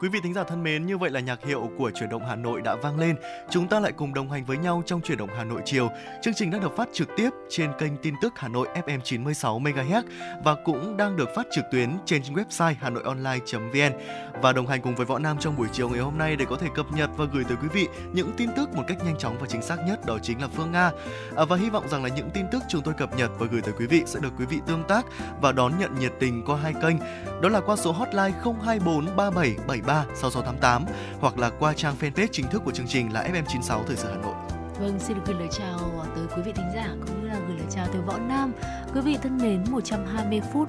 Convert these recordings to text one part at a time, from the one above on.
Quý vị thính giả thân mến, như vậy là nhạc hiệu của chuyển động Hà Nội đã vang lên. Chúng ta lại cùng đồng hành với nhau trong chuyển động Hà Nội chiều. Chương trình đang được phát trực tiếp trên kênh tin tức Hà Nội FM 96 MHz và cũng đang được phát trực tuyến trên website hanoionline.vn. Và đồng hành cùng với Võ Nam trong buổi chiều ngày hôm nay để có thể cập nhật và gửi tới quý vị những tin tức một cách nhanh chóng và chính xác nhất đó chính là Phương Nga. À, và hy vọng rằng là những tin tức chúng tôi cập nhật và gửi tới quý vị sẽ được quý vị tương tác và đón nhận nhiệt tình qua hai kênh. Đó là qua số hotline 024 37 73 6688 hoặc là qua trang fanpage chính thức của chương trình là FM96 Thời sự Hà Nội. Vâng, xin được gửi lời chào tới quý vị thính giả cũng như là gửi lời chào tới Võ Nam. Quý vị thân mến, 120 phút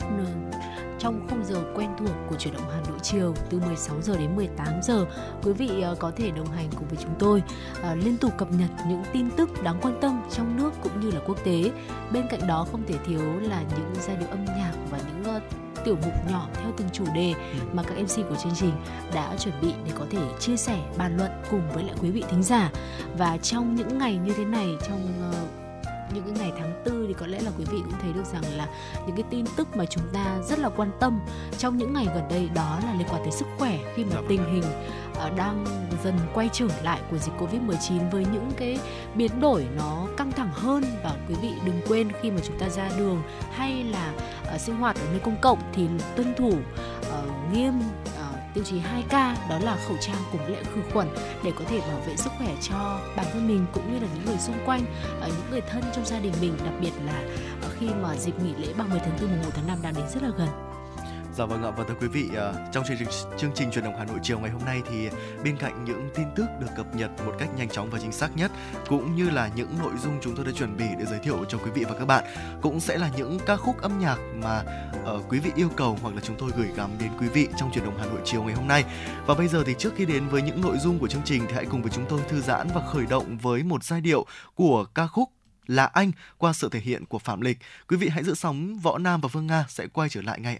trong khung giờ quen thuộc của chuyển động Hà Nội chiều từ 16 giờ đến 18 giờ. Quý vị ờ, có thể đồng hành cùng với chúng tôi à, liên tục cập nhật những tin tức đáng quan tâm trong nước cũng như là quốc tế. Bên cạnh đó không thể thiếu là những giai điệu âm nhạc và những uh, tiểu mục nhỏ theo từng chủ đề ừ. mà các MC của chương trình đã chuẩn bị để có thể chia sẻ bàn luận cùng với lại quý vị thính giả và trong những ngày như thế này trong uh, những cái ngày tháng tư thì có lẽ là quý vị cũng thấy được rằng là những cái tin tức mà chúng ta rất là quan tâm trong những ngày gần đây đó là liên quan tới sức khỏe khi mà dạ vâng. tình hình uh, đang dần quay trở lại của dịch Covid-19 với những cái biến đổi nó căng thẳng hơn và quý vị đừng quên khi mà chúng ta ra đường hay là uh, sinh hoạt ở nơi công cộng thì tuân thủ uh, nghiêm tiêu chí 2K đó là khẩu trang cùng lệ khử khuẩn để có thể bảo vệ sức khỏe cho bản thân mình cũng như là những người xung quanh, ờ, những người thân trong gia đình mình, đặc biệt là ờ, khi mà dịp nghỉ lễ 30 tháng 4 mùng 1 tháng 5 đang đến rất là gần. Dạ vâng ạ và thưa quý vị à, trong chương trình chương trình truyền động Hà Nội chiều ngày hôm nay thì bên cạnh những tin tức được cập nhật một cách nhanh chóng và chính xác nhất cũng như là những nội dung chúng tôi đã chuẩn bị để giới thiệu cho quý vị và các bạn cũng sẽ là những ca khúc âm nhạc mà uh, quý vị yêu cầu hoặc là chúng tôi gửi gắm đến quý vị trong truyền động Hà Nội chiều ngày hôm nay. Và bây giờ thì trước khi đến với những nội dung của chương trình thì hãy cùng với chúng tôi thư giãn và khởi động với một giai điệu của ca khúc là anh qua sự thể hiện của Phạm Lịch. Quý vị hãy giữ sóng Võ Nam và Phương Nga sẽ quay trở lại ngay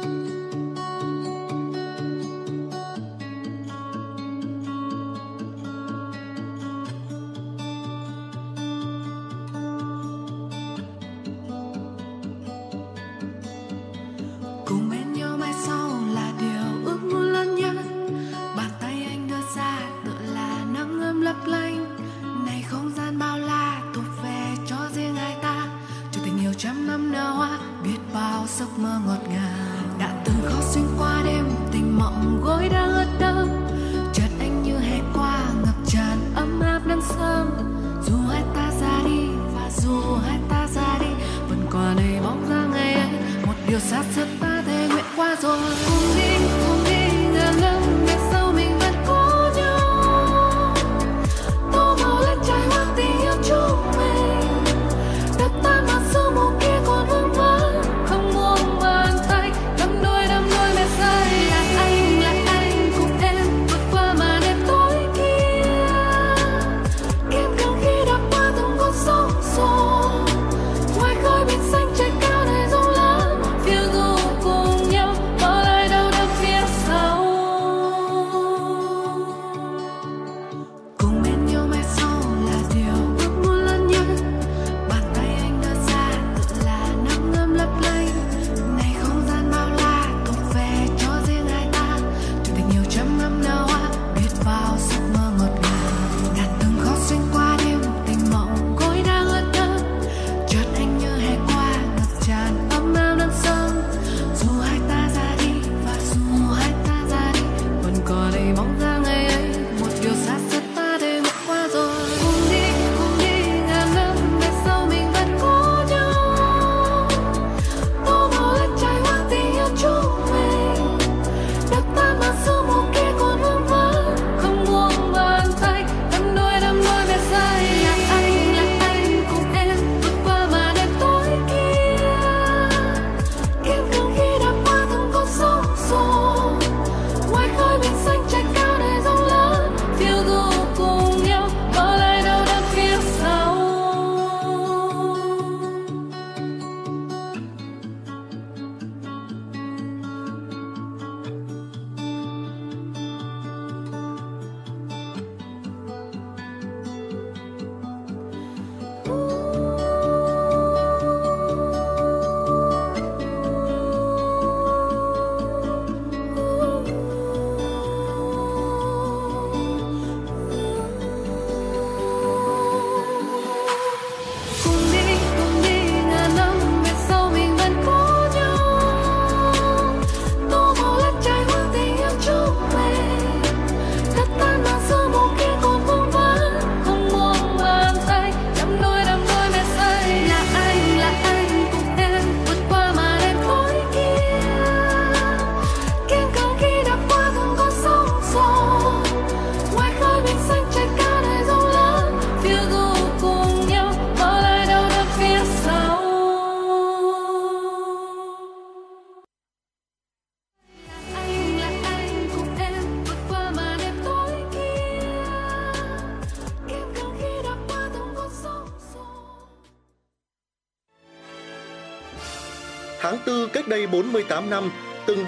giấc mơ ngọt ngào đã từng khó xuyên qua đêm tình mộng gối đã ướt đẫm. Chợt anh như hè qua ngập tràn ấm áp nắng sớm. Dù hai ta ra đi và dù hai ta ra đi, vẫn còn đầy bóng dáng ngày ấy. Một điều xa xưa ta thề nguyện qua rồi. Cùng đi.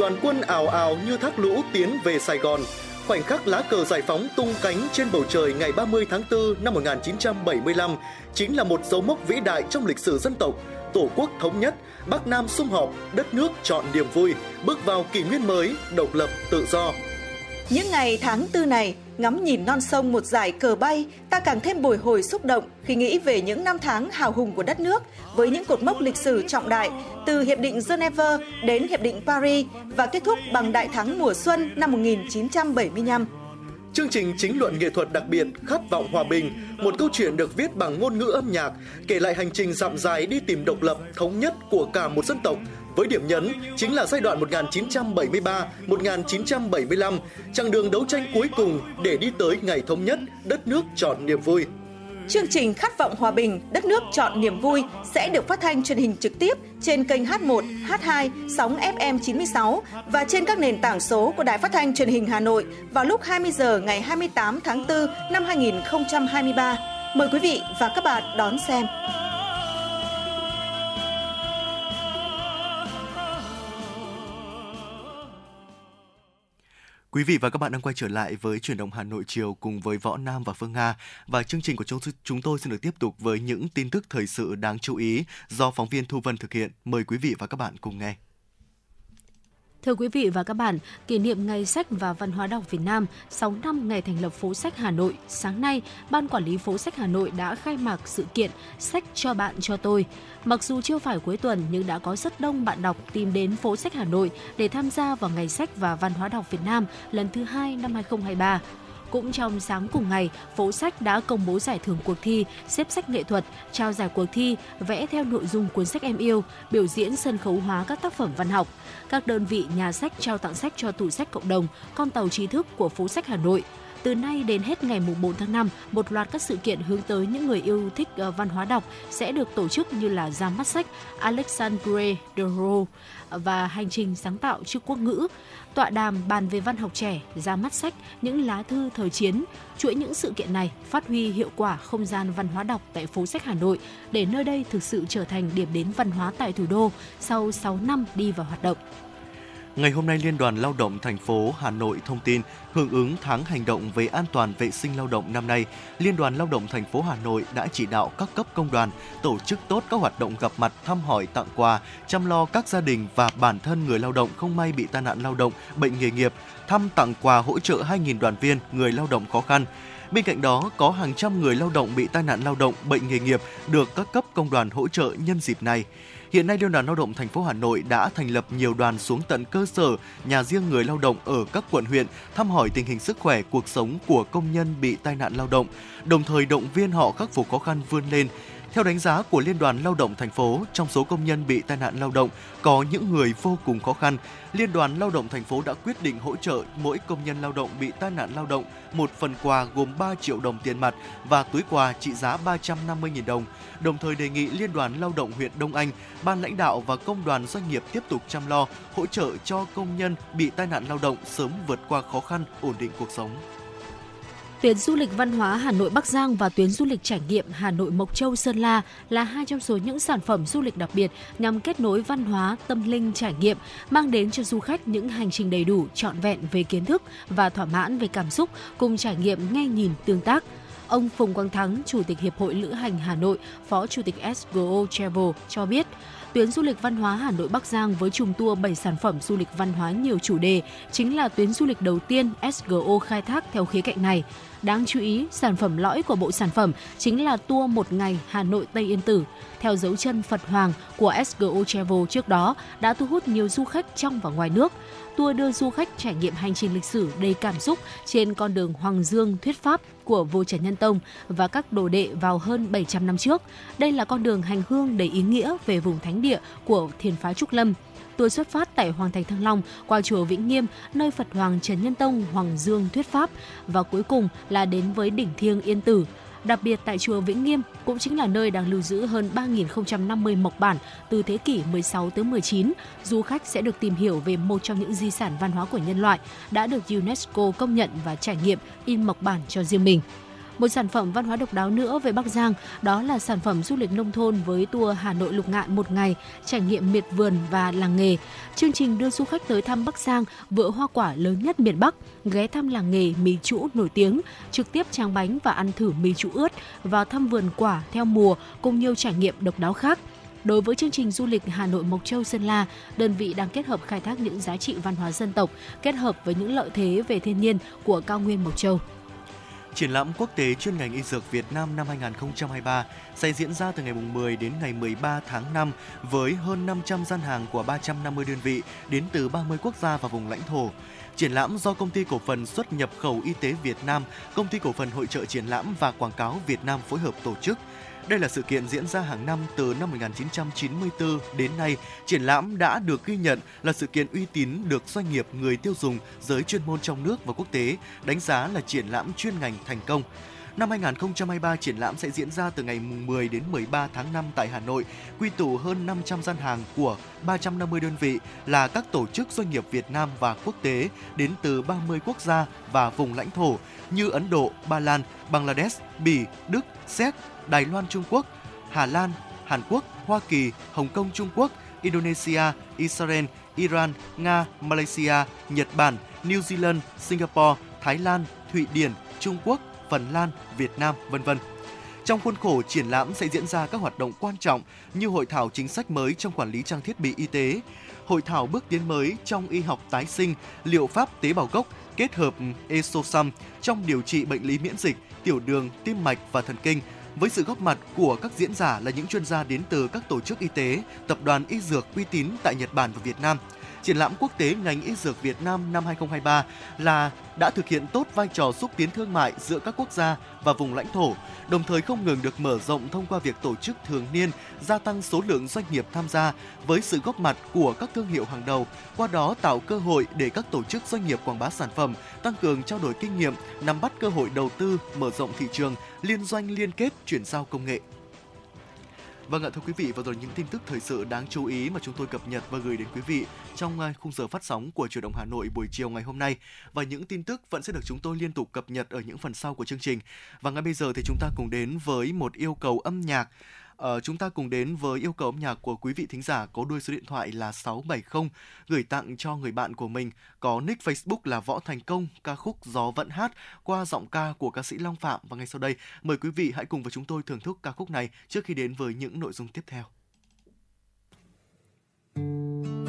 Đoàn quân ảo ảo như thác lũ tiến về Sài Gòn. Khoảnh khắc lá cờ giải phóng tung cánh trên bầu trời ngày 30 tháng 4 năm 1975 chính là một dấu mốc vĩ đại trong lịch sử dân tộc. Tổ quốc thống nhất, Bắc Nam sum họp, đất nước chọn niềm vui, bước vào kỷ nguyên mới, độc lập, tự do. Những ngày tháng tư này, ngắm nhìn non sông một dải cờ bay, ta càng thêm bồi hồi xúc động khi nghĩ về những năm tháng hào hùng của đất nước với những cột mốc lịch sử trọng đại từ Hiệp định Geneva đến Hiệp định Paris và kết thúc bằng đại thắng mùa xuân năm 1975. Chương trình chính luận nghệ thuật đặc biệt Khát vọng hòa bình, một câu chuyện được viết bằng ngôn ngữ âm nhạc, kể lại hành trình dặm dài đi tìm độc lập, thống nhất của cả một dân tộc với điểm nhấn chính là giai đoạn 1973-1975, chặng đường đấu tranh cuối cùng để đi tới ngày thống nhất, đất nước tròn niềm vui. Chương trình Khát vọng hòa bình, đất nước chọn niềm vui sẽ được phát thanh truyền hình trực tiếp trên kênh H1, H2, sóng FM 96 và trên các nền tảng số của Đài Phát thanh Truyền hình Hà Nội vào lúc 20 giờ ngày 28 tháng 4 năm 2023. Mời quý vị và các bạn đón xem. Quý vị và các bạn đang quay trở lại với chuyển động Hà Nội chiều cùng với Võ Nam và Phương Nga và chương trình của chúng chúng tôi xin được tiếp tục với những tin tức thời sự đáng chú ý do phóng viên Thu Vân thực hiện. Mời quý vị và các bạn cùng nghe. Thưa quý vị và các bạn, kỷ niệm Ngày sách và Văn hóa đọc Việt Nam 6 năm ngày thành lập phố sách Hà Nội, sáng nay, Ban Quản lý phố sách Hà Nội đã khai mạc sự kiện Sách cho bạn cho tôi. Mặc dù chưa phải cuối tuần nhưng đã có rất đông bạn đọc tìm đến phố sách Hà Nội để tham gia vào Ngày sách và Văn hóa đọc Việt Nam lần thứ hai năm 2023. Cũng trong sáng cùng ngày, phố sách đã công bố giải thưởng cuộc thi xếp sách nghệ thuật, trao giải cuộc thi vẽ theo nội dung cuốn sách em yêu, biểu diễn sân khấu hóa các tác phẩm văn học. Các đơn vị nhà sách trao tặng sách cho tủ sách cộng đồng, con tàu trí thức của phố sách Hà Nội, từ nay đến hết ngày 4 tháng 5, một loạt các sự kiện hướng tới những người yêu thích ờ, văn hóa đọc sẽ được tổ chức như là ra mắt sách Alexandre Duro và hành trình sáng tạo chữ quốc ngữ, tọa đàm bàn về văn học trẻ, ra mắt sách những lá thư thời chiến. Chuỗi những sự kiện này phát huy hiệu quả không gian văn hóa đọc tại phố sách Hà Nội để nơi đây thực sự trở thành điểm đến văn hóa tại thủ đô sau 6 năm đi vào hoạt động. Ngày hôm nay, Liên đoàn Lao động thành phố Hà Nội thông tin hưởng ứng tháng hành động về an toàn vệ sinh lao động năm nay, Liên đoàn Lao động thành phố Hà Nội đã chỉ đạo các cấp công đoàn tổ chức tốt các hoạt động gặp mặt, thăm hỏi, tặng quà, chăm lo các gia đình và bản thân người lao động không may bị tai nạn lao động, bệnh nghề nghiệp, thăm tặng quà hỗ trợ 2.000 đoàn viên người lao động khó khăn. Bên cạnh đó, có hàng trăm người lao động bị tai nạn lao động, bệnh nghề nghiệp được các cấp công đoàn hỗ trợ nhân dịp này. Hiện nay Liên đoàn Lao động thành phố Hà Nội đã thành lập nhiều đoàn xuống tận cơ sở, nhà riêng người lao động ở các quận huyện thăm hỏi tình hình sức khỏe, cuộc sống của công nhân bị tai nạn lao động, đồng thời động viên họ khắc phục khó khăn vươn lên, theo đánh giá của Liên đoàn Lao động thành phố, trong số công nhân bị tai nạn lao động có những người vô cùng khó khăn. Liên đoàn Lao động thành phố đã quyết định hỗ trợ mỗi công nhân lao động bị tai nạn lao động một phần quà gồm 3 triệu đồng tiền mặt và túi quà trị giá 350.000 đồng. Đồng thời đề nghị Liên đoàn Lao động huyện Đông Anh, ban lãnh đạo và công đoàn doanh nghiệp tiếp tục chăm lo, hỗ trợ cho công nhân bị tai nạn lao động sớm vượt qua khó khăn, ổn định cuộc sống. Tuyến du lịch văn hóa Hà Nội Bắc Giang và tuyến du lịch trải nghiệm Hà Nội Mộc Châu Sơn La là hai trong số những sản phẩm du lịch đặc biệt nhằm kết nối văn hóa, tâm linh trải nghiệm, mang đến cho du khách những hành trình đầy đủ, trọn vẹn về kiến thức và thỏa mãn về cảm xúc cùng trải nghiệm nghe nhìn tương tác. Ông Phùng Quang Thắng, Chủ tịch Hiệp hội Lữ hành Hà Nội, Phó Chủ tịch SGO Travel cho biết, tuyến du lịch văn hóa Hà Nội Bắc Giang với trùng tour 7 sản phẩm du lịch văn hóa nhiều chủ đề chính là tuyến du lịch đầu tiên SGO khai thác theo khía cạnh này. Đáng chú ý, sản phẩm lõi của bộ sản phẩm chính là tour một ngày Hà Nội Tây Yên Tử, theo dấu chân Phật Hoàng của SGO Travel trước đó đã thu hút nhiều du khách trong và ngoài nước. Tour đưa du khách trải nghiệm hành trình lịch sử đầy cảm xúc trên con đường Hoàng Dương thuyết pháp của vua Trần Nhân Tông và các đồ đệ vào hơn 700 năm trước. Đây là con đường hành hương đầy ý nghĩa về vùng thánh địa của thiền phái Trúc Lâm Tour xuất phát tại Hoàng thành Thăng Long qua chùa Vĩnh Nghiêm, nơi Phật Hoàng Trần Nhân Tông Hoàng Dương thuyết pháp và cuối cùng là đến với đỉnh thiêng Yên Tử. Đặc biệt tại chùa Vĩnh Nghiêm cũng chính là nơi đang lưu giữ hơn 3.050 mộc bản từ thế kỷ 16 tới 19. Du khách sẽ được tìm hiểu về một trong những di sản văn hóa của nhân loại đã được UNESCO công nhận và trải nghiệm in mộc bản cho riêng mình. Một sản phẩm văn hóa độc đáo nữa về Bắc Giang đó là sản phẩm du lịch nông thôn với tour Hà Nội Lục Ngạn một ngày, trải nghiệm miệt vườn và làng nghề. Chương trình đưa du khách tới thăm Bắc Giang, vựa hoa quả lớn nhất miền Bắc, ghé thăm làng nghề mì trũ nổi tiếng, trực tiếp tráng bánh và ăn thử mì trũ ướt, và thăm vườn quả theo mùa cùng nhiều trải nghiệm độc đáo khác. Đối với chương trình du lịch Hà Nội Mộc Châu Sơn La, đơn vị đang kết hợp khai thác những giá trị văn hóa dân tộc kết hợp với những lợi thế về thiên nhiên của cao nguyên Mộc Châu. Triển lãm quốc tế chuyên ngành y dược Việt Nam năm 2023 sẽ diễn ra từ ngày 10 đến ngày 13 tháng 5 với hơn 500 gian hàng của 350 đơn vị đến từ 30 quốc gia và vùng lãnh thổ. Triển lãm do Công ty Cổ phần Xuất nhập khẩu Y tế Việt Nam, Công ty Cổ phần Hội trợ Triển lãm và Quảng cáo Việt Nam phối hợp tổ chức – đây là sự kiện diễn ra hàng năm từ năm 1994 đến nay. Triển lãm đã được ghi nhận là sự kiện uy tín được doanh nghiệp, người tiêu dùng, giới chuyên môn trong nước và quốc tế đánh giá là triển lãm chuyên ngành thành công. Năm 2023, triển lãm sẽ diễn ra từ ngày 10 đến 13 tháng 5 tại Hà Nội, quy tụ hơn 500 gian hàng của 350 đơn vị là các tổ chức doanh nghiệp Việt Nam và quốc tế đến từ 30 quốc gia và vùng lãnh thổ như Ấn Độ, Ba Lan, Bangladesh, Bỉ, Đức, Séc, Đài Loan Trung Quốc, Hà Lan, Hàn Quốc, Hoa Kỳ, Hồng Kông Trung Quốc, Indonesia, Israel, Iran, Nga, Malaysia, Nhật Bản, New Zealand, Singapore, Thái Lan, Thụy Điển, Trung Quốc, Phần Lan, Việt Nam, vân vân. Trong khuôn khổ triển lãm sẽ diễn ra các hoạt động quan trọng như hội thảo chính sách mới trong quản lý trang thiết bị y tế, hội thảo bước tiến mới trong y học tái sinh, liệu pháp tế bào gốc kết hợp ừ, Esosam trong điều trị bệnh lý miễn dịch, tiểu đường, tim mạch và thần kinh với sự góp mặt của các diễn giả là những chuyên gia đến từ các tổ chức y tế, tập đoàn y dược uy tín tại Nhật Bản và Việt Nam. Triển lãm quốc tế ngành y dược Việt Nam năm 2023 là đã thực hiện tốt vai trò xúc tiến thương mại giữa các quốc gia và vùng lãnh thổ, đồng thời không ngừng được mở rộng thông qua việc tổ chức thường niên, gia tăng số lượng doanh nghiệp tham gia với sự góp mặt của các thương hiệu hàng đầu, qua đó tạo cơ hội để các tổ chức doanh nghiệp quảng bá sản phẩm, tăng cường trao đổi kinh nghiệm, nắm bắt cơ hội đầu tư, mở rộng thị trường, liên doanh liên kết, chuyển giao công nghệ. Vâng ạ thưa quý vị, vừa rồi những tin tức thời sự đáng chú ý mà chúng tôi cập nhật và gửi đến quý vị trong à, khung giờ phát sóng của Chủ động Hà Nội buổi chiều ngày hôm nay. Và những tin tức vẫn sẽ được chúng tôi liên tục cập nhật ở những phần sau của chương trình. Và ngay bây giờ thì chúng ta cùng đến với một yêu cầu âm nhạc Uh, chúng ta cùng đến với yêu cầu âm nhạc của quý vị thính giả có đuôi số điện thoại là 670 gửi tặng cho người bạn của mình có nick Facebook là Võ Thành Công ca khúc Gió vẫn hát qua giọng ca của ca sĩ Long Phạm và ngay sau đây mời quý vị hãy cùng với chúng tôi thưởng thức ca khúc này trước khi đến với những nội dung tiếp theo. thương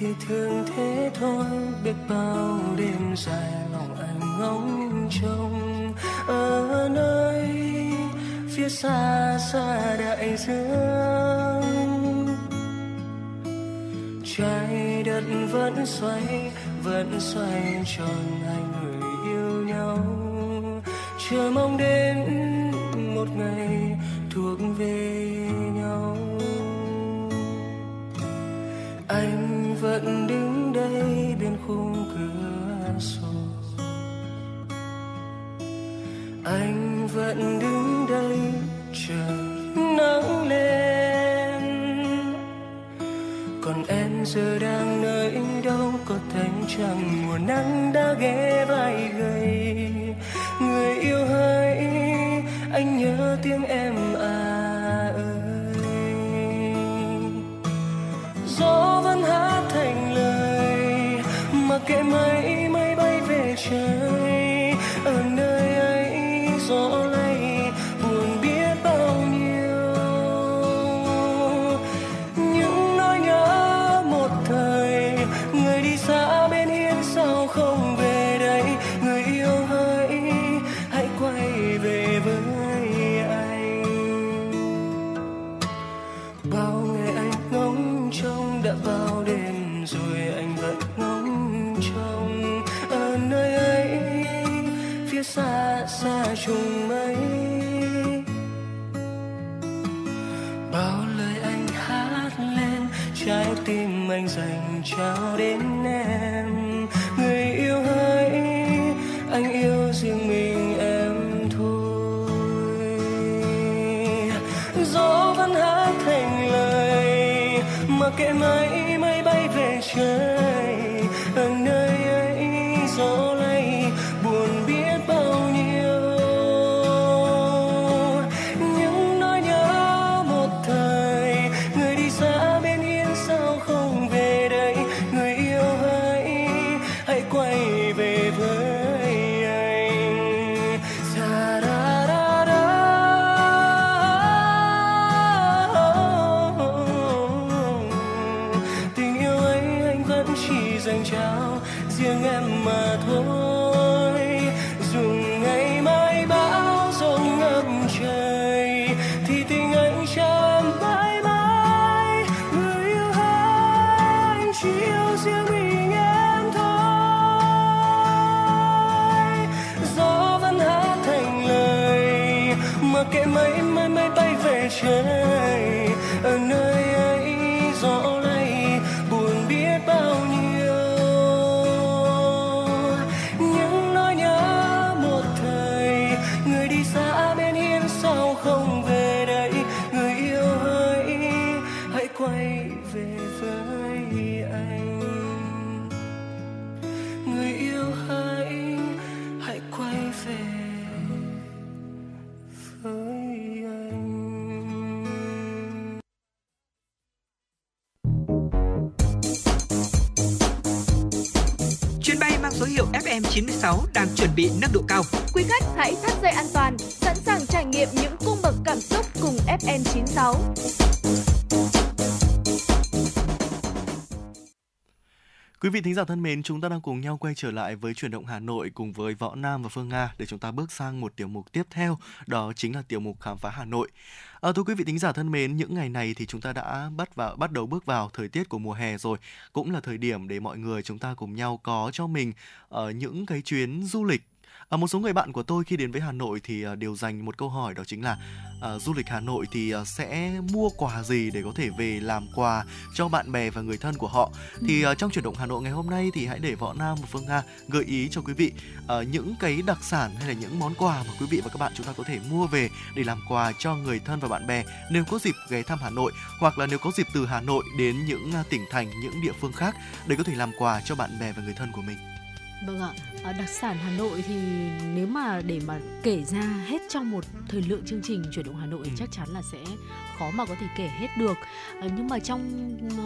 thì thương thế thôi, biết bao đêm dài lòng anh ngóng trông. Ở nơi phía xa xa đại dương. Trái đất vẫn xoay vẫn xoay tròn hai người yêu nhau. Chờ mong đến một ngày thuộc về nhau. Anh vẫn đứng đây bên khung cửa sổ. Anh vẫn đứng đây, chờ nắng lên. Còn em giờ đang nơi đâu, có thấy chẳng mùa nắng đã ghé vai gầy. Nâng độ cao. Quý khách hãy thắt dây an toàn, sẵn sàng trải nghiệm những cung bậc cảm xúc cùng FN96. Quý vị thính giả thân mến, chúng ta đang cùng nhau quay trở lại với chuyển động Hà Nội cùng với Võ Nam và Phương Nga để chúng ta bước sang một tiểu mục tiếp theo, đó chính là tiểu mục khám phá Hà Nội. À, thưa quý vị thính giả thân mến, những ngày này thì chúng ta đã bắt vào bắt đầu bước vào thời tiết của mùa hè rồi, cũng là thời điểm để mọi người chúng ta cùng nhau có cho mình uh, những cái chuyến du lịch À, một số người bạn của tôi khi đến với Hà Nội thì à, đều dành một câu hỏi đó chính là à, du lịch Hà Nội thì à, sẽ mua quà gì để có thể về làm quà cho bạn bè và người thân của họ. Thì à, trong chuyển động Hà Nội ngày hôm nay thì hãy để Võ Nam và Phương Nga gợi ý cho quý vị à, những cái đặc sản hay là những món quà mà quý vị và các bạn chúng ta có thể mua về để làm quà cho người thân và bạn bè nếu có dịp ghé thăm Hà Nội hoặc là nếu có dịp từ Hà Nội đến những à, tỉnh thành, những địa phương khác để có thể làm quà cho bạn bè và người thân của mình. Vâng ạ, Ờ, đặc sản Hà Nội thì nếu mà để mà kể ra hết trong một thời lượng chương trình chuyển động Hà Nội Ừ. chắc chắn là sẽ khó mà có thể kể hết được. Ờ, nhưng mà trong ờ,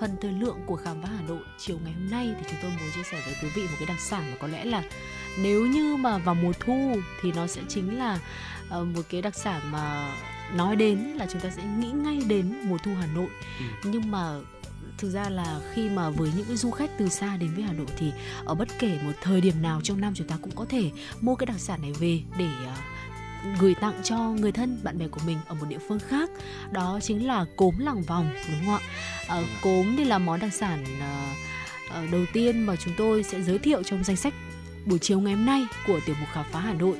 phần thời lượng của khám phá Hà Nội chiều ngày hôm nay thì chúng tôi muốn chia sẻ với quý vị một cái đặc sản mà có lẽ là nếu như mà vào mùa thu thì nó sẽ chính là một cái đặc sản mà nói đến là chúng ta sẽ nghĩ ngay đến mùa thu Hà Nội. Ừ. Nhưng mà thực ra là khi mà với những du khách từ xa đến với Hà Nội thì ở bất kể một thời điểm nào trong năm chúng ta cũng có thể mua cái đặc sản này về để à, gửi tặng cho người thân bạn bè của mình ở một địa phương khác đó chính là cốm làng vòng đúng không ạ Ờ, cốm thì là món đặc sản à, ờ, đầu tiên mà chúng tôi sẽ giới thiệu trong danh sách buổi chiều ngày hôm nay của tiểu mục khám phá Hà Nội.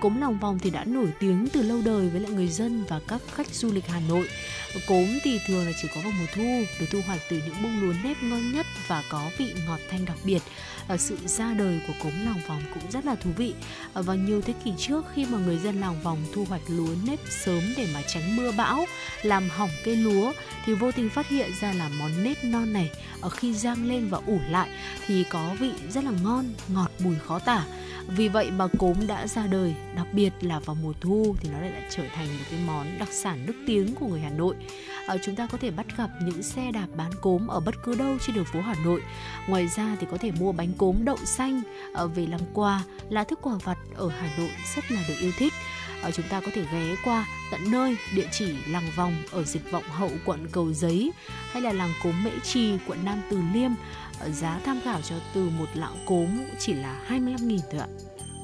Cốm lòng vòng thì đã nổi tiếng từ lâu đời với lại người dân và các khách du lịch Hà Nội. Cốm thì thường là chỉ có vào mùa thu, được thu hoạch từ những bông lúa nếp ngon nhất và có vị ngọt thanh đặc biệt. À, sự ra đời của cốm lòng vòng cũng rất là thú vị. À, vào nhiều thế kỷ trước khi mà người dân lòng vòng thu hoạch lúa nếp sớm để mà tránh mưa bão, làm hỏng cây lúa thì vô tình phát hiện ra là món nếp non này ở khi rang lên và ủ lại thì có vị rất là ngon, ngọt bùi khó tả. Vì vậy mà cốm đã ra đời, đặc biệt là vào mùa thu thì nó lại lại trở thành một cái món đặc sản nước tiếng của người Hà Nội à, chúng ta có thể bắt gặp những xe đạp bán cốm ở bất cứ đâu trên đường phố Hà Nội. Ngoài ra thì có thể mua bánh cốm đậu xanh à, về làm quà là thức quà vặt ở Hà Nội rất là được yêu thích. À, chúng ta có thể ghé qua tận nơi địa chỉ làng vòng ở dịch vọng hậu quận cầu giấy hay là làng cốm mễ trì quận nam từ liêm à, giá tham khảo cho từ một lạng cốm chỉ là 25.000 thôi ạ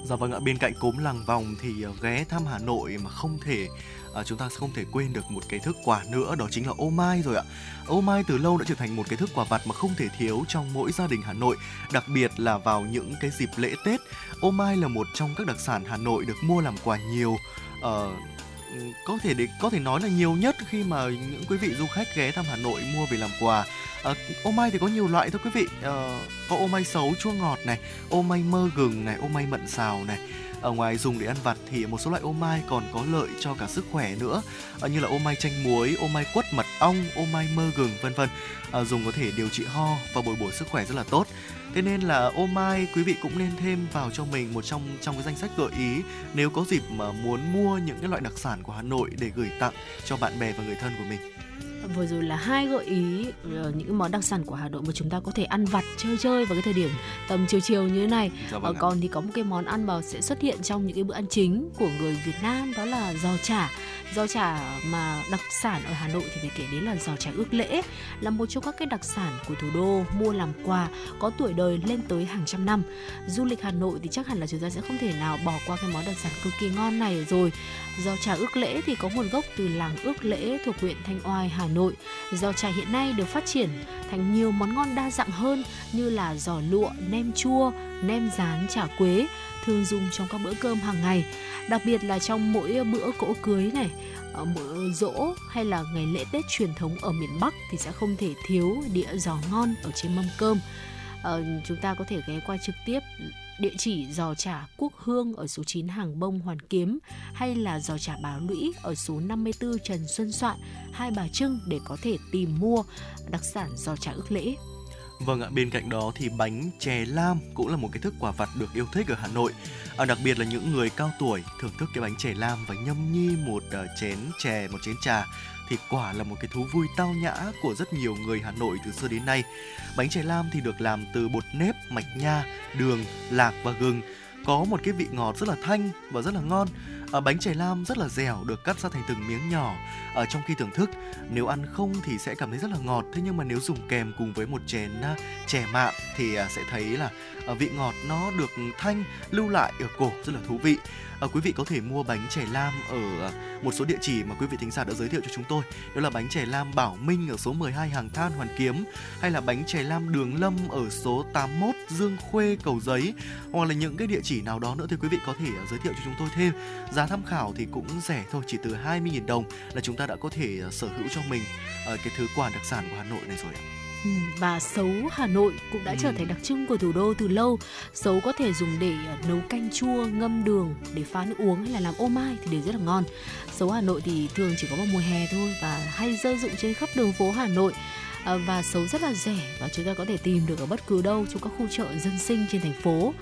Dạ vâng ạ, bên cạnh cốm làng vòng thì ghé thăm Hà Nội mà không thể à, chúng ta sẽ không thể quên được một cái thức quà nữa đó chính là ô mai rồi ạ. Ô mai từ lâu đã trở thành một cái thức quà vặt mà không thể thiếu trong mỗi gia đình Hà Nội, đặc biệt là vào những cái dịp lễ Tết. Ô mai là một trong các đặc sản Hà Nội được mua làm quà nhiều. Ờ, ừ, có thể để có thể nói là nhiều nhất khi mà những quý vị du khách ghé thăm Hà Nội mua về làm quà. À, ô mai thì có nhiều loại thôi quý vị. À, có ô mai xấu chua ngọt này, ô mai mơ gừng này, ô mai mận xào này. Ở ngoài dùng để ăn vặt thì một số loại ô mai còn có lợi cho cả sức khỏe nữa, à, như là ô mai chanh muối, ô mai quất mật ong, ô mai mơ gừng vân vân. À, dùng có thể điều trị ho và bồi bổ sức khỏe rất là tốt. Thế nên là ô mai quý vị cũng nên thêm vào cho mình một trong trong cái danh sách gợi ý nếu có dịp mà muốn mua những cái loại đặc sản của Hà Nội để gửi tặng cho bạn bè và người thân của mình vừa rồi là hai gợi ý ờ, những món đặc sản của Hà Nội mà chúng ta có thể ăn vặt chơi chơi vào cái thời điểm tầm chiều chiều như thế này. Dạ vâng ờ, còn thì có một cái món ăn mà sẽ xuất hiện trong những cái bữa ăn chính của người Việt Nam đó là giò chả. Giò chả mà đặc sản ở Hà Nội thì phải kể đến là giò chả ước lễ là một trong các cái đặc sản của thủ đô mua làm quà có tuổi đời lên tới hàng trăm năm. Du lịch Hà Nội thì chắc hẳn là chúng ta sẽ không thể nào bỏ qua cái món đặc sản cực kỳ ngon này rồi giò trà ước lễ thì có nguồn gốc từ làng ước lễ thuộc huyện Thanh Oai Hà Nội giò trà hiện nay được phát triển thành nhiều món ngon đa dạng hơn như là giò lụa nem chua nem rán chả quế thường dùng trong các bữa cơm hàng ngày đặc biệt là trong mỗi bữa cỗ cưới này ở bữa dỗ hay là ngày lễ Tết truyền thống ở miền Bắc thì sẽ không thể thiếu đĩa giò ngon ở trên mâm cơm. Ờ, chúng ta có thể ghé qua trực tiếp địa chỉ giò chả Quốc Hương ở số 9 Hàng Bông Hoàn Kiếm hay là giò chả Báo Lũy ở số 54 Trần Xuân Soạn, Hai Bà Trưng để có thể tìm mua đặc sản giò chả ước lễ. Vâng ạ, bên cạnh đó thì bánh chè lam cũng là một cái thức quà vặt được yêu thích ở Hà Nội. À, đặc biệt là những người cao tuổi thưởng thức cái bánh chè lam và nhâm nhi một uh, chén chè, một chén trà thì quả là một cái thú vui tao nhã của rất nhiều người Hà Nội từ xưa đến nay. Bánh chè lam thì được làm từ bột nếp, mạch nha, đường, lạc và gừng. Có một cái vị ngọt rất là thanh và rất là ngon. À, bánh chè lam rất là dẻo được cắt ra thành từng miếng nhỏ. Ở trong khi thưởng thức nếu ăn không thì sẽ cảm thấy rất là ngọt. Thế nhưng mà nếu dùng kèm cùng với một chén uh, chè mạ thì uh, sẽ thấy là uh, vị ngọt nó được thanh lưu lại ở cổ rất là thú vị à, quý vị có thể mua bánh chè lam ở à, một số địa chỉ mà quý vị thính giả đã giới thiệu cho chúng tôi đó là bánh chè lam Bảo Minh ở số 12 Hàng Than Hoàn Kiếm hay là bánh chè lam Đường Lâm ở số 81 Dương Khuê Cầu Giấy hoặc là những cái địa chỉ nào đó nữa thì quý vị có thể à, giới thiệu cho chúng tôi thêm giá tham khảo thì cũng rẻ thôi chỉ từ 20.000 đồng là chúng ta đã có thể à, sở hữu cho mình cái thứ quà đặc sản của Hà Nội này rồi ạ. Ừ, và sấu Hà Nội cũng đã ừ. trở thành đặc trưng của thủ đô từ lâu. Sấu có thể dùng để ờ, nấu canh chua, ngâm đường để pha nước uống hay là làm ô mai thì đều rất là ngon. Sấu Hà Nội thì thường chỉ có vào mùa hè thôi và hay rơi dụng trên khắp đường phố Hà Nội ờ, và sấu rất là rẻ và chúng ta có thể tìm được ở bất cứ đâu trong các khu chợ dân sinh trên thành phố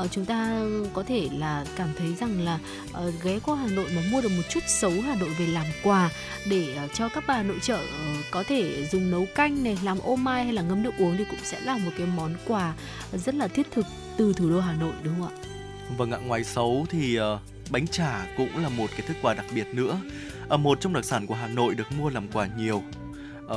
uh, chúng ta có thể là cảm thấy rằng là uh, ghé qua Hà Nội mà mua được một chút xấu Hà Nội về làm quà để uh, cho các bà nội trợ uh, có thể dùng nấu canh này làm ô mai hay là ngâm nước uống thì cũng sẽ là một cái món quà rất là thiết thực từ thủ đô Hà Nội đúng không ạ? Vâng ạ, ngoài xấu thì uh, bánh chả cũng là một cái thức quà đặc biệt nữa. Uh, một trong đặc sản của Hà Nội được mua làm quà nhiều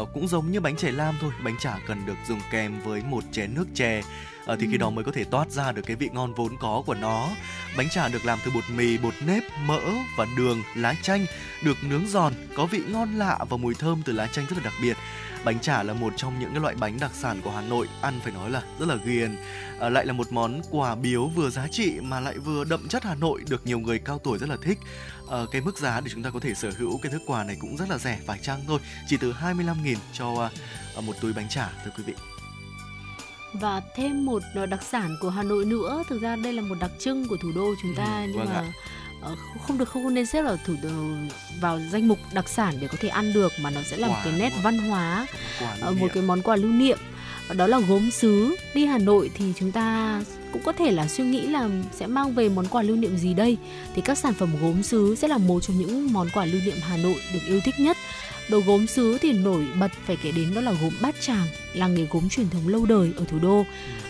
uh, cũng giống như bánh chè lam thôi bánh chả cần được dùng kèm với một chén nước chè à, thì khi đó mới có thể toát ra được cái vị ngon vốn có của nó. Bánh chả được làm từ bột mì bột nếp mỡ và đường lá chanh được nướng giòn có vị ngon lạ và mùi thơm từ lá chanh rất là đặc biệt. Bánh chả là một trong những cái loại bánh đặc sản của Hà Nội ăn phải nói là rất là ghiền. À, lại là một món quà biếu vừa giá trị mà lại vừa đậm chất Hà Nội được nhiều người cao tuổi rất là thích. À, cái mức giá để chúng ta có thể sở hữu cái thức quà này cũng rất là rẻ phải chăng thôi chỉ từ 25.000 cho à, một túi bánh chả thưa quý vị và thêm một đặc sản của Hà Nội nữa. Thực ra đây là một đặc trưng của thủ đô chúng ta ừ, nhưng vâng mà ạ Ờ, không được không nên xếp vào thủ vào danh mục đặc sản để có thể ăn được mà nó sẽ là một cái nét văn hóa ờ, một cái món quà lưu niệm. Đó là gốm sứ đi Hà Nội thì chúng ta cũng có thể là suy nghĩ là sẽ mang về món quà lưu niệm gì đây. Thì các sản phẩm gốm sứ sẽ là một trong những món quà lưu niệm Hà Nội được yêu thích nhất đồ gốm sứ thì nổi bật phải kể đến đó là gốm bát tràng, làng nghề gốm truyền thống lâu đời ở thủ đô.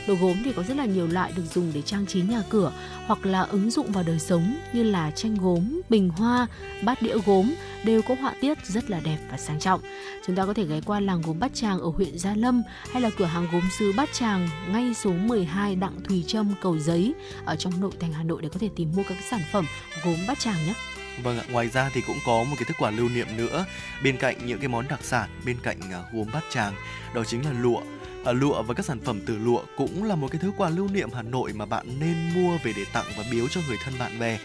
Đồ gốm thì có rất là nhiều loại được dùng để trang trí nhà cửa hoặc là ứng dụng vào đời sống như là tranh gốm, bình hoa, bát đĩa gốm đều có họa tiết rất là đẹp và sang trọng. Chúng ta có thể ghé qua làng gốm bát tràng ở huyện gia lâm hay là cửa hàng gốm sứ bát tràng ngay số 12 đặng thùy trâm, cầu giấy ở trong nội thành hà nội để có thể tìm mua các sản phẩm gốm bát tràng nhé. Vâng ạ, ngoài ra thì cũng có một cái thức quà lưu niệm nữa. Bên cạnh những cái món đặc sản bên cạnh à, gốm bát tràng đó chính là lụa. À, lụa và các sản phẩm từ lụa cũng là một cái thứ quà lưu niệm Hà Nội mà bạn nên mua về để tặng và biếu cho người thân bạn bè.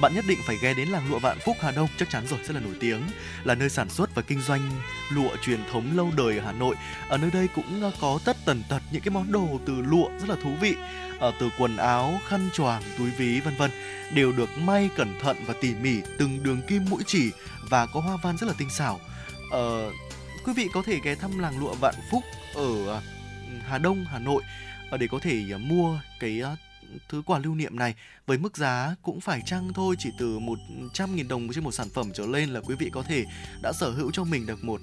Bạn nhất định phải ghé đến làng lụa Vạn Phúc Hà Đông chắc chắn rồi rất là nổi tiếng là nơi sản xuất và kinh doanh lụa truyền thống lâu đời ở Hà Nội. Ở nơi đây cũng ờ, có tất tần tật những cái món đồ từ lụa rất là thú vị. Ở từ quần áo, khăn choàng, túi ví vân vân đều được may cẩn thận và tỉ mỉ từng đường kim mũi chỉ và có hoa văn rất là tinh xảo. Ờ, quý vị có thể ghé thăm làng lụa Vạn Phúc ở à, Hà Đông, Hà Nội ờ, để có thể à, mua cái à, thứ quà lưu niệm này với mức giá cũng phải chăng thôi chỉ từ 100.000 đồng trên một sản phẩm trở lên là quý vị có thể đã sở hữu cho mình được một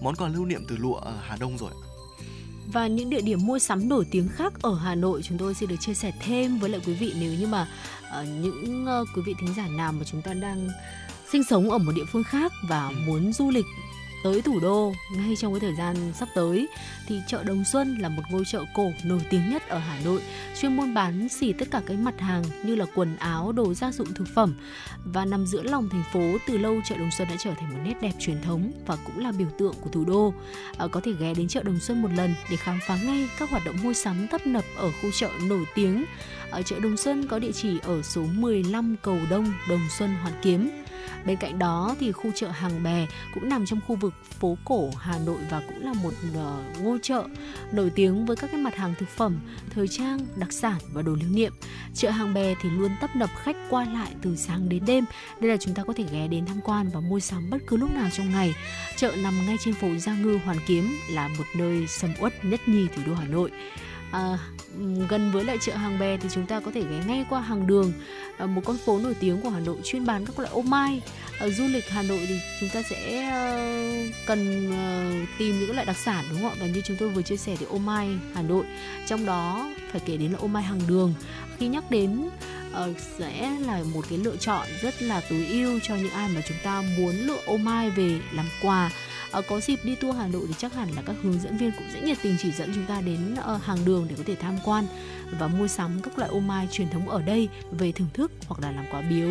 món quà lưu niệm từ lụa ở Hà Đông rồi. Và những địa điểm mua sắm nổi tiếng khác ở Hà Nội chúng tôi xin được chia sẻ thêm với lại quý vị nếu như mà uh, những uh, quý vị thính giả nào mà chúng ta đang sinh sống ở một địa phương khác và ừ. muốn du lịch tới thủ đô ngay trong cái thời gian sắp tới thì chợ Đồng Xuân là một ngôi chợ cổ nổi tiếng nhất ở Hà Nội, chuyên buôn bán xỉ tất cả cái mặt hàng như là quần áo, đồ gia dụng thực phẩm và nằm giữa lòng thành phố từ lâu chợ Đồng Xuân đã trở thành một nét đẹp truyền thống và cũng là biểu tượng của thủ đô. À, có thể ghé đến chợ Đồng Xuân một lần để khám phá ngay các hoạt động mua sắm tấp nập ở khu chợ nổi tiếng. Ở chợ Đồng Xuân có địa chỉ ở số 15 Cầu Đông, Đồng Xuân, Hoàn Kiếm. Bên cạnh đó thì khu chợ Hàng Bè cũng nằm trong khu vực phố cổ Hà Nội và cũng là một ờ, ngôi chợ nổi tiếng với các cái mặt hàng thực phẩm, thời trang, đặc sản và đồ lưu niệm. Chợ Hàng Bè thì luôn tấp nập khách qua lại từ sáng đến đêm nên là chúng ta có thể ghé đến tham quan và mua sắm bất cứ lúc nào trong ngày. Chợ nằm ngay trên phố Gia Ngư Hoàn Kiếm là một nơi sầm uất nhất nhì thủ đô Hà Nội à, gần với lại chợ hàng bè thì chúng ta có thể ghé ngay qua hàng đường. À, một con phố nổi tiếng của Hà Nội chuyên bán các loại ô mai. À, du lịch Hà Nội thì chúng ta sẽ uh, cần uh, tìm những loại đặc sản đúng không ạ? Và như chúng tôi vừa chia sẻ thì ô mai Hà Nội trong đó phải kể đến là ô mai hàng đường. Khi nhắc đến uh, sẽ là một cái lựa chọn rất là tối ưu cho những ai mà chúng ta muốn lựa ô mai về làm quà. Ờ, có dịp đi tour Hà Nội thì chắc hẳn là các hướng dẫn viên cũng sẽ nhiệt tình chỉ dẫn chúng ta đến ờ, hàng đường để có thể tham quan và mua sắm các loại ô mai truyền thống ở đây về thưởng thức hoặc là làm quà biếu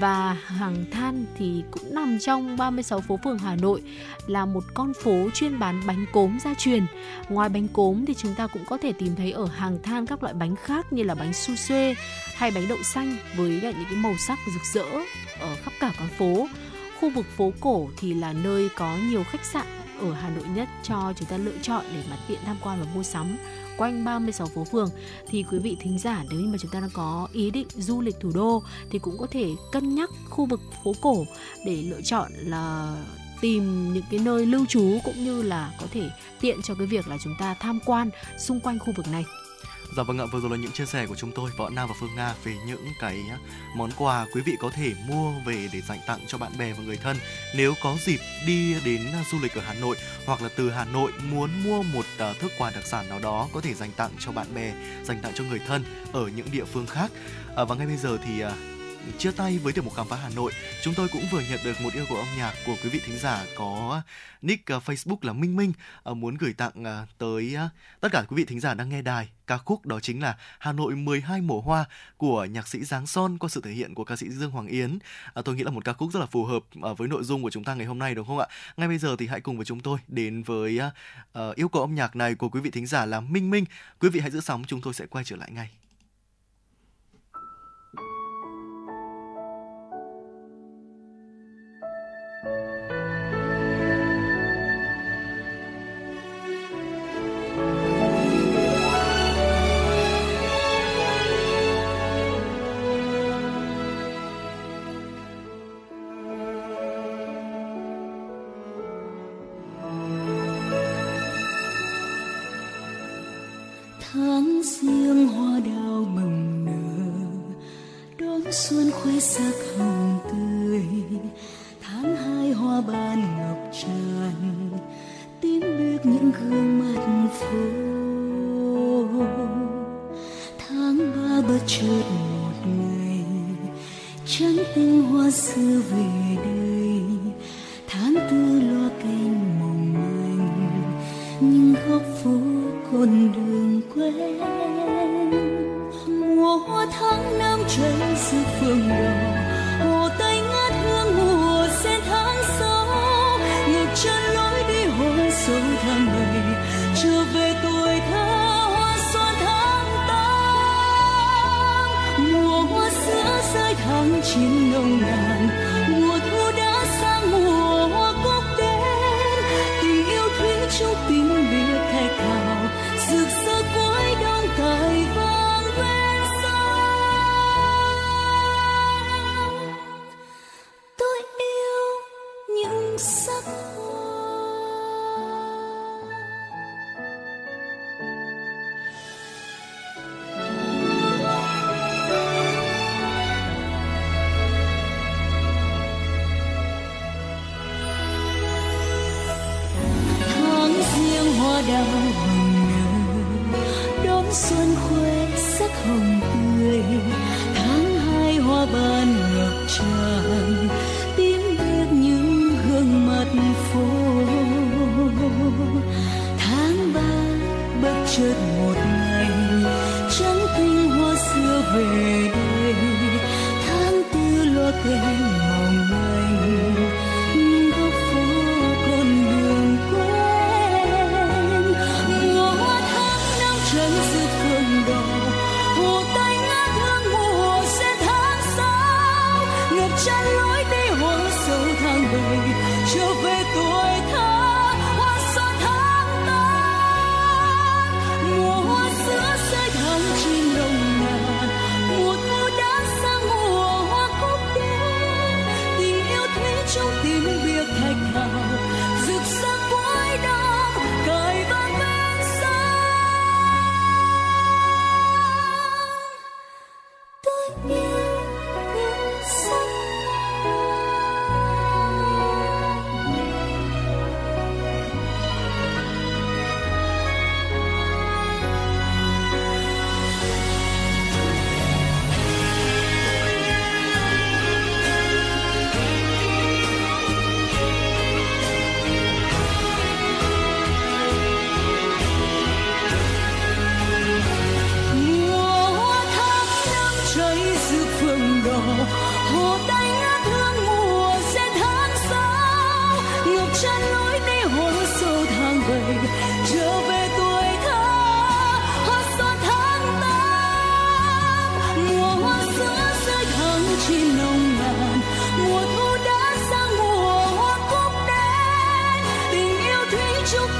và hàng than thì cũng nằm trong 36 phố phường Hà Nội, là một con phố chuyên bán bánh cốm gia truyền. Ngoài bánh cốm thì chúng ta cũng có thể tìm thấy ở hàng than các loại bánh khác như là bánh su xuê hay bánh đậu xanh với lại những cái màu sắc rực rỡ ở khắp cả con phố. Khu vực phố cổ thì là nơi có nhiều khách sạn ở Hà Nội nhất cho chúng ta lựa chọn để mà tiện tham quan và mua sắm quanh 36 phố phường. Thì quý vị thính giả, nếu như mà chúng ta đang có ý định du lịch thủ đô thì cũng có thể cân nhắc khu vực phố cổ để lựa chọn là tìm những cái nơi lưu trú cũng như là có thể tiện cho cái việc là chúng ta tham quan xung quanh khu vực này. Dạ vâng ạ, vừa rồi là những chia sẻ của chúng tôi Võ Nam và Phương Nga về những cái món quà quý vị có thể mua về để dành tặng cho bạn bè và người thân nếu có dịp đi đến à, du lịch ở Hà Nội hoặc là từ Hà Nội muốn mua một à, thức quà đặc sản nào đó có thể dành tặng cho bạn bè, dành tặng cho người thân ở những địa phương khác. À, và ngay bây giờ thì à, chia tay với tiểu mục khám phá Hà Nội, chúng tôi cũng vừa nhận được một yêu cầu âm nhạc của quý vị thính giả có nick ờ, Facebook là Minh Minh ờ, muốn gửi tặng ờ, tới tất cả quý vị thính giả đang nghe đài ca khúc đó chính là Hà Nội 12 mùa hoa của nhạc sĩ Giáng Son qua sự thể hiện của ca sĩ Dương Hoàng Yến. À, tôi nghĩ là một ca khúc rất là phù hợp à, với nội dung của chúng ta ngày hôm nay đúng không ạ? Ngay bây giờ thì hãy cùng với chúng tôi đến với yêu cầu âm nhạc này của quý vị thính giả là Minh Minh. Quý vị hãy giữ sóng, chúng tôi sẽ quay trở lại ngay. Trở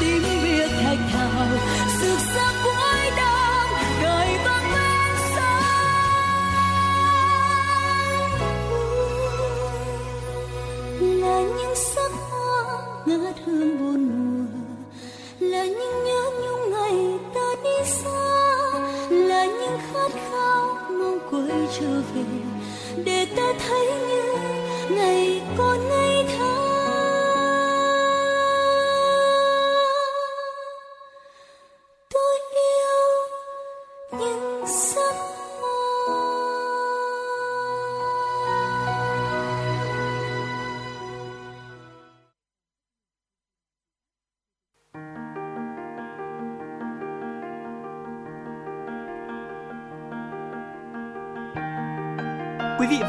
thủy chung biệt thạch thảo, rực sáng cuối đông cài vang bên sông. Là những sắc hoa ngát hương buồn mùa, là những nhớ nhung ngày ta đi xa, là những khát khao mong quay trở về để ta thấy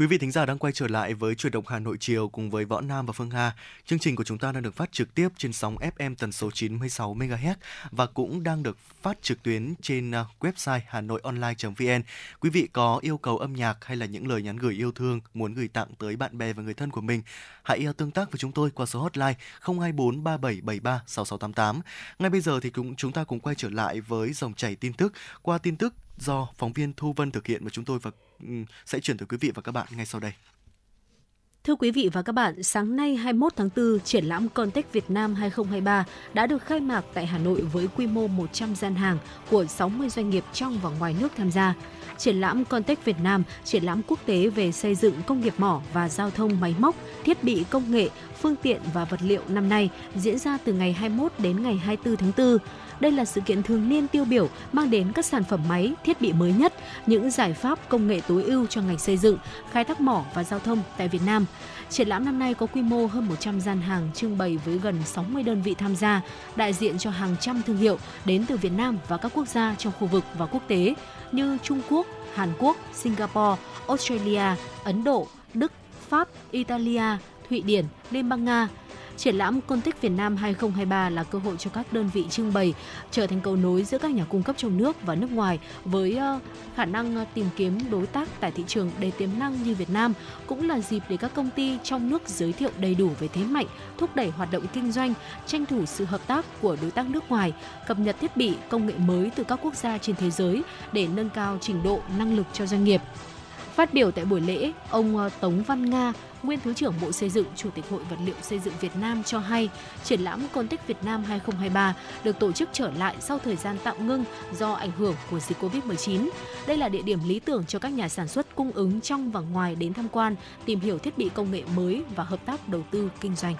Quý vị thính giả đang quay trở lại với chuyển động Hà Nội chiều cùng với Võ Nam và Phương Hà. Chương trình của chúng ta đang được phát trực tiếp trên sóng FM tần số 96 MHz và cũng đang được phát trực tuyến trên à, website hanoionline.vn. Quý vị có yêu cầu âm nhạc hay là những lời nhắn gửi yêu thương muốn gửi tặng tới bạn bè và người thân của mình, hãy à, tương tác với chúng tôi qua số hotline 024 3773 6688. Ngay bây giờ thì cũng chúng ta cùng quay trở lại với dòng chảy tin tức qua tin tức do phóng viên Thu Vân thực hiện và chúng tôi và Ừ, sẽ chuyển tới quý vị và các bạn ngay sau đây. Thưa quý vị và các bạn, sáng nay 21 tháng 4, triển lãm Contech Việt Nam 2023 đã được khai mạc tại Hà Nội với quy mô 100 gian hàng của 60 doanh nghiệp trong và ngoài nước tham gia. Triển lãm Contech Việt Nam, triển lãm quốc tế về xây dựng công nghiệp mỏ và giao thông máy móc, thiết bị công nghệ, phương tiện và vật liệu năm nay diễn ra từ ngày 21 đến ngày 24 tháng 4. Đây là sự kiện thường niên tiêu biểu mang đến các sản phẩm máy, thiết bị mới nhất, những giải pháp công nghệ tối ưu cho ngành xây dựng, khai thác mỏ và giao thông tại Việt Nam. Triển lãm năm nay có quy mô hơn 100 gian hàng trưng bày với gần 60 đơn vị tham gia, đại diện cho hàng trăm thương hiệu đến từ Việt Nam và các quốc gia trong khu vực và quốc tế như Trung Quốc, Hàn Quốc, Singapore, Australia, Ấn Độ, Đức, Pháp, Italia, Thụy Điển, Liên bang Nga. Triển lãm Contech Việt Nam 2023 là cơ hội cho các đơn vị trưng bày trở thành cầu nối giữa các nhà cung cấp trong nước và nước ngoài với ờ, khả năng ờ, tìm kiếm đối tác tại thị trường đầy tiềm năng như Việt Nam cũng là dịp để các công ty trong nước giới thiệu đầy đủ về thế mạnh, thúc đẩy hoạt động kinh doanh, tranh thủ sự hợp tác của đối tác nước ngoài, cập nhật thiết bị, công nghệ mới từ các quốc gia trên thế giới để nâng cao trình độ năng lực cho doanh nghiệp. Phát biểu tại buổi lễ, ông ờ, Tống Văn Nga, nguyên Thứ trưởng Bộ Xây dựng, Chủ tịch Hội Vật liệu Xây dựng Việt Nam cho hay, triển lãm Côn tích Việt Nam 2023 được tổ chức trở lại sau thời gian tạm ngưng do ảnh hưởng của dịch Covid-19. Đây là địa điểm lý tưởng cho các nhà sản xuất cung ứng trong và ngoài đến tham quan, tìm hiểu thiết bị công nghệ mới và hợp tác đầu tư kinh doanh.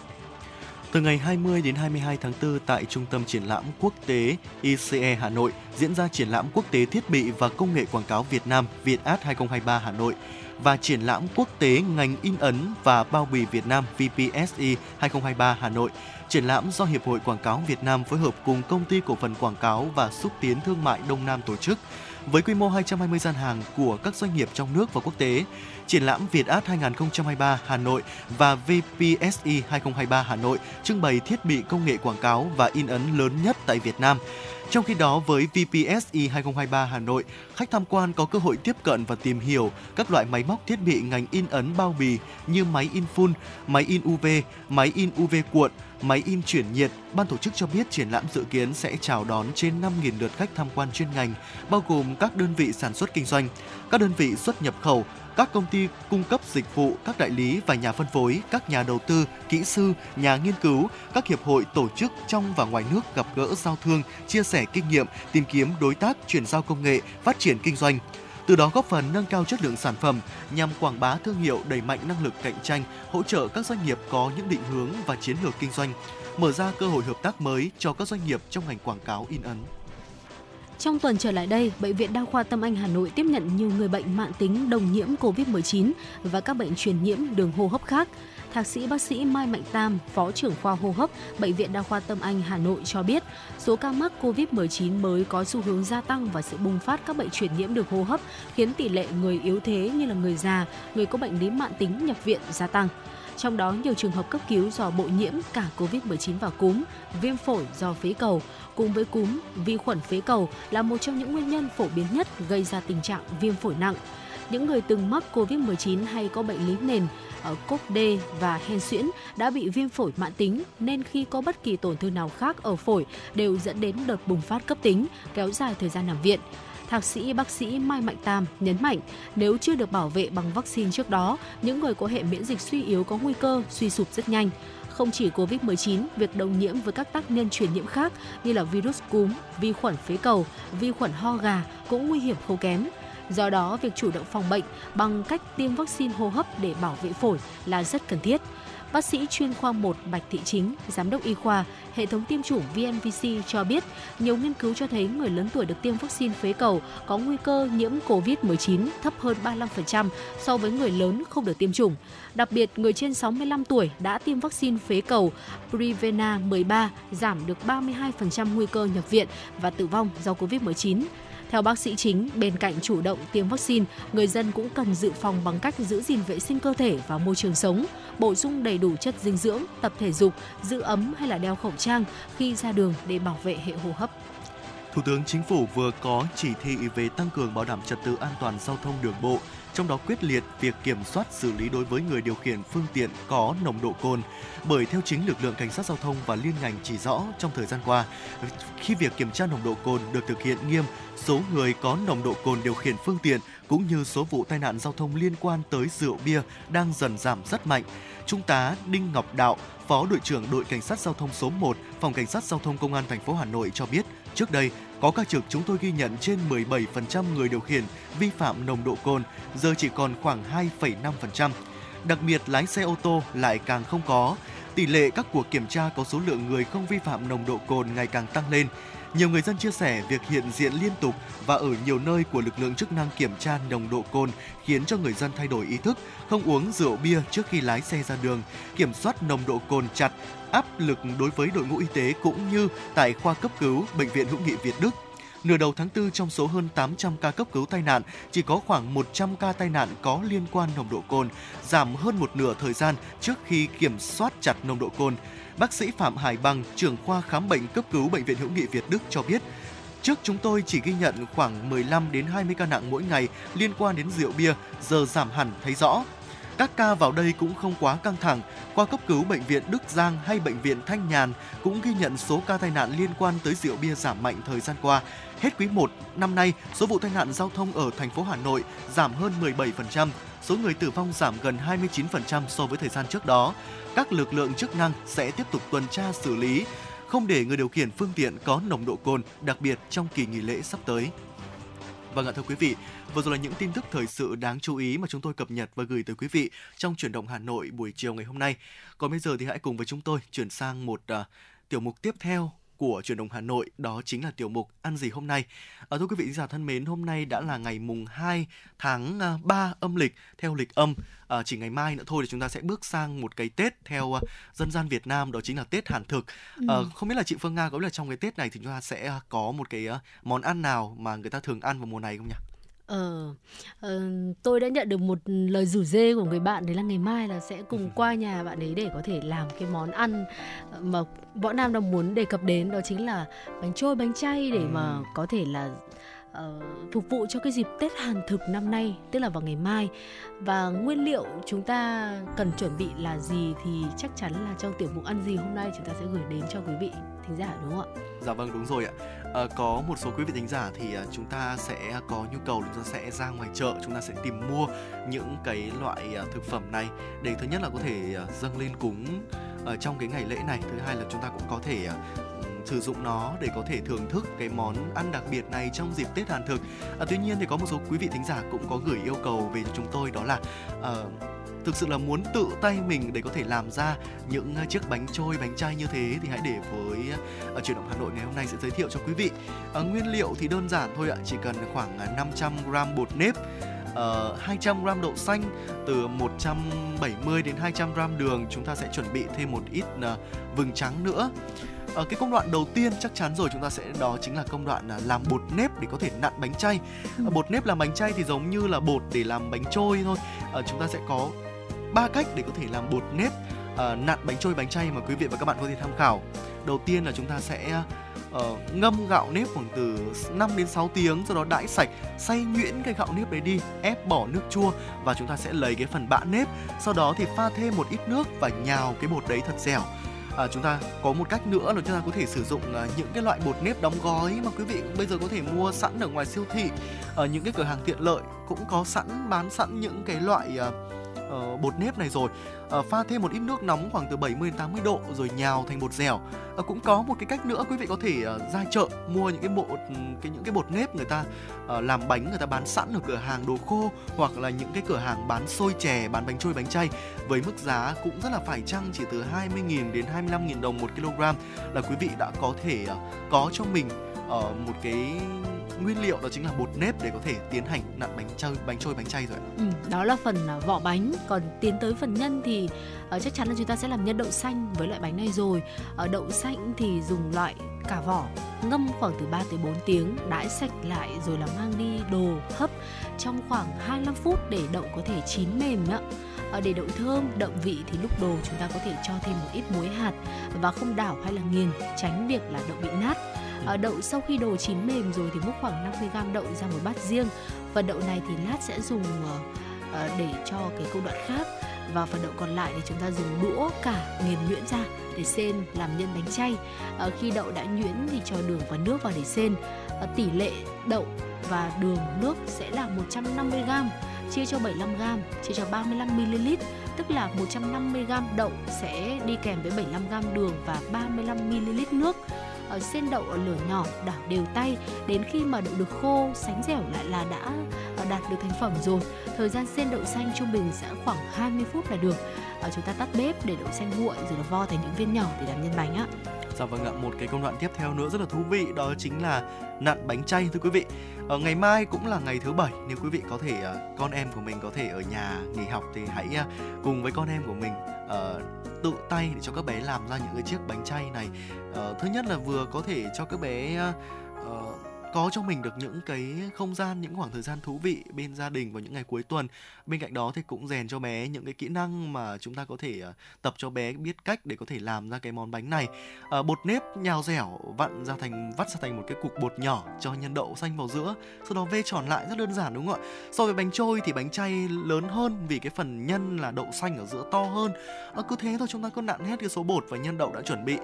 Từ ngày 20 đến 22 tháng 4 tại Trung tâm Triển lãm Quốc tế ICE Hà Nội diễn ra triển lãm quốc tế thiết bị và công nghệ quảng cáo Việt Nam Việt Ad 2023 Hà Nội và triển lãm quốc tế ngành in ấn và bao bì Việt Nam VPSI 2023 Hà Nội. Triển lãm do Hiệp hội Quảng cáo Việt Nam phối hợp cùng Công ty Cổ phần Quảng cáo và Xúc tiến Thương mại Đông Nam tổ chức với quy mô 220 gian hàng của các doanh nghiệp trong nước và quốc tế. Triển lãm Việt Art 2023 Hà Nội và VPSI 2023 Hà Nội trưng bày thiết bị công nghệ quảng cáo và in ấn lớn nhất tại Việt Nam. Trong khi đó, với VPSI 2023 Hà Nội, khách tham quan có cơ hội tiếp cận và tìm hiểu các loại máy móc thiết bị ngành in ấn bao bì như máy in phun, máy in UV, máy in UV cuộn, máy in chuyển nhiệt. Ban tổ chức cho biết triển lãm dự kiến sẽ chào đón trên 5.000 lượt khách tham quan chuyên ngành, bao gồm các đơn vị sản xuất kinh doanh, các đơn vị xuất nhập khẩu, các công ty cung cấp dịch vụ, các đại lý và nhà phân phối, các nhà đầu tư, kỹ sư, nhà nghiên cứu, các hiệp hội tổ chức trong và ngoài nước gặp gỡ giao thương, chia sẻ kinh nghiệm, tìm kiếm đối tác, chuyển giao công nghệ, phát triển kinh doanh từ đó góp phần nâng cao chất lượng sản phẩm nhằm quảng bá thương hiệu, đẩy mạnh năng lực cạnh tranh, hỗ trợ các doanh nghiệp có những định hướng và chiến lược kinh doanh, mở ra cơ hội hợp tác mới cho các doanh nghiệp trong ngành quảng cáo in ấn. Trong tuần trở lại đây, Bệnh viện Đa khoa Tâm Anh Hà Nội tiếp nhận nhiều người bệnh mạng tính đồng nhiễm COVID-19 và các bệnh truyền nhiễm đường hô hấp khác. Thạc sĩ bác sĩ Mai Mạnh Tam, Phó trưởng khoa hô hấp, Bệnh viện Đa khoa Tâm Anh Hà Nội cho biết, số ca mắc COVID-19 mới có xu hướng gia tăng và sự bùng phát các bệnh truyền nhiễm đường hô hấp khiến tỷ lệ người yếu thế như là người già, người có bệnh lý mạng tính nhập viện gia tăng trong đó nhiều trường hợp cấp cứu do bội nhiễm cả COVID-19 và cúm, viêm phổi do phế cầu, cùng với cúm, vi khuẩn phế cầu là một trong những nguyên nhân phổ biến nhất gây ra tình trạng viêm phổi nặng. Những người từng mắc COVID-19 hay có bệnh lý nền ở cốt D và hen suyễn đã bị viêm phổi mãn tính nên khi có bất kỳ tổn thương nào khác ở phổi đều dẫn đến đợt bùng phát cấp tính, kéo dài thời gian nằm viện. Thạc sĩ bác sĩ Mai Mạnh Tam nhấn mạnh, nếu chưa được bảo vệ bằng vaccine trước đó, những người có hệ miễn dịch suy yếu có nguy cơ suy sụp rất nhanh. Không chỉ COVID-19, việc đồng nhiễm với các tác nhân truyền nhiễm khác như là virus cúm, vi khuẩn phế cầu, vi khuẩn ho gà cũng nguy hiểm không kém. Do đó, việc chủ động phòng bệnh bằng cách tiêm vaccine hô hấp để bảo vệ phổi là rất cần thiết. Bác sĩ chuyên khoa 1 Bạch Thị Chính, giám đốc y khoa, hệ thống tiêm chủng VNVC cho biết, nhiều nghiên cứu cho thấy người lớn tuổi được tiêm vaccine phế cầu có nguy cơ nhiễm COVID-19 thấp hơn 35% so với người lớn không được tiêm chủng. Đặc biệt, người trên 65 tuổi đã tiêm vaccine phế cầu Prevena 13 giảm được 32% nguy cơ nhập viện và tử vong do COVID-19. Theo bác sĩ chính, bên cạnh chủ động tiêm vaccine, người dân cũng cần dự phòng bằng cách giữ gìn vệ sinh cơ thể và môi trường sống, bổ sung đầy đủ chất dinh dưỡng, tập thể dục, giữ ấm hay là đeo khẩu trang khi ra đường để bảo vệ hệ hô hấp. Thủ tướng Chính phủ vừa có chỉ thị về tăng cường bảo đảm trật tự an toàn giao thông đường bộ, trong đó quyết liệt việc kiểm soát xử lý đối với người điều khiển phương tiện có nồng độ cồn. Bởi theo chính lực lượng cảnh sát giao thông và liên ngành chỉ rõ trong thời gian qua, khi việc kiểm tra nồng độ cồn được thực hiện nghiêm, số người có nồng độ cồn điều khiển phương tiện cũng như số vụ tai nạn giao thông liên quan tới rượu bia đang dần giảm rất mạnh. Trung tá Đinh Ngọc Đạo, Phó đội trưởng đội cảnh sát giao thông số 1, Phòng cảnh sát giao thông công an thành phố Hà Nội cho biết, trước đây có các trực chúng tôi ghi nhận trên 17% người điều khiển vi phạm nồng độ cồn, giờ chỉ còn khoảng 2,5%. Đặc biệt lái xe ô tô lại càng không có. Tỷ lệ các cuộc kiểm tra có số lượng người không vi phạm nồng độ cồn ngày càng tăng lên. Nhiều người dân chia sẻ việc hiện diện liên tục và ở nhiều nơi của lực lượng chức năng kiểm tra nồng độ cồn khiến cho người dân thay đổi ý thức, không uống rượu bia trước khi lái xe ra đường, kiểm soát nồng độ cồn chặt, áp lực đối với đội ngũ y tế cũng như tại khoa cấp cứu Bệnh viện Hữu nghị Việt Đức. Nửa đầu tháng 4 trong số hơn 800 ca cấp cứu tai nạn, chỉ có khoảng 100 ca tai nạn có liên quan nồng độ cồn, giảm hơn một nửa thời gian trước khi kiểm soát chặt nồng độ cồn. Bác sĩ Phạm Hải Bằng, trưởng khoa khám bệnh cấp cứu Bệnh viện Hữu nghị Việt Đức cho biết, Trước chúng tôi chỉ ghi nhận khoảng 15 đến 20 ca nặng mỗi ngày liên quan đến rượu bia, giờ giảm hẳn thấy rõ. Các ca vào đây cũng không quá căng thẳng. Qua cấp cứu bệnh viện Đức Giang hay bệnh viện Thanh Nhàn cũng ghi nhận số ca tai nạn liên quan tới rượu bia giảm mạnh thời gian qua. Hết quý 1 năm nay, số vụ tai nạn giao thông ở thành phố Hà Nội giảm hơn 17%, số người tử vong giảm gần 29% so với thời gian trước đó. Các lực lượng chức năng sẽ tiếp tục tuần tra xử lý, không để người điều khiển phương tiện có nồng độ cồn, đặc biệt trong kỳ nghỉ lễ sắp tới. Vâng ạ thưa quý vị, vừa rồi là những tin tức thời sự đáng chú ý mà chúng tôi cập nhật và gửi tới quý vị trong chuyển động Hà Nội buổi chiều ngày hôm nay. Còn bây giờ thì hãy cùng với chúng tôi chuyển sang một uh, tiểu mục tiếp theo của truyền động Hà Nội đó chính là tiểu mục ăn gì hôm nay. À, thưa quý vị giả thân mến, hôm nay đã là ngày mùng 2 tháng 3 âm lịch theo lịch âm. À, chỉ ngày mai nữa thôi thì chúng ta sẽ bước sang một cái Tết theo uh, dân gian Việt Nam đó chính là Tết Hàn thực. À, không biết là chị Phương Nga có biết là trong cái Tết này thì chúng ta sẽ có một cái món ăn nào mà người ta thường ăn vào mùa này không nhỉ? Ờ, ờ, tôi đã nhận được một lời rủ dê của người bạn đấy là ngày mai là sẽ cùng qua nhà bạn ấy để có thể làm cái món ăn mà võ nam đang muốn đề cập đến đó chính là bánh trôi bánh chay để mà ừ. có thể là uh, phục vụ cho cái dịp Tết Hàn thực năm nay, tức là vào ngày mai. Và nguyên liệu chúng ta cần chuẩn bị là gì thì chắc chắn là trong tiểu mục ăn gì hôm nay chúng ta sẽ gửi đến cho quý vị thính giả đúng không ạ? Dạ vâng đúng rồi ạ. À, có một số quý vị thính giả thì ờ, chúng ta sẽ có nhu cầu chúng ta sẽ ra ngoài chợ chúng ta sẽ tìm mua những cái loại thực phẩm này để thứ nhất là có thể dâng lên cúng ở trong cái ngày lễ này thứ hai là chúng ta cũng có thể sử dụng nó để có thể thưởng thức cái món ăn đặc biệt này trong dịp Tết Hàn thực. À, tuy nhiên thì có một số quý vị thính giả cũng có gửi yêu cầu về cho chúng tôi đó là uh, thực sự là muốn tự tay mình để có thể làm ra những ờ, chiếc bánh trôi bánh chay như thế thì hãy để với uh, chuyển động Hà Nội ngày hôm nay sẽ giới thiệu cho quý vị. Uh, nguyên liệu thì đơn giản thôi ạ, chỉ cần khoảng 500 g bột nếp uh, 200 g đậu xanh, từ 170 đến 200 g đường, chúng ta sẽ chuẩn bị thêm một ít uh, vừng trắng nữa ở cái công đoạn đầu tiên chắc chắn rồi chúng ta sẽ đó chính là công đoạn làm bột nếp để có thể nặn bánh chay. Ừ. bột nếp làm bánh chay thì giống như là bột để làm bánh trôi thôi. À, chúng ta sẽ có ba cách để có thể làm bột nếp uh, nặn bánh trôi bánh chay mà quý vị và các bạn có thể tham khảo. Đầu tiên là chúng ta sẽ uh, ngâm gạo nếp khoảng từ 5 đến 6 tiếng sau đó đãi sạch xay nhuyễn cái gạo nếp đấy đi ép bỏ nước chua và chúng ta sẽ lấy cái phần bã nếp. Sau đó thì pha thêm một ít nước và nhào cái bột đấy thật dẻo à, chúng ta có một cách nữa là chúng ta có thể sử dụng à, những cái loại bột nếp đóng gói mà quý vị bây giờ có thể mua sẵn ở ngoài siêu thị. Ở những cái cửa hàng tiện lợi cũng có sẵn bán sẵn những cái loại à, uh, bột nếp này rồi. Uh, pha thêm một ít nước nóng khoảng từ 70 đến 80 độ rồi nhào thành bột dẻo. Uh, cũng có một cái cách nữa quý vị có thể uh, ra chợ mua những cái bột ừ, cái những cái bột nếp người ta uh, làm bánh người ta bán sẵn ở cửa hàng đồ khô hoặc là những cái cửa hàng bán xôi chè bán bánh trôi bánh chay với mức giá cũng rất là phải chăng chỉ từ 20.000 đến 25.000 đồng một kg là quý vị đã có thể uh, có cho mình uh, một cái nguyên liệu đó chính là bột nếp để có thể tiến hành nặn bánh trôi bánh trôi bánh chay rồi ừ, đó là phần à, vỏ bánh. Còn tiến tới phần nhân thì uh, chắc chắn là chúng ta sẽ làm nhân đậu xanh với loại bánh này rồi. Ở uh, đậu xanh thì dùng loại cả vỏ ngâm khoảng từ 3 tới 4 tiếng đãi sạch lại rồi là mang đi đồ hấp trong khoảng 25 phút để đậu có thể chín mềm ạ ờ, để đậu thơm đậm vị thì lúc đồ chúng ta có thể cho thêm một ít muối hạt và không đảo hay là nghiền tránh việc là đậu bị nát à, đậu sau khi đồ chín mềm rồi thì múc khoảng 50g đậu ra một bát riêng. Và đậu này thì lát sẽ dùng à, để cho cái công đoạn khác. Và phần đậu còn lại thì chúng ta dùng đũa cả nghiền nhuyễn ra để xên làm nhân bánh chay. À, khi đậu đã nhuyễn thì cho đường và nước vào để xên. À, tỷ lệ đậu và đường nước sẽ là 150g chia cho 75g chia cho 35ml tức là 150g đậu sẽ đi kèm với 75g đường và 35ml nước xiên đậu ở lửa nhỏ, đảo đều tay. Đến khi mà đậu được khô, sánh dẻo lại là đã ờ, đạt được thành phẩm rồi. Thời gian xiên đậu xanh trung bình sẽ khoảng 20 phút là được. Ờ, chúng ta tắt bếp để đậu xanh nguội, rồi nó vo thành những viên nhỏ để làm nhân bánh á. Dạ vâng ạ, một cái công đoạn tiếp theo nữa rất là thú vị đó chính là nặn bánh chay thưa quý vị. Ở ngày mai cũng là ngày thứ bảy nếu quý vị có thể ờ, con em của mình có thể ở nhà nghỉ học thì hãy ờ, cùng với con em của mình uh, tự tay để cho các bé làm ra những cái chiếc bánh chay này uh, thứ nhất là vừa có thể cho các bé uh, có cho mình được những cái không gian những khoảng thời gian thú vị bên gia đình vào những ngày cuối tuần. Bên cạnh đó thì cũng rèn cho bé những cái kỹ năng mà chúng ta có thể ờ, tập cho bé biết cách để có thể làm ra cái món bánh này. À, bột nếp nhào dẻo vặn ra thành vắt ra thành một cái cục bột nhỏ cho nhân đậu xanh vào giữa sau đó vê tròn lại rất đơn giản đúng không ạ? So với bánh trôi thì bánh chay lớn hơn vì cái phần nhân là đậu xanh ở giữa to hơn. À, cứ thế thôi chúng ta cứ nặn hết cái số bột và nhân đậu đã chuẩn bị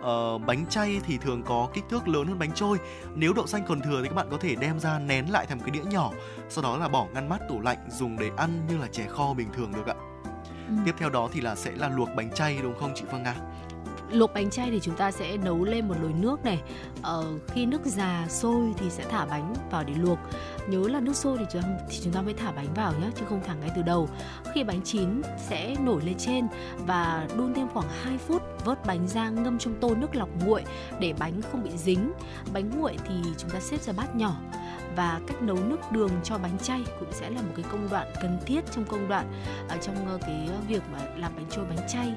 uh, bánh chay thì thường có kích thước lớn hơn bánh trôi. Nếu đậu xanh còn thừa thì các bạn có thể đem ra nén lại thành một cái đĩa nhỏ. Sau đó là bỏ ngăn mát tủ lạnh dùng để ăn như là chè kho bình thường được ạ. Ừ. tiếp theo đó thì là sẽ là luộc bánh chay đúng không chị Phương Nga luộc bánh chay thì chúng ta sẽ nấu lên một nồi nước này. Ờ, khi nước già sôi thì sẽ thả bánh vào để luộc. Nhớ là nước sôi thì chúng, thì chúng ta mới thả bánh vào nhé chứ không thả ngay từ đầu. Khi bánh chín sẽ nổi lên trên và đun thêm khoảng 2 phút vớt bánh ra ngâm trong tô nước lọc nguội để bánh không bị dính. Bánh nguội thì chúng ta xếp ra bát nhỏ và cách nấu nước đường cho bánh chay cũng sẽ là một cái công đoạn cần thiết trong công đoạn ở trong ờ, cái ờ, việc mà làm bánh trôi bánh chay.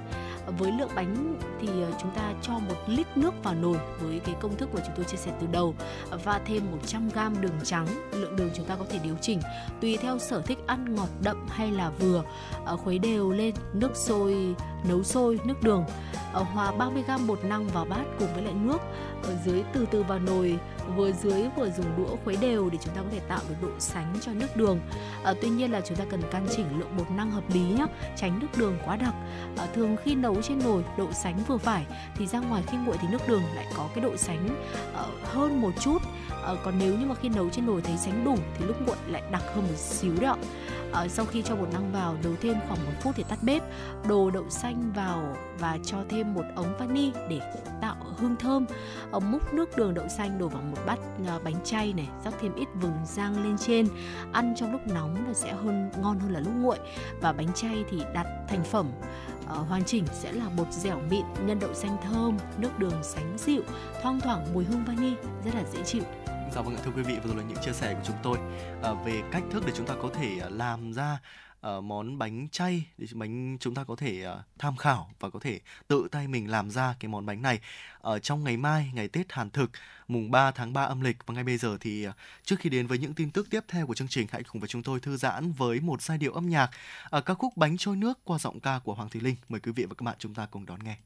Với lượng bánh thì chúng ta cho một lít nước vào nồi với cái công thức mà chúng tôi chia sẻ từ đầu và thêm 100 g đường trắng, lượng đường chúng ta có thể điều chỉnh tùy theo sở thích ăn ngọt đậm hay là vừa khuấy đều lên, nước sôi, nấu sôi, nước đường. Hòa 30 g bột năng vào bát cùng với lại nước ở dưới từ từ vào nồi vừa dưới vừa dùng đũa khuấy đều để chúng ta có thể tạo được độ sánh cho nước đường. À, tuy nhiên là chúng ta cần căn chỉnh lượng bột năng hợp lý nhé tránh nước đường quá đặc. À, thường khi nấu trên nồi độ sánh vừa phải thì ra ngoài khi nguội thì nước đường lại có cái độ sánh uh, hơn một chút. Uh, còn nếu như mà khi nấu trên nồi thấy sánh đủ thì lúc nguội lại đặc hơn một xíu đó à, sau khi cho bột năng vào nấu thêm khoảng một phút thì tắt bếp đồ đậu xanh vào và cho thêm một ống vani để tạo hương thơm. À, múc nước đường đậu xanh đổ vào một bát à, bánh chay này rắc thêm ít vừng rang lên trên. Ăn trong lúc nóng là sẽ hơn ngon hơn là lúc nguội. Và bánh chay thì đặt thành phẩm. Hoàn chỉnh sẽ là bột dẻo mịn nhân đậu xanh thơm nước đường sánh dịu thoang thoảng mùi hương vani rất là dễ chịu. Dạ vâng ạ thưa quý vị, vừa rồi là những chia sẻ của chúng tôi à, về cách thức để chúng ta có thể à, làm ra uh, món bánh chay để bánh chúng ta có thể uh, tham khảo và có thể tự tay mình làm ra cái món bánh này ở uh, trong ngày mai ngày Tết Hàn thực mùng 3 tháng 3 âm lịch và ngay bây giờ thì uh, trước khi đến với những tin tức tiếp theo của chương trình hãy cùng với chúng tôi thư giãn với một giai điệu âm nhạc uh, ca khúc bánh trôi nước qua giọng ca của Hoàng Thùy Linh mời quý vị và các bạn chúng ta cùng đón nghe.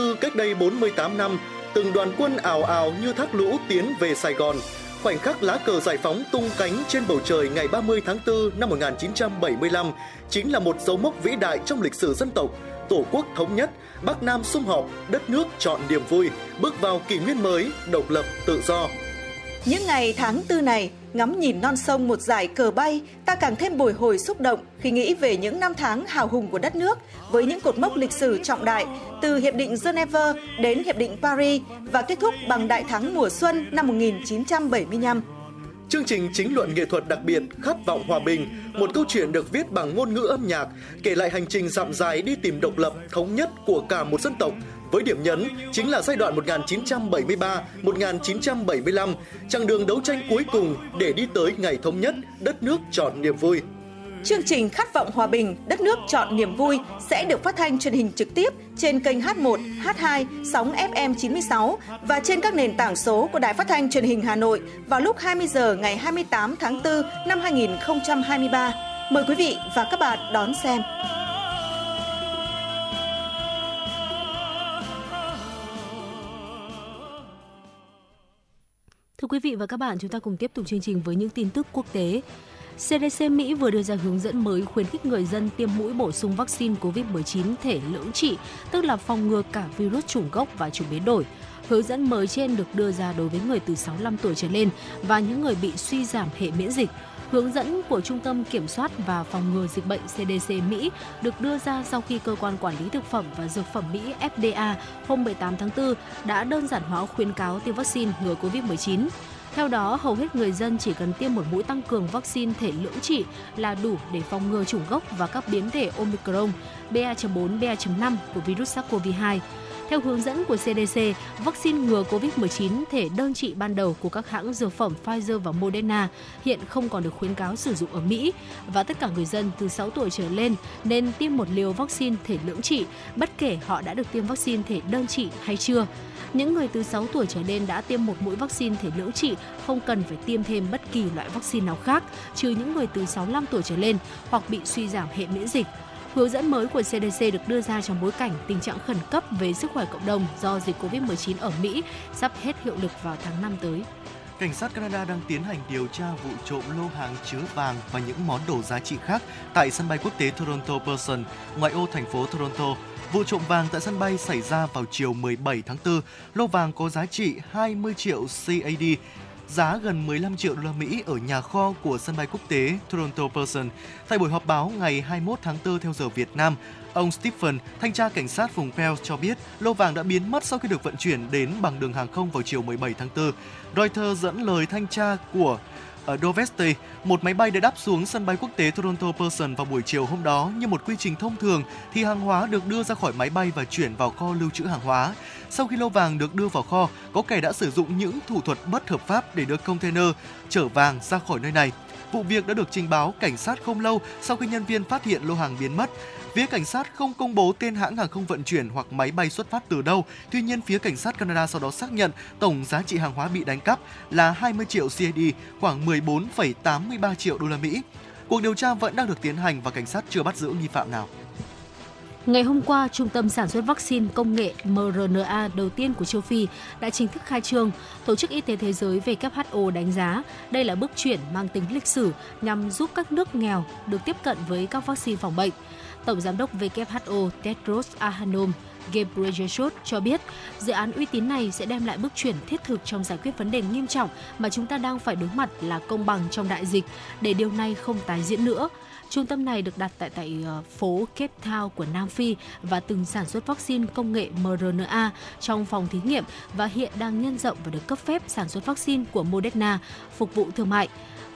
Tháng 4 cách đây 48 năm, từng đoàn quân ảo ảo như thác lũ tiến về Sài Gòn. Khoảnh khắc lá cờ giải phóng tung cánh trên bầu trời ngày 30 tháng 4 năm 1975 chính là một dấu mốc vĩ đại trong lịch sử dân tộc. Tổ quốc thống nhất, Bắc Nam sum họp, đất nước chọn niềm vui, bước vào kỷ nguyên mới, độc lập, tự do. Những ngày tháng tư này, ngắm nhìn non sông một dải cờ bay, ta càng thêm bồi hồi xúc động khi nghĩ về những năm tháng hào hùng của đất nước với những cột mốc lịch sử trọng đại từ Hiệp định Geneva đến Hiệp định Paris và kết thúc bằng đại thắng mùa xuân năm 1975. Chương trình chính luận nghệ thuật đặc biệt Khát vọng hòa bình, một câu chuyện được viết bằng ngôn ngữ âm nhạc, kể lại hành trình dặm dài đi tìm độc lập, thống nhất của cả một dân tộc với điểm nhấn chính là giai đoạn 1973-1975, chặng đường đấu tranh cuối cùng để đi tới ngày thống nhất, đất nước tròn niềm vui. Chương trình Khát vọng hòa bình, đất nước chọn niềm vui sẽ được phát thanh truyền hình trực tiếp trên kênh H1, H2, sóng FM 96 và trên các nền tảng số của Đài Phát thanh Truyền hình Hà Nội vào lúc 20 giờ ngày 28 tháng 4 năm 2023. Mời quý vị và các bạn đón xem. Thưa quý vị và các bạn, chúng ta cùng tiếp tục chương trình với những tin tức quốc tế. CDC Mỹ vừa đưa ra hướng dẫn mới khuyến khích người dân tiêm mũi bổ sung vaccine COVID-19 thể lưỡng trị, tức là phòng ngừa cả virus chủng gốc và chủng biến đổi. Hướng dẫn mới trên được đưa ra đối với người từ 65 tuổi trở lên và những người bị suy giảm hệ miễn dịch. Hướng dẫn của Trung tâm Kiểm soát và Phòng ngừa Dịch bệnh CDC Mỹ được đưa ra sau khi Cơ quan Quản lý Thực phẩm và Dược phẩm Mỹ FDA hôm 18 tháng 4 đã đơn giản hóa khuyến cáo tiêm vaccine ngừa COVID-19. Theo đó, hầu hết người dân chỉ cần tiêm một mũi tăng cường vaccine thể lưỡng trị là đủ để phòng ngừa chủng gốc và các biến thể Omicron, BA.4, BA.5 của virus SARS-CoV-2. Theo hướng dẫn của CDC, vaccine ngừa COVID-19 thể đơn trị ban đầu của các hãng dược phẩm Pfizer và Moderna hiện không còn được khuyến cáo sử dụng ở Mỹ và tất cả người dân từ 6 tuổi trở lên nên tiêm một liều vaccine thể lưỡng trị bất kể họ đã được tiêm vaccine thể đơn trị hay chưa. Những người từ 6 tuổi trở lên đã tiêm một mũi vaccine thể lưỡng trị không cần phải tiêm thêm bất kỳ loại vaccine nào khác, trừ những người từ 65 tuổi trở lên hoặc bị suy giảm hệ miễn dịch. Hướng dẫn mới của CDC được đưa ra trong bối cảnh tình trạng khẩn cấp về sức khỏe cộng đồng do dịch COVID-19 ở Mỹ sắp hết hiệu lực vào tháng 5 tới. Cảnh sát Canada đang tiến hành điều tra vụ trộm lô hàng chứa vàng và những món đồ giá trị khác tại sân bay quốc tế Toronto Pearson, ngoại ô thành phố Toronto. Vụ trộm vàng tại sân bay xảy ra vào chiều 17 tháng 4. Lô vàng có giá trị 20 triệu CAD, giá gần 15 triệu đô la Mỹ ở nhà kho của sân bay quốc tế Toronto Pearson. Tại buổi họp báo ngày 21 tháng 4 theo giờ Việt Nam, ông Stephen, thanh tra cảnh sát vùng Pell cho biết lô vàng đã biến mất sau khi được vận chuyển đến bằng đường hàng không vào chiều 17 tháng 4. Reuters dẫn lời thanh tra của ở Dovesti, một máy bay đã đáp xuống sân bay quốc tế Toronto Pearson vào buổi chiều hôm đó như một quy trình thông thường thì hàng hóa được đưa ra khỏi máy bay và chuyển vào kho lưu trữ hàng hóa. Sau khi lô vàng được đưa vào kho, có kẻ đã sử dụng những thủ thuật bất hợp pháp để đưa container chở vàng ra khỏi nơi này. Vụ việc đã được trình báo cảnh sát không lâu sau khi nhân viên phát hiện lô hàng biến mất. Phía cảnh sát không công bố tên hãng hàng không vận chuyển hoặc máy bay xuất phát từ đâu. Tuy nhiên, phía cảnh sát Canada sau đó xác nhận tổng giá trị hàng hóa bị đánh cắp là 20 triệu CAD, khoảng 14,83 triệu đô la Mỹ. Cuộc điều tra vẫn đang được tiến hành và cảnh sát chưa bắt giữ nghi phạm nào. Ngày hôm qua, Trung tâm sản xuất vaccine công nghệ mRNA đầu tiên của châu Phi đã chính thức khai trương. Tổ chức Y tế Thế giới WHO đánh giá đây là bước chuyển mang tính lịch sử nhằm giúp các nước nghèo được tiếp cận với các vaccine phòng bệnh. Tổng giám đốc WHO Tedros Adhanom Ghebreyesus cho biết, dự án uy tín này sẽ đem lại bước chuyển thiết thực trong giải quyết vấn đề nghiêm trọng mà chúng ta đang phải đối mặt là công bằng trong đại dịch để điều này không tái diễn nữa. Trung tâm này được đặt tại tại ờ, phố Cape Town của Nam Phi và từng sản xuất vaccine công nghệ mRNA trong phòng thí nghiệm và hiện đang nhân rộng và được cấp phép sản xuất vaccine của Moderna phục vụ thương mại.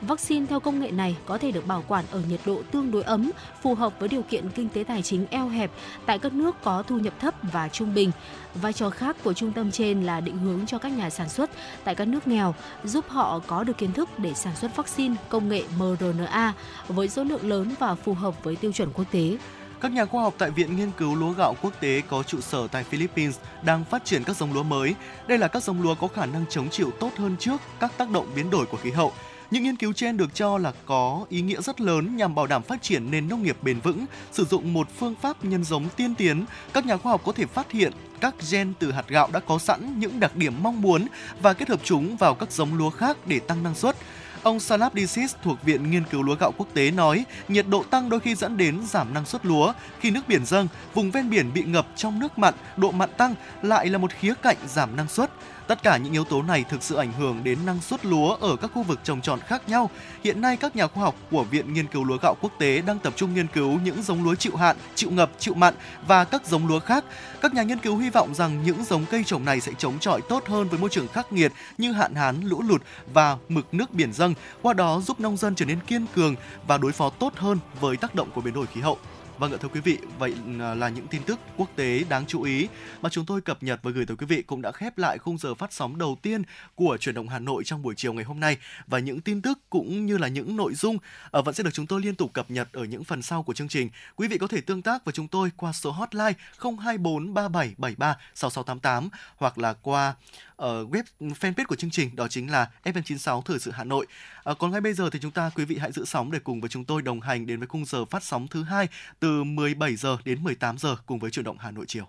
Vaccine theo công nghệ này có thể được bảo quản ở nhiệt độ tương đối ấm, phù hợp với điều kiện kinh tế tài chính eo hẹp tại các nước có thu nhập thấp và trung bình. Vai trò khác của trung tâm trên là định hướng cho các nhà sản xuất tại các nước nghèo, giúp họ có được kiến thức để sản xuất vaccine công nghệ mRNA với số lượng lớn và phù hợp với tiêu chuẩn quốc tế. Các nhà khoa học tại Viện Nghiên cứu Lúa gạo quốc tế có trụ sở tại Philippines đang phát triển các giống lúa mới. Đây là các giống lúa có khả năng chống chịu tốt hơn trước các tác động biến đổi của khí hậu. Những nghiên cứu trên được cho là có ý nghĩa rất lớn nhằm bảo đảm phát triển nền nông nghiệp bền vững, sử dụng một phương pháp nhân giống tiên tiến. Các nhà khoa học có thể phát hiện các gen từ hạt gạo đã có sẵn những đặc điểm mong muốn và kết hợp chúng vào các giống lúa khác để tăng năng suất. Ông Salab Disis thuộc Viện Nghiên cứu Lúa gạo quốc tế nói, nhiệt độ tăng đôi khi dẫn đến giảm năng suất lúa. Khi nước biển dâng, vùng ven biển bị ngập trong nước mặn, độ mặn tăng lại là một khía cạnh giảm năng suất. Tất cả những yếu tố này thực sự ảnh hưởng đến năng suất lúa ở các khu vực trồng trọt khác nhau. Hiện nay các nhà khoa học của Viện Nghiên cứu Lúa gạo quốc tế đang tập trung nghiên cứu những giống lúa chịu hạn, chịu ngập, chịu mặn và các giống lúa khác. Các nhà nghiên cứu hy vọng rằng những giống cây trồng này sẽ chống chọi tốt hơn với môi trường khắc nghiệt như hạn hán, lũ lụt và mực nước biển dâng, qua đó giúp nông dân trở nên kiên cường và đối phó tốt hơn với tác động của biến đổi khí hậu. Vâng ạ thưa quý vị, vậy à, là những tin tức quốc tế đáng chú ý mà chúng tôi cập nhật và gửi tới quý vị cũng đã khép lại khung giờ phát sóng đầu tiên của chuyển động Hà Nội trong buổi chiều ngày hôm nay và những tin tức cũng như là những nội dung à, vẫn sẽ được chúng tôi liên tục cập nhật ở những phần sau của chương trình. Quý vị có thể tương tác với chúng tôi qua số hotline 024 3773 6688 hoặc là qua ở web fanpage của chương trình đó chính là FM96 Thời sự Hà Nội. À, còn ngay bây giờ thì chúng ta quý vị hãy giữ sóng để cùng với chúng tôi đồng hành đến với khung giờ phát sóng thứ hai từ 17 giờ đến 18 giờ cùng với chuyển động Hà Nội chiều.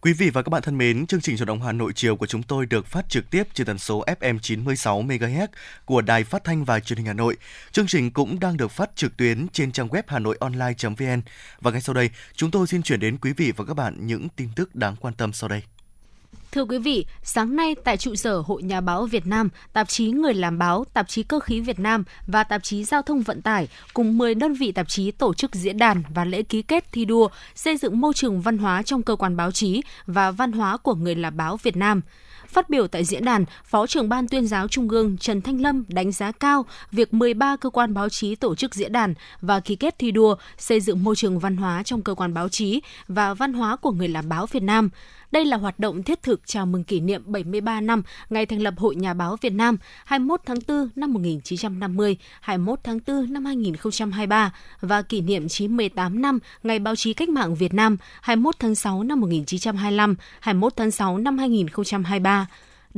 Quý vị và các bạn thân mến, chương trình truyền động Hà Nội chiều của chúng tôi được phát trực tiếp trên tần số FM 96 MHz của Đài Phát thanh và Truyền hình Hà Nội. Chương trình cũng đang được phát trực tuyến trên trang web hanoionline.vn. Và ngay sau đây, chúng tôi xin chuyển đến quý vị và các bạn những tin tức đáng quan tâm sau đây. Thưa quý vị, sáng nay tại trụ sở Hội Nhà báo Việt Nam, tạp chí Người làm báo, tạp chí Cơ khí Việt Nam và tạp chí Giao thông Vận tải cùng 10 đơn vị tạp chí tổ chức diễn đàn và lễ ký kết thi đua xây dựng môi trường văn hóa trong cơ quan báo chí và văn hóa của người làm báo Việt Nam. Phát biểu tại diễn đàn, Phó trưởng Ban tuyên giáo Trung ương Trần Thanh Lâm đánh giá cao việc 13 cơ quan báo chí tổ chức diễn đàn và ký kết thi đua xây dựng môi trường văn hóa trong cơ quan báo chí và văn hóa của người làm báo Việt Nam. Đây là hoạt động thiết thực chào mừng kỷ niệm 73 năm ngày thành lập Hội Nhà báo Việt Nam 21 tháng 4 năm 1950, 21 tháng 4 năm 2023 và kỷ niệm 98 năm ngày báo chí cách mạng Việt Nam 21 tháng 6 năm 1925, 21 tháng 6 năm 2023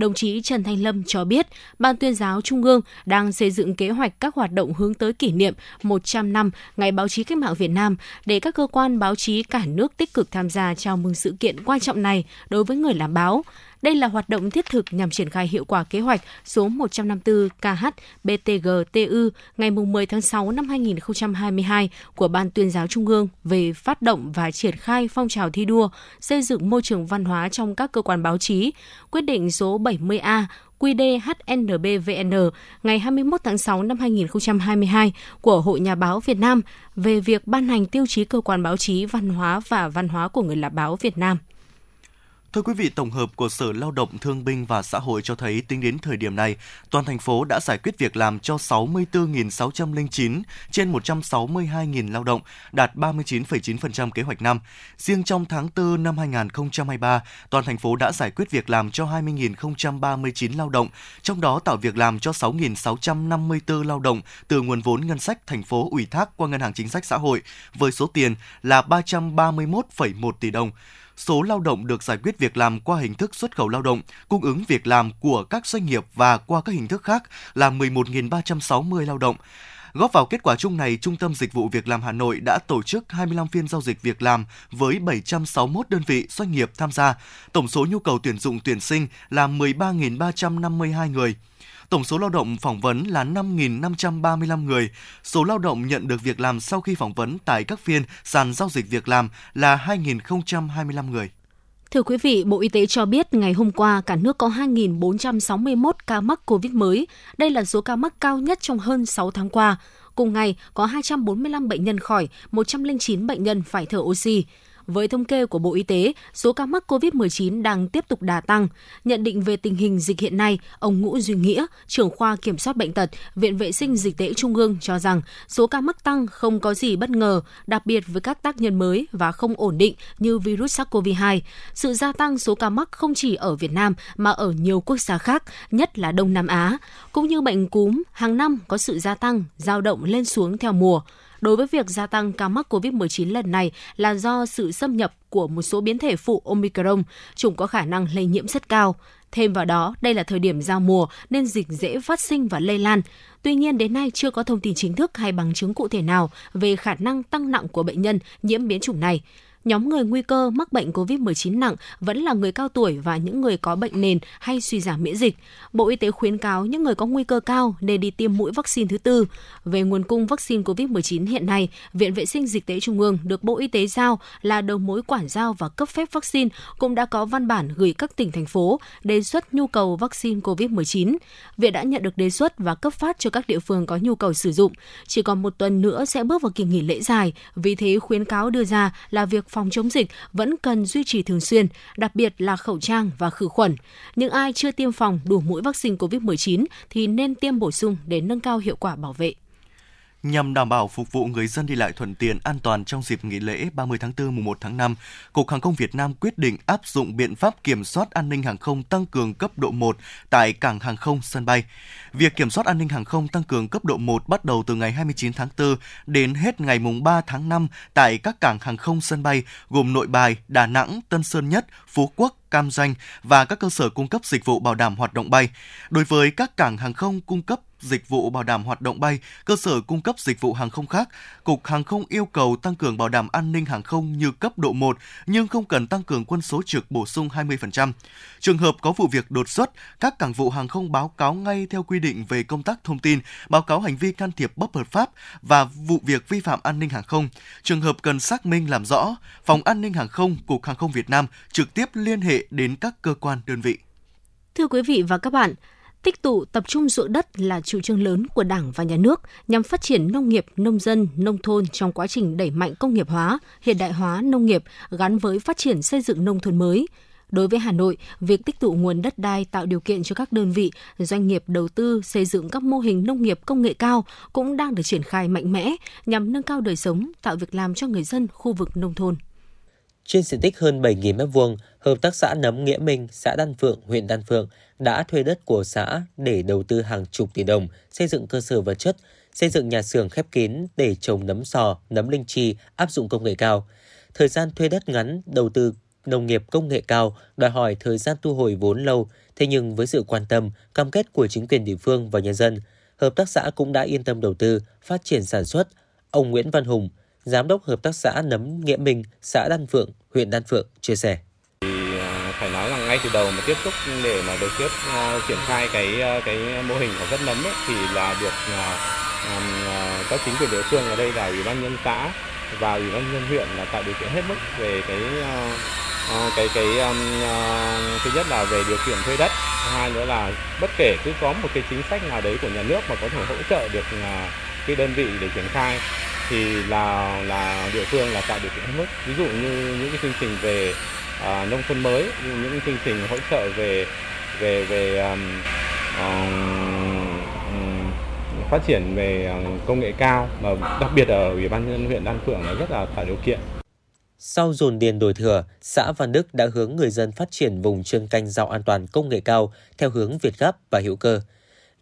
đồng chí Trần Thanh Lâm cho biết, Ban tuyên giáo Trung ương đang xây dựng kế hoạch các hoạt động hướng tới kỷ niệm 100 năm Ngày báo chí cách mạng Việt Nam để các cơ quan báo chí cả nước tích cực tham gia chào mừng sự kiện quan trọng này đối với người làm báo. Đây là hoạt động thiết thực nhằm triển khai hiệu quả kế hoạch số 154 KH BTG-TU ngày 10 tháng 6 năm 2022 của Ban tuyên giáo Trung ương về phát động và triển khai phong trào thi đua xây dựng môi trường văn hóa trong các cơ quan báo chí, quyết định số 70A QDHNBVN ngày 21 tháng 6 năm 2022 của Hội Nhà báo Việt Nam về việc ban hành tiêu chí cơ quan báo chí văn hóa và văn hóa của người làm báo Việt Nam. Thưa quý vị, tổng hợp của Sở Lao động Thương binh và Xã hội cho thấy tính đến thời điểm này, toàn thành phố đã giải quyết việc làm cho 64.609 trên 162.000 lao động, đạt 39,9% kế hoạch năm. Riêng trong tháng 4 năm 2023, toàn thành phố đã giải quyết việc làm cho 20.039 lao động, trong đó tạo việc làm cho 6.654 lao động từ nguồn vốn ngân sách thành phố ủy thác qua Ngân hàng Chính sách Xã hội với số tiền là 331,1 tỷ đồng số lao động được giải quyết việc làm qua hình thức xuất khẩu lao động, cung ứng việc làm của các doanh nghiệp và qua các hình thức khác là 11.360 lao động. Góp vào kết quả chung này, Trung tâm Dịch vụ Việc làm Hà Nội đã tổ chức 25 phiên giao dịch việc làm với 761 đơn vị doanh nghiệp tham gia. Tổng số nhu cầu tuyển dụng tuyển sinh là 13.352 người. Tổng số lao động phỏng vấn là 5.535 người. Số lao động nhận được việc làm sau khi phỏng vấn tại các phiên sàn giao dịch việc làm là 2.025 người. Thưa quý vị, Bộ Y tế cho biết ngày hôm qua cả nước có 2.461 ca mắc COVID mới. Đây là số ca mắc cao nhất trong hơn 6 tháng qua. Cùng ngày, có 245 bệnh nhân khỏi, 109 bệnh nhân phải thở oxy. Với thống kê của Bộ Y tế, số ca mắc COVID-19 đang tiếp tục đà tăng. Nhận định về tình hình dịch hiện nay, ông Ngũ Duy Nghĩa, trưởng khoa kiểm soát bệnh tật, Viện Vệ sinh Dịch tễ Trung ương cho rằng số ca mắc tăng không có gì bất ngờ, đặc biệt với các tác nhân mới và không ổn định như virus SARS-CoV-2. Sự gia tăng số ca mắc không chỉ ở Việt Nam mà ở nhiều quốc gia khác, nhất là Đông Nam Á. Cũng như bệnh cúm, hàng năm có sự gia tăng, dao động lên xuống theo mùa đối với việc gia tăng ca mắc COVID-19 lần này là do sự xâm nhập của một số biến thể phụ Omicron, chủng có khả năng lây nhiễm rất cao. Thêm vào đó, đây là thời điểm giao mùa nên dịch dễ phát sinh và lây lan. Tuy nhiên đến nay chưa có thông tin chính thức hay bằng chứng cụ thể nào về khả năng tăng nặng của bệnh nhân nhiễm biến chủng này nhóm người nguy cơ mắc bệnh COVID-19 nặng vẫn là người cao tuổi và những người có bệnh nền hay suy giảm miễn dịch. Bộ Y tế khuyến cáo những người có nguy cơ cao nên đi tiêm mũi vaccine thứ tư. Về nguồn cung vaccine COVID-19 hiện nay, Viện Vệ sinh Dịch tễ Trung ương được Bộ Y tế giao là đầu mối quản giao và cấp phép vaccine cũng đã có văn bản gửi các tỉnh thành phố đề xuất nhu cầu vaccine COVID-19. Viện đã nhận được đề xuất và cấp phát cho các địa phương có nhu cầu sử dụng. Chỉ còn một tuần nữa sẽ bước vào kỳ nghỉ lễ dài, vì thế khuyến cáo đưa ra là việc phòng chống dịch vẫn cần duy trì thường xuyên, đặc biệt là khẩu trang và khử khuẩn. Những ai chưa tiêm phòng đủ mũi vaccine COVID-19 thì nên tiêm bổ sung để nâng cao hiệu quả bảo vệ nhằm đảm bảo phục vụ người dân đi lại thuận tiện, an toàn trong dịp nghỉ lễ 30 tháng 4 mùng 1 tháng 5, Cục Hàng không Việt Nam quyết định áp dụng biện pháp kiểm soát an ninh hàng không tăng cường cấp độ 1 tại cảng hàng không sân bay. Việc kiểm soát an ninh hàng không tăng cường cấp độ 1 bắt đầu từ ngày 29 tháng 4 đến hết ngày mùng 3 tháng 5 tại các cảng hàng không sân bay gồm Nội Bài, Đà Nẵng, Tân Sơn Nhất, Phú Quốc, Cam Ranh và các cơ sở cung cấp dịch vụ bảo đảm hoạt động bay. Đối với các cảng hàng không cung cấp dịch vụ bảo đảm hoạt động bay, cơ sở cung cấp dịch vụ hàng không khác, Cục Hàng không yêu cầu tăng cường bảo đảm an ninh hàng không như cấp độ 1 nhưng không cần tăng cường quân số trực bổ sung 20%. Trường hợp có vụ việc đột xuất, các cảng vụ hàng không báo cáo ngay theo quy định về công tác thông tin, báo cáo hành vi can thiệp bất hợp pháp và vụ việc vi phạm an ninh hàng không. Trường hợp cần xác minh làm rõ, Phòng An ninh hàng không, Cục Hàng không Việt Nam trực tiếp tiếp liên hệ đến các cơ quan đơn vị. Thưa quý vị và các bạn, Tích tụ tập trung ruộng đất là chủ trương lớn của Đảng và Nhà nước nhằm phát triển nông nghiệp, nông dân, nông thôn trong quá trình đẩy mạnh công nghiệp hóa, hiện đại hóa nông nghiệp gắn với phát triển xây dựng nông thôn mới. Đối với Hà Nội, việc tích tụ nguồn đất đai tạo điều kiện cho các đơn vị, doanh nghiệp đầu tư xây dựng các mô hình nông nghiệp công nghệ cao cũng đang được triển khai mạnh mẽ nhằm nâng cao đời sống, tạo việc làm cho người dân khu vực nông thôn. Trên diện tích hơn 7.000 m2, Hợp tác xã Nấm Nghĩa Minh, xã Đan Phượng, huyện Đan Phượng đã thuê đất của xã để đầu tư hàng chục tỷ đồng, xây dựng cơ sở vật chất, xây dựng nhà xưởng khép kín để trồng nấm sò, nấm linh chi áp dụng công nghệ cao. Thời gian thuê đất ngắn, đầu tư nông nghiệp công nghệ cao đòi hỏi thời gian thu hồi vốn lâu, thế nhưng với sự quan tâm, cam kết của chính quyền địa phương và nhân dân, hợp tác xã cũng đã yên tâm đầu tư, phát triển sản xuất. Ông Nguyễn Văn Hùng, Giám đốc Hợp tác xã Nấm Nghĩa Minh, xã Đan Phượng, huyện Đan Phượng chia sẻ. Thì à, phải nói rằng ngay từ đầu mà tiếp xúc để mà được tiếp uh, à, triển khai cái à, cái mô hình sản xuất nấm ấy, thì là được uh, um, các chính quyền địa phương ở đây là ủy ban nhân xã và ủy ban nhân huyện là tạo điều kiện hết mức về cái uh, uh, cái cái um, uh, thứ nhất là về điều kiện thuê đất hai nữa là bất kể cứ có một cái chính sách nào đấy của nhà nước mà có thể hỗ trợ được uh, cái đơn vị để triển khai thì là là địa phương là tạo điều kiện hết mức ví dụ như những cái chương trình về à, nông thôn mới những chương trình hỗ trợ về về về um, um, phát triển về à, công nghệ cao mà đặc biệt ở ủy ban nhân huyện Đan Phượng là rất là tạo điều kiện. Sau dồn điền đổi thừa, xã Văn Đức đã hướng người dân phát triển vùng chuyên canh rau an toàn công nghệ cao theo hướng Việt Gáp và hữu cơ.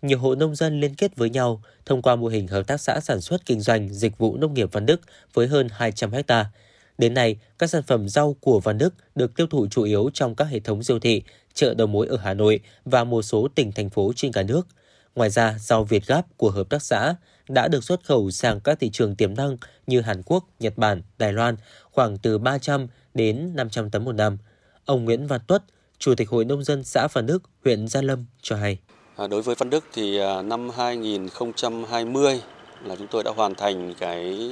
Nhiều hộ nông dân liên kết với nhau thông qua mô hình hợp tác xã sản xuất kinh doanh dịch vụ nông nghiệp Văn Đức với hơn 200 ha. Đến nay, các sản phẩm rau của Văn Đức được tiêu thụ chủ yếu trong các hệ thống siêu thị, chợ đầu mối ở Hà Nội và một số tỉnh thành phố trên cả nước. Ngoài ra, rau Việt Gáp của hợp tác xã đã được xuất khẩu sang các thị trường tiềm năng như Hàn Quốc, Nhật Bản, Đài Loan khoảng từ 300 đến 500 tấn một năm. Ông Nguyễn Văn Tuất, Chủ tịch Hội Nông dân xã Văn Đức, huyện Gia Lâm cho hay. À, đối với Văn Đức thì à, năm 2020 là chúng tôi đã hoàn thành cái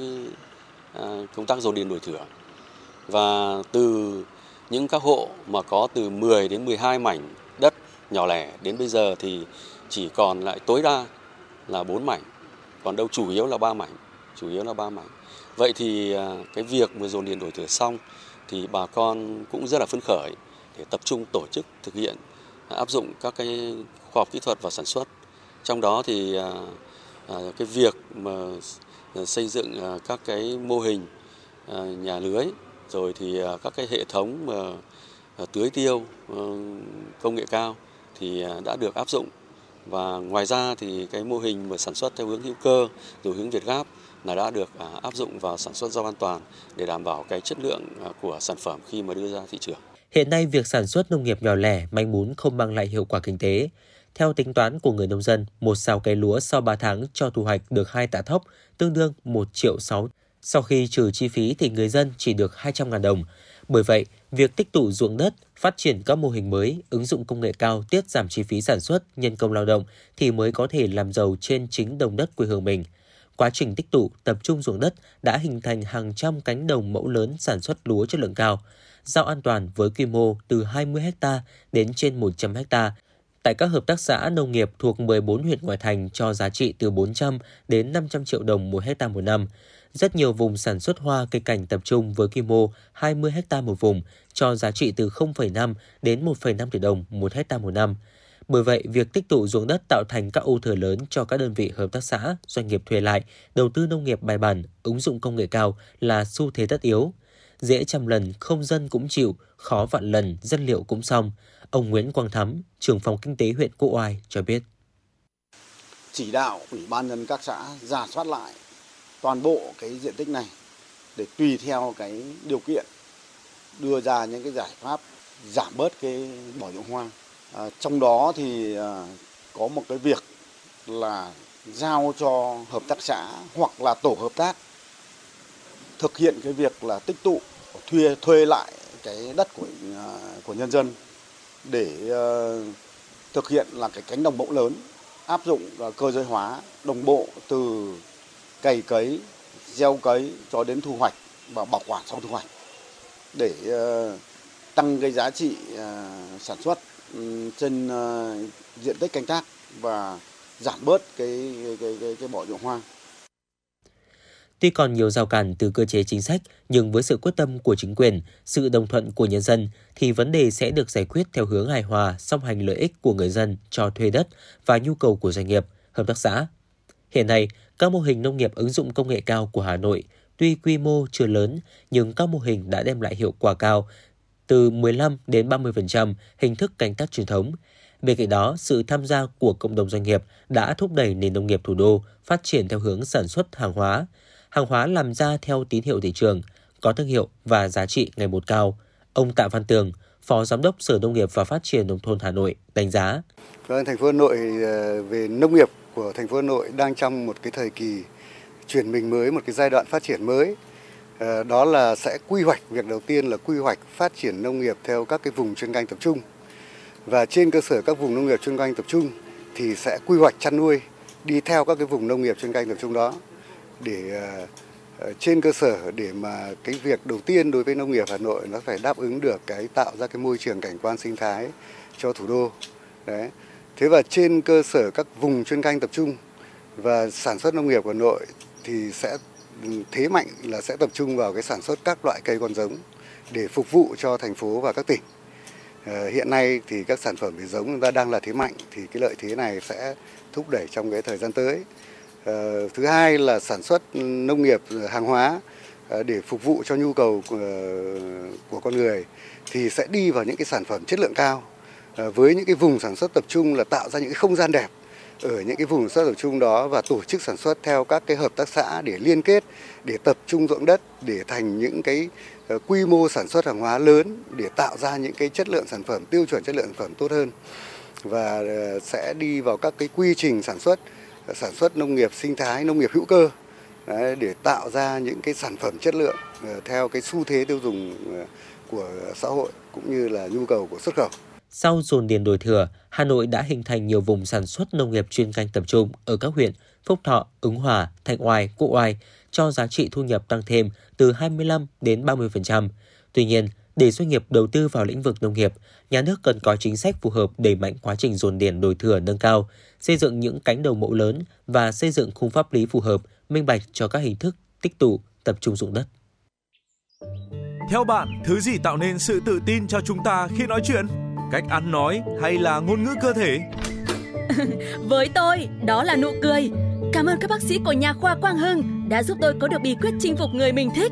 à, công tác dồn điền đổi thửa và từ những các hộ mà có từ 10 đến 12 mảnh đất nhỏ lẻ đến bây giờ thì chỉ còn lại tối đa là 4 mảnh, còn đâu chủ yếu là 3 mảnh, chủ yếu là 3 mảnh. Vậy thì cái việc mà dồn điền đổi thửa xong thì bà con cũng rất là phấn khởi để tập trung tổ chức thực hiện áp dụng các cái khoa học kỹ thuật vào sản xuất. Trong đó thì à, à, cái việc mà xây dựng à, các cái mô hình nhà lưới rồi thì các cái hệ thống mà tưới tiêu ờ, công nghệ cao thì đã được áp dụng và ngoài ra thì cái mô hình mà sản xuất theo hướng hữu cơ rồi hướng Việt Gáp là đã được áp dụng vào sản xuất rau an toàn để đảm bảo cái chất lượng của sản phẩm khi mà đưa ra thị trường. Hiện nay việc sản xuất nông nghiệp nhỏ lẻ, manh mún không mang lại hiệu quả kinh tế. Theo tính toán của người nông dân, một xào cây lúa sau 3 tháng cho thu hoạch được 2 tạ thóc, tương đương 1 triệu 6. Sau khi trừ chi phí thì người dân chỉ được 200.000 đồng. Bởi vậy, việc tích tụ ruộng đất, phát triển các mô hình mới, ứng dụng công nghệ cao, tiết giảm chi phí sản xuất, nhân công lao động thì mới có thể làm giàu trên chính đồng đất quê hương mình. Quá trình tích tụ, tập trung ruộng đất đã hình thành hàng trăm cánh đồng mẫu lớn sản xuất lúa chất lượng cao, rau an toàn với quy mô từ 20 ha đến trên 100 ha tại các hợp tác xã nông nghiệp thuộc 14 huyện ngoại thành cho giá trị từ 400 đến 500 triệu đồng một hecta một năm. Rất nhiều vùng sản xuất hoa cây cảnh tập trung với quy mô 20 hecta một vùng cho giá trị từ 0,5 đến 1,5 tỷ đồng một hecta một năm. Bởi vậy, việc tích tụ ruộng đất tạo thành các ô thừa lớn cho các đơn vị hợp tác xã, doanh nghiệp thuê lại, đầu tư nông nghiệp bài bản, ứng dụng công nghệ cao là xu thế tất yếu. Dễ trăm lần, không dân cũng chịu, khó vạn lần, dân liệu cũng xong. Ông Nguyễn Quang Thắm, trưởng phòng kinh tế huyện Cô Oai cho biết. Chỉ đạo Ủy ban nhân các xã giả soát lại toàn bộ cái diện tích này để tùy theo cái điều kiện đưa ra những cái giải pháp giảm bớt cái bỏ dụng hoang. À, trong đó thì à, có một cái việc là giao cho hợp tác xã hoặc là tổ hợp tác thực hiện cái việc là tích tụ thuê thuê lại cái đất của à, của nhân dân để ờ, thực hiện là cái cánh đồng mẫu lớn áp dụng ờ, cơ giới hóa đồng bộ từ cày cấy, gieo cấy cho đến thu hoạch và bảo quản sau thu hoạch để ờ, tăng cái giá trị sản xuất ừ, trên diện tích canh tác và giảm bớt cái cái cái, cái, cái bỏ ruộng hoang. Tuy còn nhiều rào cản từ cơ chế chính sách, nhưng với sự quyết tâm của chính quyền, sự đồng thuận của nhân dân, thì vấn đề sẽ được giải quyết theo hướng hài hòa, song hành lợi ích của người dân cho thuê đất và nhu cầu của doanh nghiệp, hợp tác xã. Hiện nay, các mô hình nông nghiệp ứng dụng công nghệ cao của Hà Nội tuy quy mô chưa lớn, nhưng các mô hình đã đem lại hiệu quả cao, từ 15 đến 30% hình thức canh tác truyền thống. Bên cạnh đó, sự tham gia của cộng đồng doanh nghiệp đã thúc đẩy nền nông nghiệp thủ đô phát triển theo hướng sản xuất hàng hóa, hàng hóa làm ra theo tín hiệu thị trường, có thương hiệu và giá trị ngày một cao. Ông Tạ Văn Tường, Phó Giám đốc Sở Nông nghiệp và Phát triển Nông thôn Hà Nội đánh giá. Vâng, thành phố Hà Nội ờ, về nông nghiệp của thành phố Hà Nội đang trong một cái thời kỳ chuyển mình mới, một cái giai đoạn phát triển mới. Ờ, đó là sẽ quy hoạch, việc đầu tiên là quy hoạch phát triển nông nghiệp theo các cái vùng chuyên canh tập trung. Và trên cơ sở các vùng nông nghiệp chuyên canh tập trung thì sẽ quy hoạch chăn nuôi đi theo các cái vùng nông nghiệp chuyên canh tập trung đó để à, à, trên cơ sở để mà cái việc đầu tiên đối với nông nghiệp Hà Nội nó phải đáp ứng được cái tạo ra cái môi trường cảnh quan sinh thái cho thủ đô. Đấy. Thế và trên cơ sở các vùng chuyên canh tập trung và sản xuất nông nghiệp của Hà Nội thì sẽ ừ, thế mạnh là sẽ tập trung vào cái sản xuất các loại cây con giống để phục vụ cho thành phố và các tỉnh. Ờ, hiện nay thì các sản phẩm về giống chúng ta đang là thế mạnh thì cái lợi thế này sẽ thúc đẩy trong cái thời gian tới. Ờ, thứ hai là sản xuất nông nghiệp ờ, hàng hóa ờ, để phục vụ cho nhu cầu của, con người thì sẽ đi vào những cái sản phẩm chất lượng cao. Với những cái vùng sản xuất tập trung là tạo ra những cái không gian đẹp ở những cái vùng sản xuất tập trung đó và tổ chức sản xuất theo các cái hợp tác xã để liên kết để tập trung ruộng đất để thành những cái quy mô sản xuất hàng hóa lớn để tạo ra những cái chất lượng sản phẩm tiêu chuẩn chất lượng sản phẩm tốt hơn. Và sẽ đi vào các cái quy trình sản xuất sản xuất nông nghiệp sinh thái, nông nghiệp hữu cơ đấy, để tạo ra những cái sản phẩm chất lượng ờ, theo cái xu thế tiêu dùng ờ, của xã hội cũng như là nhu cầu của xuất khẩu. Sau dồn điền đổi thừa, Hà Nội đã hình thành nhiều vùng sản xuất nông nghiệp chuyên canh tập trung ở các huyện Phúc Thọ, Ứng Hòa, Thanh Oai, Quốc Oai cho giá trị thu nhập tăng thêm từ 25 đến 30%. Tuy nhiên, để doanh nghiệp đầu tư vào lĩnh vực nông nghiệp, nhà nước cần có chính sách phù hợp đẩy mạnh quá trình dồn điền đổi thừa nâng cao, xây dựng những cánh đồng mẫu lớn và xây dựng khung pháp lý phù hợp, minh bạch cho các hình thức tích tụ, tập trung dụng đất. Theo bạn, thứ gì tạo nên sự tự tin cho chúng ta khi nói chuyện? Cách ăn nói hay là ngôn ngữ cơ thể? Với tôi, đó là nụ cười. Cảm ơn các bác sĩ của nhà khoa Quang Hưng đã giúp tôi có được bí quyết chinh phục người mình thích.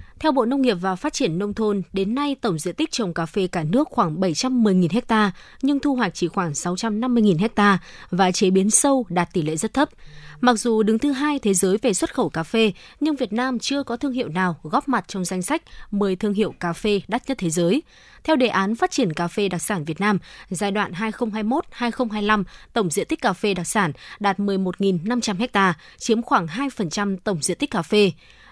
Theo Bộ Nông nghiệp và Phát triển Nông thôn, đến nay tổng diện tích trồng cà phê cả nước khoảng 710.000 ha, nhưng thu hoạch chỉ khoảng 650.000 ha và chế biến sâu đạt tỷ lệ rất thấp. Mặc dù đứng thứ hai thế giới về xuất khẩu cà phê, nhưng Việt Nam chưa có thương hiệu nào góp mặt trong danh sách 10 thương hiệu cà phê đắt nhất thế giới. Theo đề án phát triển cà phê đặc sản Việt Nam, giai đoạn 2021-2025, tổng diện tích cà phê đặc sản đạt 11.500 ha, chiếm khoảng 2% tổng diện tích cà phê.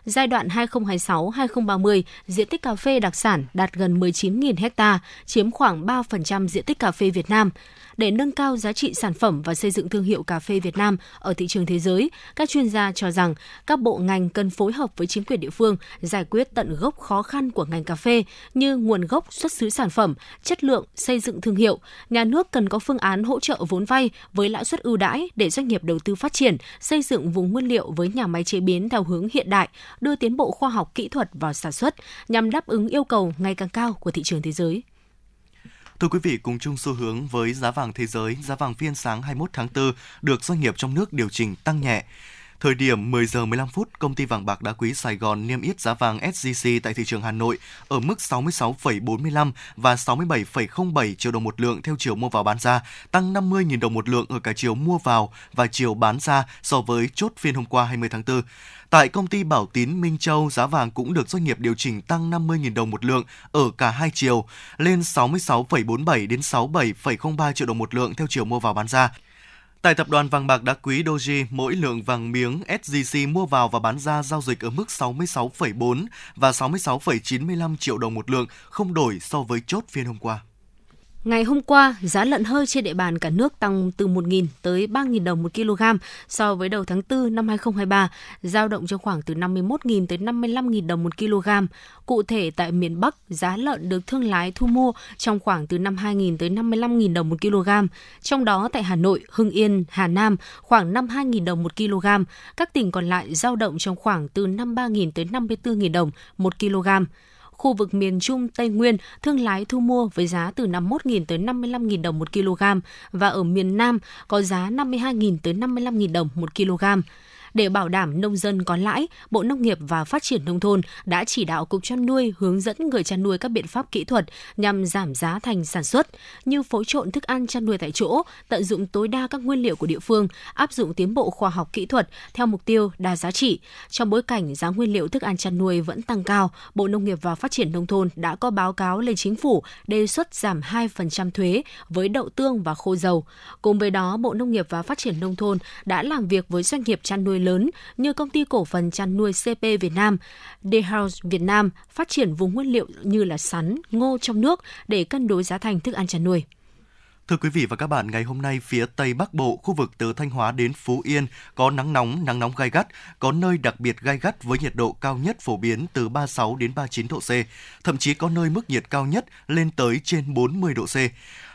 Giai đoạn 2026-2030, diện tích cà phê đặc sản đạt gần 19.000 ha, chiếm khoảng 3% diện tích cà phê Việt Nam. Để nâng cao giá trị sản phẩm và xây dựng thương hiệu cà phê Việt Nam ở thị trường thế giới, các chuyên gia cho rằng các bộ ngành cần phối hợp với chính quyền địa phương giải quyết tận gốc khó khăn của ngành cà phê như nguồn gốc xuất xứ sản phẩm, chất lượng, xây dựng thương hiệu. Nhà nước cần có phương án hỗ trợ vốn vay với lãi suất ưu đãi để doanh nghiệp đầu tư phát triển, xây dựng vùng nguyên liệu với nhà máy chế biến theo hướng hiện đại, đưa tiến bộ khoa học kỹ thuật vào sản xuất nhằm đáp ứng yêu cầu ngày càng cao của thị trường thế giới. Thưa quý vị, cùng chung xu hướng với giá vàng thế giới, giá vàng phiên sáng 21 tháng 4 được doanh nghiệp trong nước điều chỉnh tăng nhẹ. Thời điểm 10 giờ 15 phút, công ty vàng bạc đá quý Sài Gòn niêm yết giá vàng SJC tại thị trường Hà Nội ở mức 66,45 và 67,07 triệu đồng một lượng theo chiều mua vào bán ra, tăng 50.000 đồng một lượng ở cả chiều mua vào và chiều bán ra so với chốt phiên hôm qua 20 tháng 4. Tại công ty Bảo Tín Minh Châu, giá vàng cũng được doanh nghiệp điều chỉnh tăng 50.000 đồng một lượng ở cả hai chiều, lên 66,47 đến 67,03 triệu đồng một lượng theo chiều mua vào bán ra. Tại tập đoàn vàng bạc đá quý Doji, mỗi lượng vàng miếng SJC mua vào và bán ra giao dịch ở mức 66,4 và 66,95 triệu đồng một lượng, không đổi so với chốt phiên hôm qua. Ngày hôm qua, giá lợn hơi trên địa bàn cả nước tăng từ 1.000 tới 3.000 đồng một kg so với đầu tháng 4 năm 2023, giao động trong khoảng từ 51.000 tới 55.000 đồng một kg. Cụ thể tại miền Bắc, giá lợn được thương lái thu mua trong khoảng từ 52.000 tới 55.000 đồng một kg. Trong đó tại Hà Nội, Hưng Yên, Hà Nam khoảng 52.000 đồng một kg. Các tỉnh còn lại giao động trong khoảng từ 53.000 tới 54.000 đồng một kg khu vực miền Trung, Tây Nguyên, thương lái thu mua với giá từ 51.000 tới 55.000 đồng một kg và ở miền Nam có giá 52.000 tới 55.000 đồng một kg. Để bảo đảm nông dân có lãi, Bộ Nông nghiệp và Phát triển Nông thôn đã chỉ đạo Cục chăn nuôi hướng dẫn người chăn nuôi các biện pháp kỹ thuật nhằm giảm giá thành sản xuất, như phối trộn thức ăn chăn nuôi tại chỗ, tận dụng tối đa các nguyên liệu của địa phương, áp dụng tiến bộ khoa học kỹ thuật theo mục tiêu đa giá trị. Trong bối cảnh giá nguyên liệu thức ăn chăn nuôi vẫn tăng cao, Bộ Nông nghiệp và Phát triển Nông thôn đã có báo cáo lên chính phủ đề xuất giảm 2% thuế với đậu tương và khô dầu. Cùng với đó, Bộ Nông nghiệp và Phát triển Nông thôn đã làm việc với doanh nghiệp chăn nuôi lớn như công ty cổ phần chăn nuôi CP Việt Nam, The House Việt Nam phát triển vùng nguyên liệu như là sắn, ngô trong nước để cân đối giá thành thức ăn chăn nuôi. Thưa quý vị và các bạn, ngày hôm nay phía Tây Bắc Bộ, khu vực từ Thanh Hóa đến Phú Yên có nắng nóng, nắng nóng gai gắt, có nơi đặc biệt gai gắt với nhiệt độ cao nhất phổ biến từ 36 đến 39 độ C, thậm chí có nơi mức nhiệt cao nhất lên tới trên 40 độ C.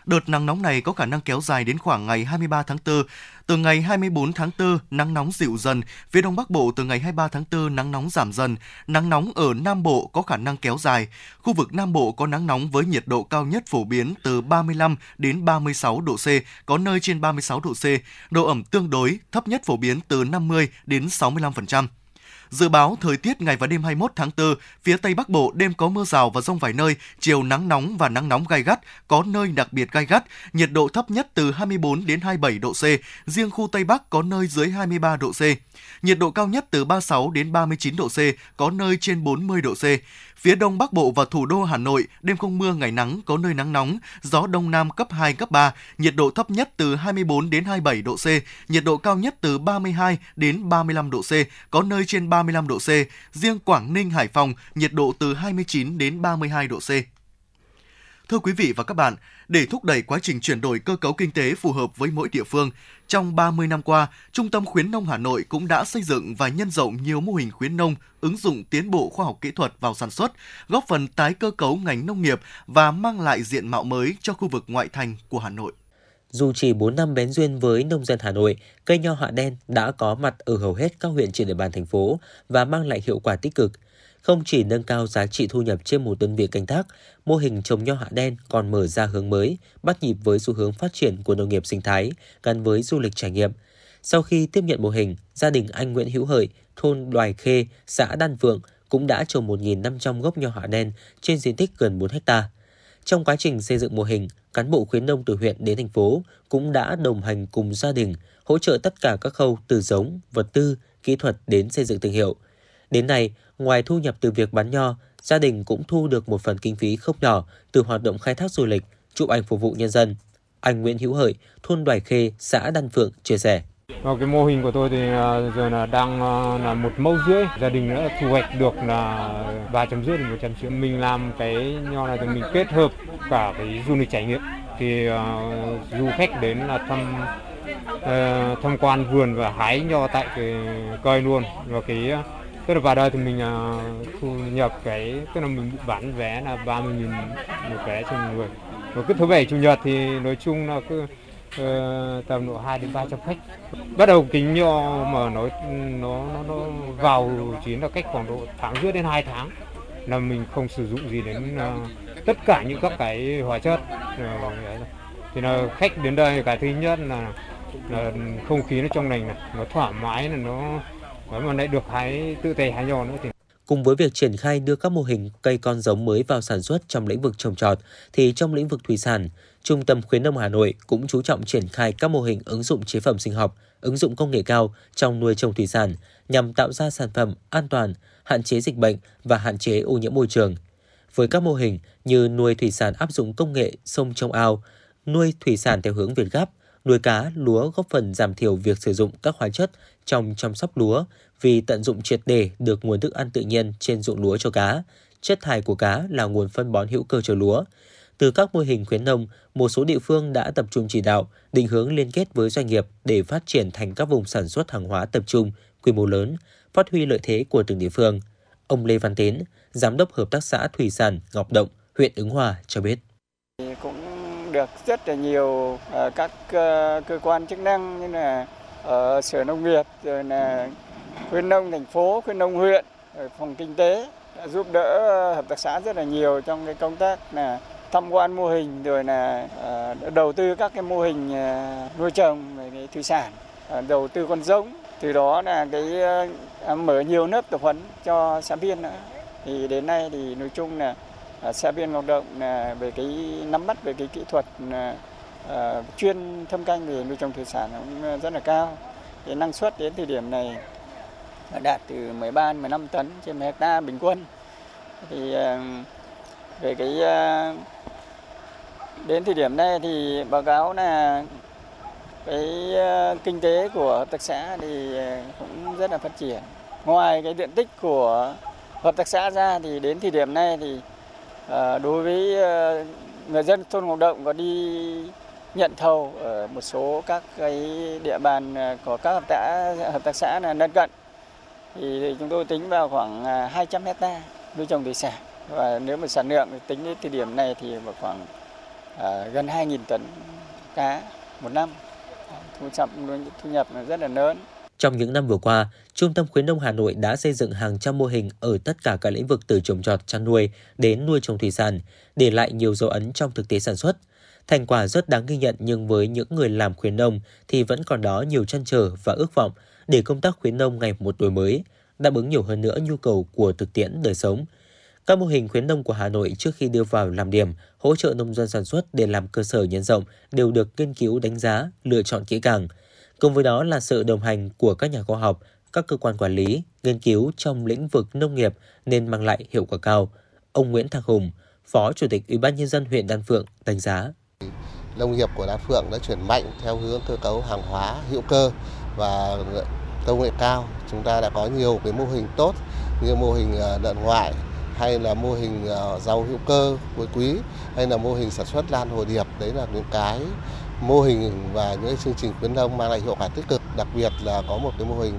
Đợt nắng nóng này có khả năng kéo dài đến khoảng ngày 23 tháng 4. Từ ngày 24 tháng 4, nắng nóng dịu dần. Phía Đông Bắc Bộ từ ngày 23 tháng 4, nắng nóng giảm dần. Nắng nóng ở Nam Bộ có khả năng kéo dài. Khu vực Nam Bộ có nắng nóng với nhiệt độ cao nhất phổ biến từ 35 đến 36 độ C, có nơi trên 36 độ C. Độ ẩm tương đối, thấp nhất phổ biến từ 50 đến 65%. Dự báo thời tiết ngày và đêm 21 tháng 4, phía Tây Bắc Bộ đêm có mưa rào và rông vài nơi, chiều nắng nóng và nắng nóng gai gắt, có nơi đặc biệt gai gắt, nhiệt độ thấp nhất từ 24 đến 27 độ C, riêng khu Tây Bắc có nơi dưới 23 độ C. Nhiệt độ cao nhất từ 36 đến 39 độ C, có nơi trên 40 độ C. Phía Đông Bắc Bộ và thủ đô Hà Nội, đêm không mưa ngày nắng, có nơi nắng nóng, gió Đông Nam cấp 2, cấp 3, nhiệt độ thấp nhất từ 24 đến 27 độ C, nhiệt độ cao nhất từ 32 đến 35 độ C, có nơi trên 35 độ C. Riêng Quảng Ninh, Hải Phòng, nhiệt độ từ 29 đến 32 độ C. Thưa quý vị và các bạn, để thúc đẩy quá trình chuyển đổi cơ cấu kinh tế phù hợp với mỗi địa phương, trong 30 năm qua, Trung tâm Khuyến nông Hà Nội cũng đã xây dựng và nhân rộng nhiều mô hình khuyến nông ứng dụng tiến bộ khoa học kỹ thuật vào sản xuất, góp phần tái cơ cấu ngành nông nghiệp và mang lại diện mạo mới cho khu vực ngoại thành của Hà Nội. Dù chỉ 4 năm bén duyên với nông dân Hà Nội, cây nho họa đen đã có mặt ở hầu hết các huyện trên địa bàn thành phố và mang lại hiệu quả tích cực – không chỉ nâng cao giá trị thu nhập trên một đơn vị canh tác, mô hình trồng nho hạ đen còn mở ra hướng mới, bắt nhịp với xu hướng phát triển của nông nghiệp sinh thái gắn với du lịch trải nghiệm. Sau khi tiếp nhận mô hình, gia đình anh Nguyễn Hữu Hợi, thôn Đoài Khê, xã Đan Vượng cũng đã trồng 1.500 gốc nho hạ đen trên diện tích gần 4 hecta. Trong quá trình xây dựng mô hình, cán bộ khuyến nông từ huyện đến thành phố cũng đã đồng hành cùng gia đình, hỗ trợ tất cả các khâu từ giống, vật tư, kỹ thuật đến xây dựng thương hiệu. Đến nay, ngoài thu nhập từ việc bán nho, gia đình cũng thu được một phần kinh phí không nhỏ từ hoạt động khai thác du lịch, chụp ảnh phục vụ nhân dân. Anh Nguyễn Hữu Hợi, thôn Đoài Khê, xã Đan Phượng chia sẻ. Và cái mô hình của tôi thì ờ, giờ là đang ờ, là một mẫu rưỡi, gia đình đã thu hoạch được là ba trăm rưỡi đến một trăm triệu. Mình làm cái nho này thì mình kết hợp cả cái du lịch trải nghiệm. Thì uh, du khách đến là thăm uh, tham quan vườn và hái nho tại cái cây luôn và cái tức là vào đây thì mình uh, thu nhập cái tức là mình bán vé là 30 nghìn một vé cho một người. Và cứ thứ bảy chủ nhật thì nói chung là cứ uh, tầm độ 2 đến 300 khách. Bắt đầu kính nho mà nó nó nó, nó vào chuyến là cách khoảng độ tháng rưỡi đến 2 tháng là mình không sử dụng gì đến uh, tất cả những các cái hóa chất. Uh, thì là khách đến đây cái thứ nhất là, là không khí nó trong lành này nó thoải mái là nó nếu mà lại được hái tự tay hái nho nữa thì Cùng với việc triển khai đưa các mô hình cây con giống mới vào sản xuất trong lĩnh vực trồng trọt, thì trong lĩnh vực thủy sản, Trung tâm Khuyến nông Hà Nội cũng chú trọng triển khai các mô hình ứng dụng chế phẩm sinh học, ứng dụng công nghệ cao trong nuôi trồng thủy sản nhằm tạo ra sản phẩm an toàn, hạn chế dịch bệnh và hạn chế ô nhiễm môi trường. Với các mô hình như nuôi thủy sản áp dụng công nghệ sông trong ao, nuôi thủy sản theo hướng Việt Gáp, nuôi cá, lúa góp phần giảm thiểu việc sử dụng các hóa chất trong chăm sóc lúa vì tận dụng triệt để được nguồn thức ăn tự nhiên trên ruộng lúa cho cá. Chất thải của cá là nguồn phân bón hữu cơ cho lúa. Từ các mô hình khuyến nông, một số địa phương đã tập trung chỉ đạo, định hướng liên kết với doanh nghiệp để phát triển thành các vùng sản xuất hàng hóa tập trung, quy mô lớn, phát huy lợi thế của từng địa phương. Ông Lê Văn Tiến, Giám đốc Hợp tác xã Thủy sản Ngọc Động, huyện Ứng Hòa cho biết. Cũng được rất là nhiều ờ, các cơ quan chức năng như là ở sở nông nghiệp rồi là khuyến nông thành phố khuyến nông huyện phòng kinh tế đã giúp đỡ ờ, hợp tác xã rất là nhiều trong cái công tác là tham quan mô hình rồi là uh, đầu tư các cái mô hình uh, nuôi trồng về cái thủy sản uh, đầu tư con giống. Từ đó là cái uh, mở nhiều lớp tập huấn cho xã viên nữa. Thì đến nay thì nói chung là xã viên hoạt Động là về cái nắm bắt về cái kỹ thuật Ờ, chuyên thâm canh về nuôi trồng thủy sản cũng rất là cao. Thì năng suất đến thời điểm này đạt từ 13 đến 15 tấn trên một hecta bình quân. Thì ờ, về cái ờ, đến thời điểm này thì báo cáo là cái kinh tế của hợp tác xã thì cũng rất là phát triển. Ngoài cái diện tích của hợp tác xã ra thì đến thời điểm này thì đối với người dân thôn Ngọc Động có đi nhận thầu ở một số các cái địa bàn à, của các hợp tác hợp tác xã là lân cận. Thì chúng tôi tính vào khoảng à, 200 hecta nuôi trồng thủy sản. Và nếu mà sản lượng tính đến thời điểm này thì vào khoảng à, gần 2.000 tấn cá một năm. Thu nhập thu nhập rất là lớn. Trong những năm vừa qua, Trung tâm khuyến nông Hà Nội đã xây dựng hàng trăm mô hình ở tất cả các lĩnh vực từ trồng trọt, chăn nuôi đến nuôi trồng thủy sản, để lại nhiều dấu ấn trong thực tế sản xuất. Thành quả rất đáng ghi nhận nhưng với những người làm khuyến nông thì vẫn còn đó nhiều chăn trở và ước vọng để công tác khuyến nông ngày một đổi mới, đáp ứng nhiều hơn nữa nhu cầu của thực tiễn đời sống. Các mô hình khuyến nông của Hà Nội trước khi đưa vào làm điểm, hỗ trợ nông dân sản xuất để làm cơ sở nhân rộng đều được nghiên cứu đánh giá, lựa chọn kỹ càng – Cùng với đó là sự đồng hành của các nhà khoa học, các cơ quan quản lý, nghiên cứu trong lĩnh vực nông nghiệp nên mang lại hiệu quả cao. Ông Nguyễn Thạc Hùng, Phó Chủ tịch Ủy ban nhân dân huyện Đan Phượng đánh giá. Nông nghiệp của Đan Phượng đã chuyển mạnh theo hướng cơ cấu hàng hóa, hữu cơ và công nghệ cao. Chúng ta đã có nhiều cái mô hình tốt như mô hình ờ, lợn ngoại hay là mô hình ờ, rau hữu cơ cuối quý hay là mô hình sản xuất lan hồ điệp. Đấy là những cái mô hình và những chương trình khuyến nông mang lại hiệu quả tích cực. Đặc biệt là có một cái mô hình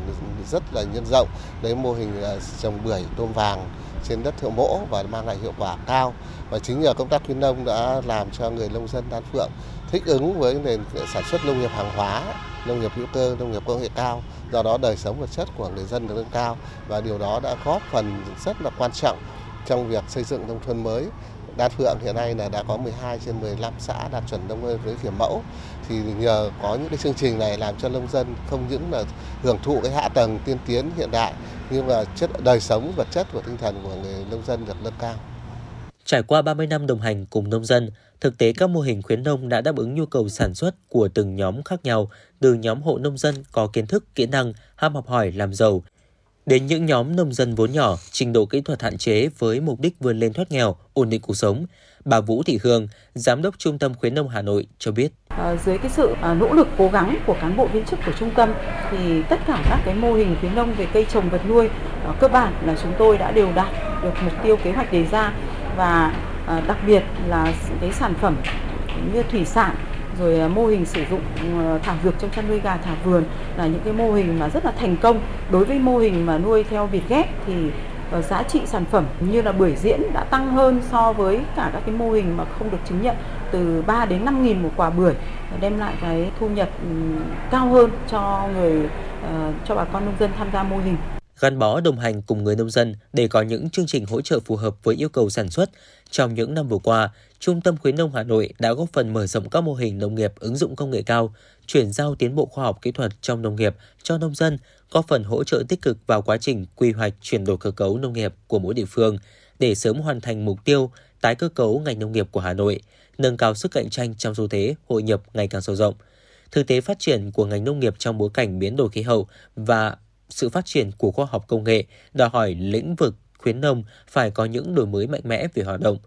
rất là nhân rộng, đấy mô hình ờ, trồng bưởi, tôm vàng trên đất thượng mỗ và mang lại hiệu quả cao. Và chính nhờ công tác khuyến nông đã làm cho người nông dân đan phượng thích ứng với nền sản xuất nông nghiệp hàng hóa, nông nghiệp hữu cơ, nông nghiệp công nghệ cao. Do đó đời sống vật chất của người dân được nâng cao và điều đó đã góp phần rất là quan trọng trong việc xây dựng nông thôn mới. Đan Phượng hiện nay là đã có 12 trên 15 xã đạt chuẩn nông thôn mới kiểu mẫu thì nhờ có những cái chương trình này làm cho nông dân không những là hưởng thụ cái hạ tầng tiên tiến hiện đại nhưng mà chất đời sống vật chất và tinh thần của người nông dân được nâng cao. Trải qua 30 năm đồng hành cùng nông dân, thực tế các mô hình khuyến nông đã đáp ứng nhu cầu sản xuất của từng nhóm khác nhau, từ nhóm hộ nông dân có kiến thức, kỹ năng, ham học hỏi làm giàu, đến những nhóm nông dân vốn nhỏ, trình độ kỹ thuật hạn chế với mục đích vươn lên thoát nghèo, ổn định cuộc sống. Bà Vũ Thị Hương, Giám đốc Trung tâm Khuyến nông Hà Nội cho biết. À, dưới cái sự à, nỗ lực cố gắng của cán bộ viên chức của trung tâm thì tất cả các cái mô hình khuyến nông về cây trồng vật nuôi à, cơ bản là chúng tôi đã đều đạt được mục tiêu kế hoạch đề ra và à, đặc biệt là cái sản phẩm như thủy sản rồi mô hình sử dụng ừ, thảo dược trong chăn nuôi gà thả vườn là những cái mô hình mà rất là thành công đối với mô hình mà nuôi theo việt ghép thì giá trị sản phẩm như là bưởi diễn đã tăng hơn so với cả các cái mô hình mà không được chứng nhận từ 3 đến 5 nghìn một quả bưởi đem lại cái thu nhập ừ, cao hơn cho người ờ, cho bà con nông dân tham gia mô hình gắn bó đồng hành cùng người nông dân để có những chương trình hỗ trợ phù hợp với yêu cầu sản xuất. Trong những năm vừa qua, Trung tâm Khuyến nông Hà Nội đã góp phần mở rộng các mô hình nông nghiệp ứng dụng công nghệ cao, chuyển giao tiến bộ khoa học kỹ thuật trong nông nghiệp cho nông dân, góp phần hỗ trợ tích cực vào quá trình quy hoạch chuyển đổi cơ cấu nông nghiệp của mỗi địa phương để sớm hoàn thành mục tiêu tái cơ cấu ngành nông nghiệp của Hà Nội, nâng cao sức cạnh tranh trong xu thế hội nhập ngày càng sâu rộng. Thực tế phát triển của ngành nông nghiệp trong bối cảnh biến đổi khí hậu và sự phát triển của khoa học công nghệ đòi hỏi lĩnh vực khuyến nông phải có những đổi mới mạnh mẽ về hoạt động.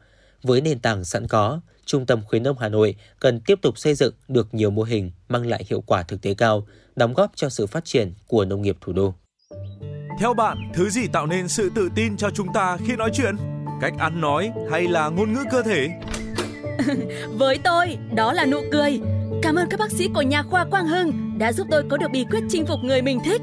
Với nền tảng sẵn có, Trung tâm Khuyến nông Hà Nội cần tiếp tục xây dựng được nhiều mô hình mang lại hiệu quả thực tế cao, đóng góp cho sự phát triển của nông nghiệp thủ đô. Theo bạn, thứ gì tạo nên sự tự tin cho chúng ta khi nói chuyện? Cách ăn nói hay là ngôn ngữ cơ thể? Với tôi, đó là nụ cười. Cảm ơn các bác sĩ của nhà khoa Quang Hưng đã giúp tôi có được bí quyết chinh phục người mình thích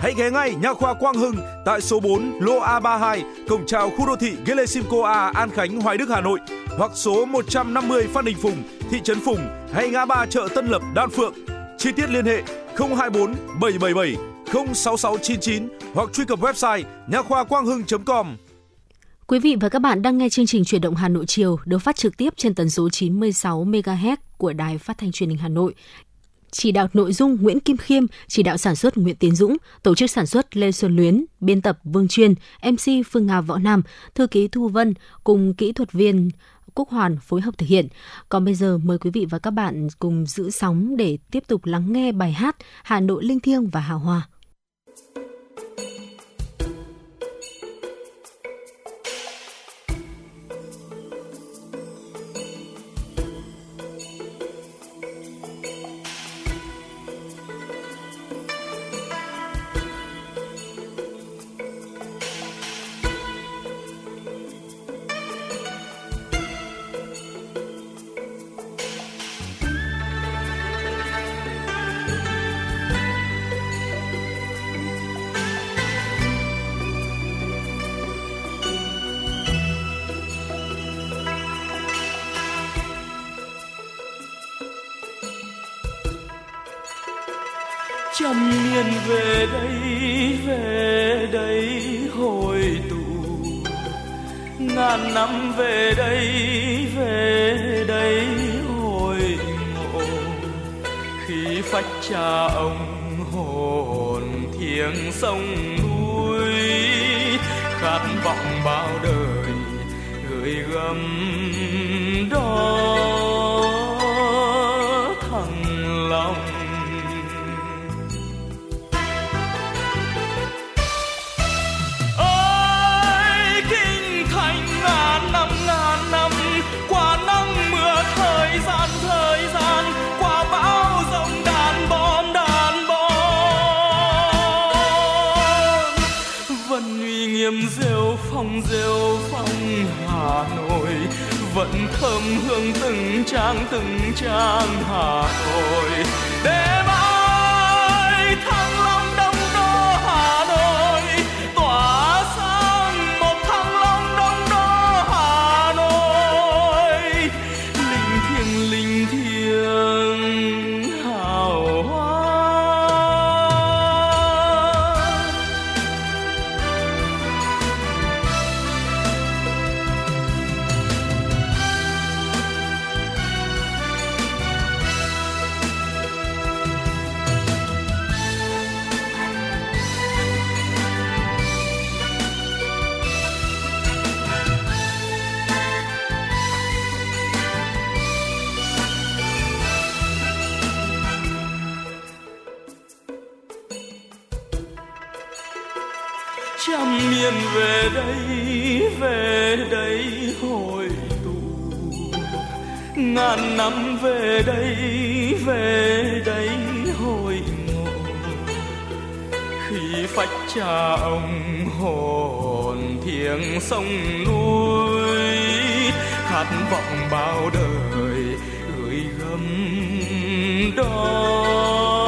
Hãy ghé ngay Nha khoa Quang Hưng tại số 4 lô A32, cổng chào khu đô thị Gelesimco A, An Khánh, Hoài Đức, Hà Nội hoặc số 150 Phan Đình Phùng, thị trấn Phùng hay ngã ba chợ Tân Lập, Đan Phượng. Chi tiết liên hệ 024 777 06699 hoặc truy cập website nha khoa quang hưng.com. Quý vị và các bạn đang nghe chương trình Chuyển động Hà Nội chiều được phát trực tiếp trên tần số 96 MHz của Đài Phát thanh Truyền hình Hà Nội chỉ đạo nội dung Nguyễn Kim Khiêm, chỉ đạo sản xuất Nguyễn Tiến Dũng, tổ chức sản xuất Lê Xuân Luyến, biên tập Vương Chuyên, MC Phương Nga Võ Nam, thư ký Thu Vân cùng kỹ thuật viên Quốc Hoàn phối hợp thực hiện. Còn bây giờ mời quý vị và các bạn cùng giữ sóng để tiếp tục lắng nghe bài hát Hà Nội linh thiêng và hào hòa duyên về đây về đây hồi tụ ngàn năm về đây về đây hồi ngộ khi phách cha ông hồn thiêng sông núi, khát vọng bao đời gửi gắm đó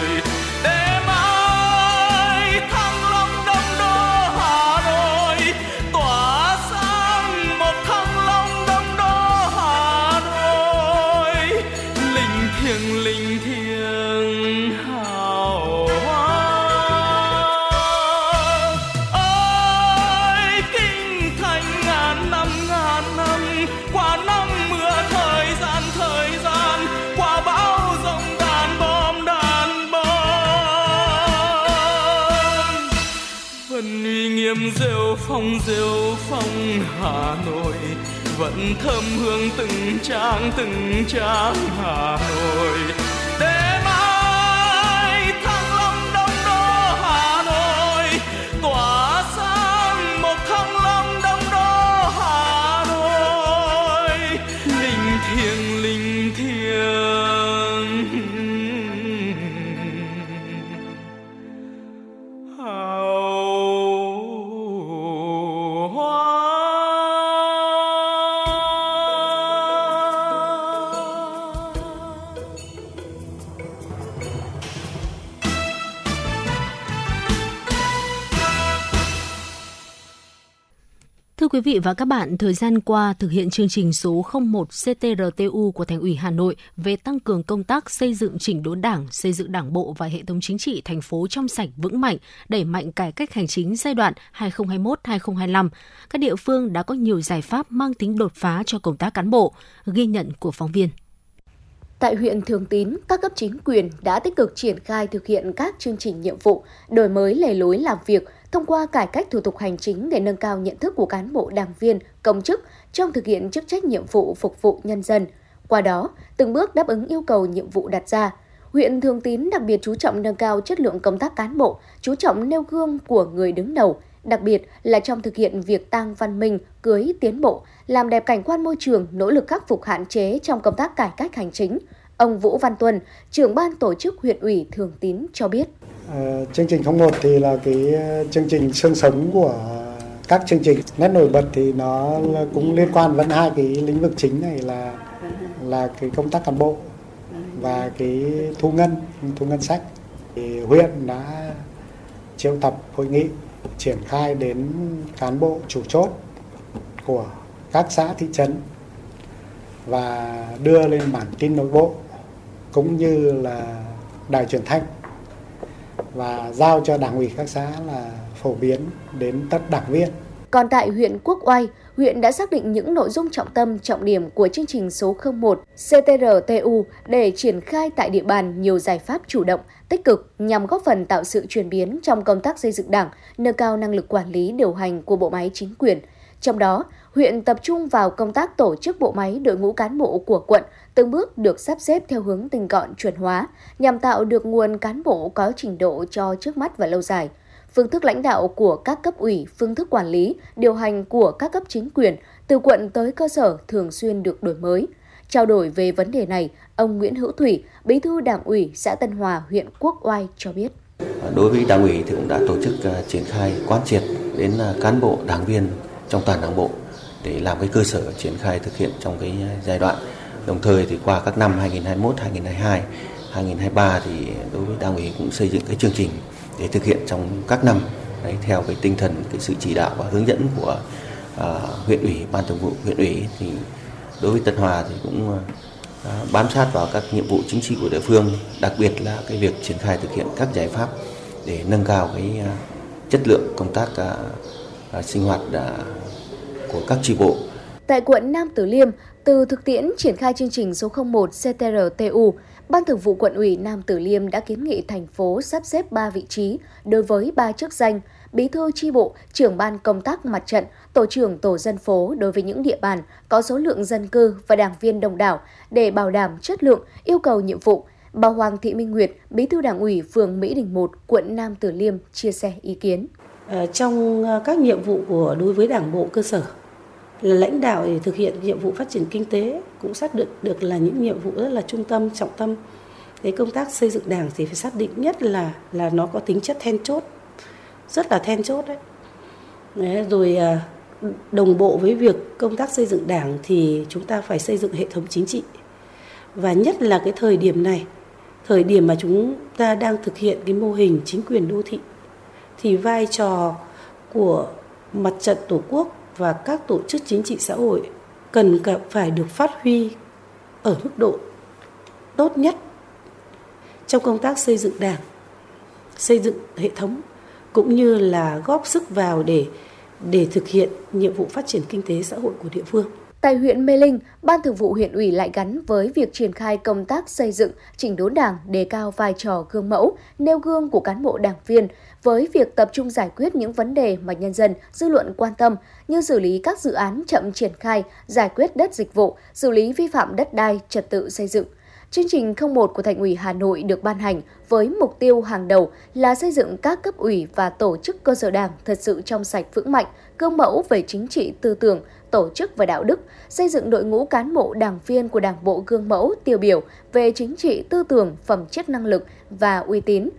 Hà Nội. Vẫn thơm hương từng trang từng trang Hà Nội. Và các bạn thời gian qua thực hiện chương trình số 01 CTRTU của Thành ủy Hà Nội về tăng cường công tác xây dựng chỉnh đốn Đảng, xây dựng Đảng bộ và hệ thống chính trị thành phố trong sạch vững mạnh, đẩy mạnh cải cách hành chính giai đoạn 2021-2025, các địa phương đã có nhiều giải pháp mang tính đột phá cho công tác cán bộ, ghi nhận của phóng viên. Tại huyện Thường Tín, các cấp chính quyền đã tích cực triển khai thực hiện các chương trình nhiệm vụ, đổi mới lề lối làm việc, thông qua cải cách thủ tục hành chính để nâng cao nhận thức của cán bộ đảng viên, công chức trong thực hiện chức trách nhiệm vụ phục vụ nhân dân. Qua đó, từng bước đáp ứng yêu cầu nhiệm vụ đặt ra. Huyện Thường Tín đặc biệt chú trọng nâng cao chất lượng công tác cán bộ, chú trọng nêu gương của người đứng đầu, đặc biệt là trong thực hiện việc tăng văn minh, cưới tiến bộ, làm đẹp cảnh quan môi trường, nỗ lực khắc phục hạn chế trong công tác cải cách hành chính. Ông Vũ Văn Tuân, trưởng ban tổ chức huyện ủy Thường Tín cho biết. À, chương trình 01 thì là cái ờ, chương trình xương sống của các chương trình. Nét nổi bật thì nó cũng liên quan vẫn hai cái lĩnh vực chính này là là cái công tác cán bộ và cái thu ngân, thu ngân sách. Thì huyện đã triệu tập hội nghị triển khai đến cán bộ chủ chốt của các xã thị trấn và đưa lên bản tin nội bộ cũng như là đài truyền thanh và giao cho đảng ủy các xã là phổ biến đến tất đảng viên. Còn tại huyện Quốc Oai, huyện đã xác định những nội dung trọng tâm, trọng điểm của chương trình số 01 CTRTU để triển khai tại địa bàn nhiều giải pháp chủ động, tích cực nhằm góp phần tạo sự chuyển biến trong công tác xây dựng đảng, nâng cao năng lực quản lý điều hành của bộ máy chính quyền. Trong đó, huyện tập trung vào công tác tổ chức bộ máy đội ngũ cán bộ của quận, từng bước được sắp xếp theo hướng tinh gọn chuẩn hóa, nhằm tạo được nguồn cán bộ có trình độ cho trước mắt và lâu dài. Phương thức lãnh đạo của các cấp ủy, phương thức quản lý, điều hành của các cấp chính quyền từ quận tới cơ sở thường xuyên được đổi mới. Trao đổi về vấn đề này, ông Nguyễn Hữu Thủy, Bí thư Đảng ủy xã Tân Hòa, huyện Quốc Oai cho biết. Đối với Đảng ủy thì cũng đã tổ chức à, triển khai quán triệt đến à, cán bộ, đảng viên trong toàn Đảng bộ để làm cái cơ sở triển khai thực hiện trong cái giai đoạn. Đồng thời thì qua các năm 2021, 2022, 2023 thì đối với đảng ủy cũng xây dựng cái chương trình để thực hiện trong các năm. Đấy, theo cái tinh thần cái sự chỉ đạo và hướng dẫn của uh, huyện ủy, ban thường vụ huyện ủy thì đối với Tân Hòa thì cũng uh, bám sát vào các nhiệm vụ chính trị của địa phương, đặc biệt là cái việc triển khai thực hiện các giải pháp để nâng cao cái uh, chất lượng công tác uh, uh, sinh hoạt uh, của các tri bộ. Tại quận Nam Từ Liêm, từ thực tiễn triển khai chương trình số 01 CTRTU, Ban Thường vụ Quận ủy Nam Từ Liêm đã kiến nghị thành phố sắp xếp 3 vị trí đối với 3 chức danh bí thư chi bộ, trưởng ban công tác mặt trận, tổ trưởng tổ dân phố đối với những địa bàn có số lượng dân cư và đảng viên đông đảo để bảo đảm chất lượng, yêu cầu nhiệm vụ. Bà Hoàng Thị Minh Nguyệt, bí thư đảng ủy phường Mỹ Đình 1, quận Nam Từ Liêm chia sẻ ý kiến. Ờ, trong ờ, các nhiệm vụ của đối với đảng bộ cơ sở là lãnh đạo để thực hiện nhiệm vụ phát triển kinh tế cũng xác định được là những nhiệm vụ rất là trung tâm trọng tâm. Cái công tác xây dựng đảng thì phải xác định nhất là là nó có tính chất then chốt rất là then chốt đấy, đấy rồi à, đồng bộ với việc công tác xây dựng đảng thì chúng ta phải xây dựng hệ thống chính trị. Và nhất là cái thời điểm này thời điểm mà chúng ta đang thực hiện cái mô hình chính quyền đô thị thì vai trò của mặt trận tổ quốc và các tổ chức chính trị xã hội cần phải được phát huy ở mức độ tốt nhất trong công tác xây dựng đảng, xây dựng hệ thống cũng như là góp sức vào để để thực hiện nhiệm vụ phát triển kinh tế xã hội của địa phương. Tại huyện Mê Linh, Ban Thường vụ huyện ủy lại gắn với việc triển khai công tác xây dựng, chỉnh đốn đảng, đề cao vai trò gương mẫu, nêu gương của cán bộ đảng viên với việc tập trung giải quyết những vấn đề mà nhân dân, dư luận quan tâm như xử lý các dự án chậm triển khai, giải quyết đất dịch vụ, xử lý vi phạm đất đai, trật tự xây dựng. Chương trình 01 của Thành ủy Hà Nội được ban hành với mục tiêu hàng đầu là xây dựng các cấp ủy và tổ chức cơ sở đảng thật sự trong sạch vững mạnh, gương mẫu về chính trị tư tưởng, tổ chức và đạo đức, xây dựng đội ngũ cán bộ đảng viên của Đảng bộ gương mẫu tiêu biểu về chính trị tư tưởng, phẩm chất năng lực và uy tín,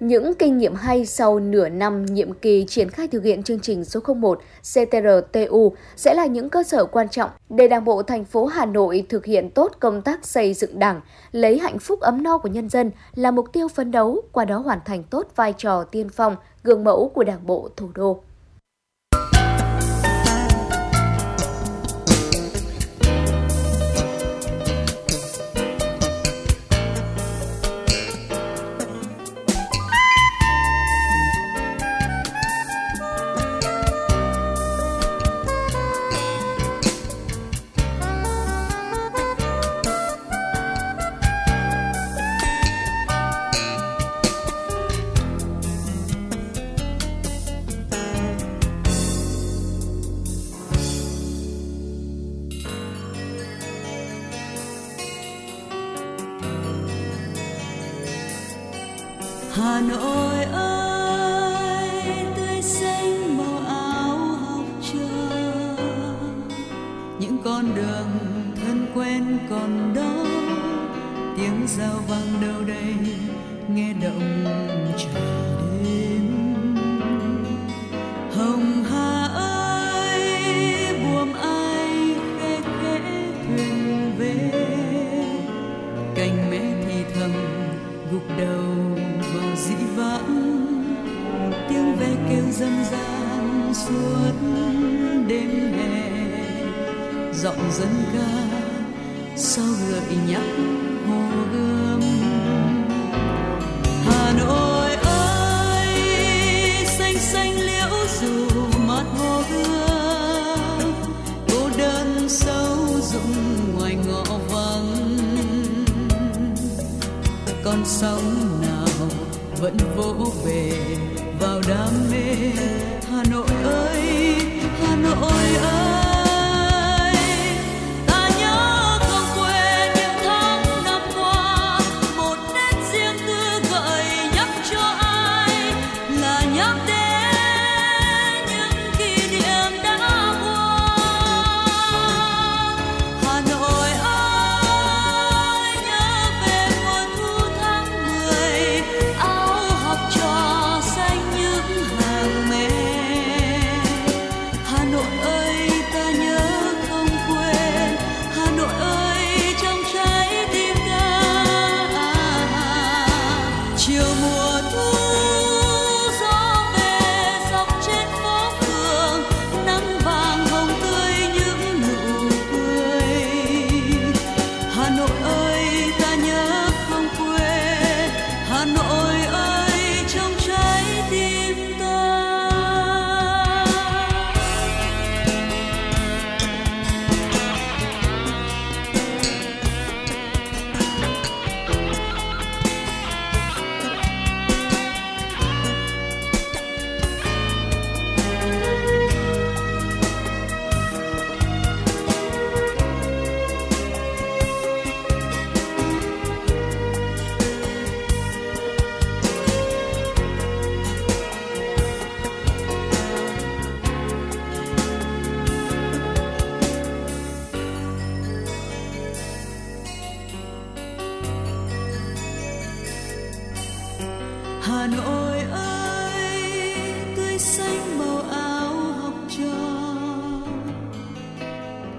những kinh nghiệm hay sau nửa năm nhiệm kỳ triển khai thực hiện chương trình số 01 CTRTU sẽ là những cơ sở quan trọng để Đảng bộ thành phố Hà Nội thực hiện tốt công tác xây dựng Đảng, lấy hạnh phúc ấm no của nhân dân là mục tiêu phấn đấu, qua đó hoàn thành tốt vai trò tiên phong, gương mẫu của Đảng bộ thủ đô.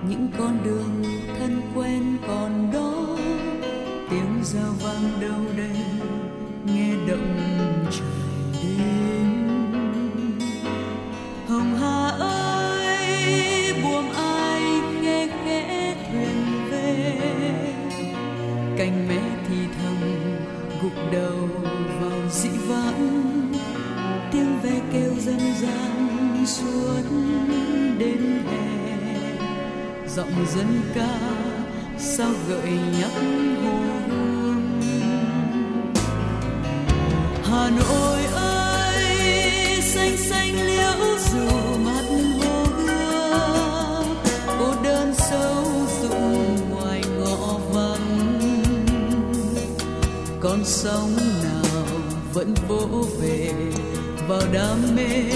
những con đường thân quen còn đó. Tiếng giao vang đâu đây, nghe động trời đêm. giọng dân ca sao gợi nhắc hồ hương hà nội ơi, xanh xanh liễu dù mắt hồ hương cô đơn sâu rụng ngoài ngõ vắng. Con sóng nào vẫn vỗ về vào đam mê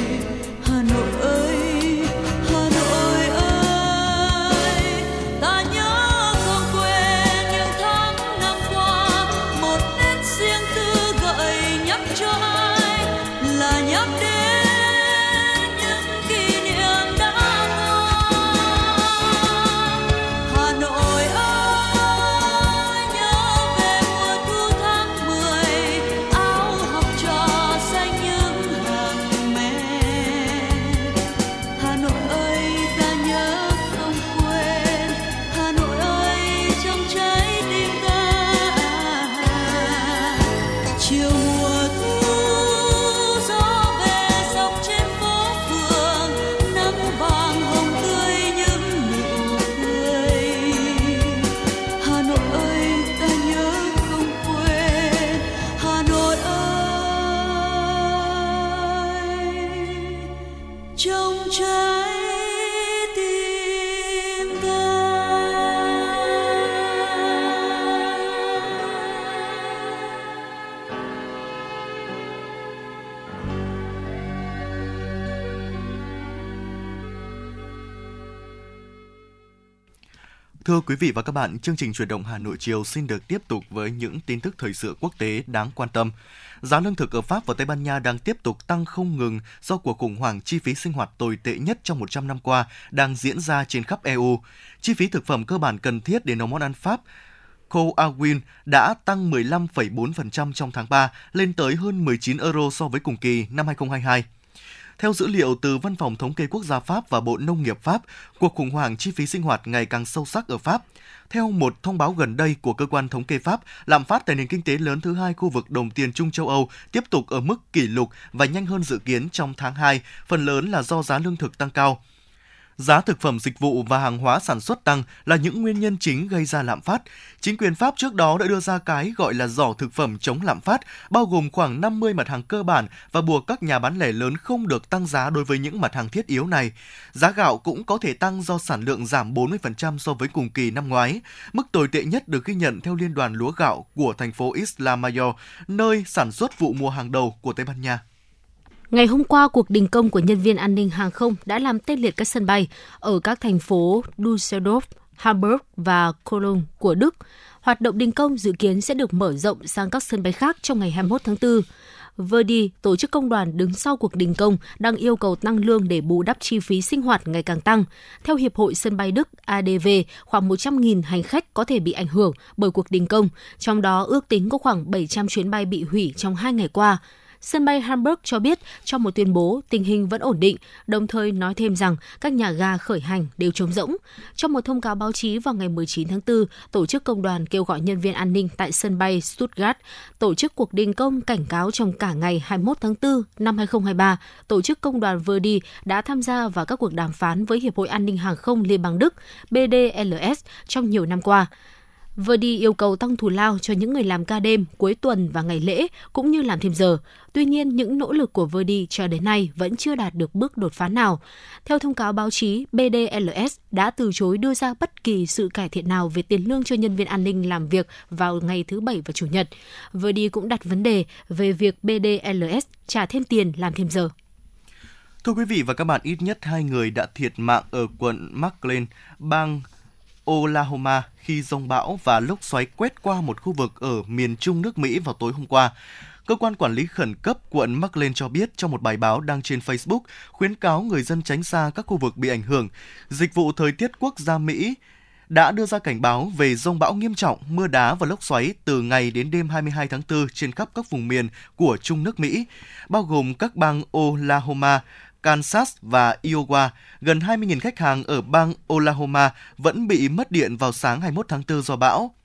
Thưa quý vị và các bạn, chương trình chuyển động Hà Nội chiều xin được tiếp tục với những tin tức thời sự quốc tế đáng quan tâm. Giá lương thực ở Pháp và Tây Ban Nha đang tiếp tục tăng không ngừng do cuộc khủng hoảng chi phí sinh hoạt tồi tệ nhất trong 100 năm qua đang diễn ra trên khắp EU. Chi phí thực phẩm cơ bản cần thiết để nấu món ăn Pháp Coawin đã tăng 15,4% trong tháng 3 lên tới hơn 19 euro so với cùng kỳ năm 2022. Theo dữ liệu từ Văn phòng Thống kê Quốc gia Pháp và Bộ Nông nghiệp Pháp, cuộc khủng hoảng chi phí sinh hoạt ngày càng sâu sắc ở Pháp. Theo một thông báo gần đây của cơ quan thống kê Pháp, lạm phát tại nền kinh tế lớn thứ hai khu vực đồng tiền Trung châu Âu tiếp tục ở mức kỷ lục và nhanh hơn dự kiến trong tháng 2, phần lớn là do giá lương thực tăng cao giá thực phẩm dịch vụ và hàng hóa sản xuất tăng là những nguyên nhân chính gây ra lạm phát. Chính quyền Pháp trước đó đã đưa ra cái gọi là giỏ thực phẩm chống lạm phát, bao gồm khoảng 50 mặt hàng cơ bản và buộc các nhà bán lẻ lớn không được tăng giá đối với những mặt hàng thiết yếu này. Giá gạo cũng có thể tăng do sản lượng giảm 40% so với cùng kỳ năm ngoái. Mức tồi tệ nhất được ghi nhận theo Liên đoàn Lúa Gạo của thành phố Isla Mayor, nơi sản xuất vụ mùa hàng đầu của Tây Ban Nha. Ngày hôm qua, cuộc đình công của nhân viên an ninh hàng không đã làm tê liệt các sân bay ở các thành phố Düsseldorf, Hamburg và Cologne của Đức. Hoạt động đình công dự kiến sẽ được mở rộng sang các sân bay khác trong ngày 21 tháng 4. Verdi, tổ chức công đoàn đứng sau cuộc đình công, đang yêu cầu tăng lương để bù đắp chi phí sinh hoạt ngày càng tăng. Theo Hiệp hội Sân bay Đức ADV, khoảng 100.000 hành khách có thể bị ảnh hưởng bởi cuộc đình công, trong đó ước tính có khoảng 700 chuyến bay bị hủy trong hai ngày qua. Sân bay Hamburg cho biết trong một tuyên bố tình hình vẫn ổn định, đồng thời nói thêm rằng các nhà ga khởi hành đều trống rỗng. Trong một thông cáo báo chí vào ngày 19 tháng 4, tổ chức công đoàn kêu gọi nhân viên an ninh tại sân bay Stuttgart tổ chức cuộc đình công cảnh cáo trong cả ngày 21 tháng 4 năm 2023. Tổ chức công đoàn Verdi đã tham gia vào các cuộc đàm phán với Hiệp hội An ninh Hàng không Liên bang Đức BDLS trong nhiều năm qua. Verdi yêu cầu tăng thù lao cho những người làm ca đêm, cuối tuần và ngày lễ cũng như làm thêm giờ. Tuy nhiên, những nỗ lực của Verdi cho đến nay vẫn chưa đạt được bước đột phá nào. Theo thông cáo báo chí, BDLS đã từ chối đưa ra bất kỳ sự cải thiện nào về tiền lương cho nhân viên an ninh làm việc vào ngày thứ Bảy và Chủ nhật. Verdi cũng đặt vấn đề về việc BDLS trả thêm tiền làm thêm giờ. Thưa quý vị và các bạn, ít nhất hai người đã thiệt mạng ở quận McLean, bang Oklahoma khi rông bão và lốc xoáy quét qua một khu vực ở miền trung nước Mỹ vào tối hôm qua. Cơ quan quản lý khẩn cấp quận McLean cho biết trong một bài báo đăng trên Facebook khuyến cáo người dân tránh xa các khu vực bị ảnh hưởng. Dịch vụ Thời tiết Quốc gia Mỹ đã đưa ra cảnh báo về rông bão nghiêm trọng, mưa đá và lốc xoáy từ ngày đến đêm 22 tháng 4 trên khắp các vùng miền của Trung nước Mỹ, bao gồm các bang Oklahoma, Kansas và Iowa, gần 20.000 khách hàng ở bang Oklahoma vẫn bị mất điện vào sáng 21 tháng 4 do bão.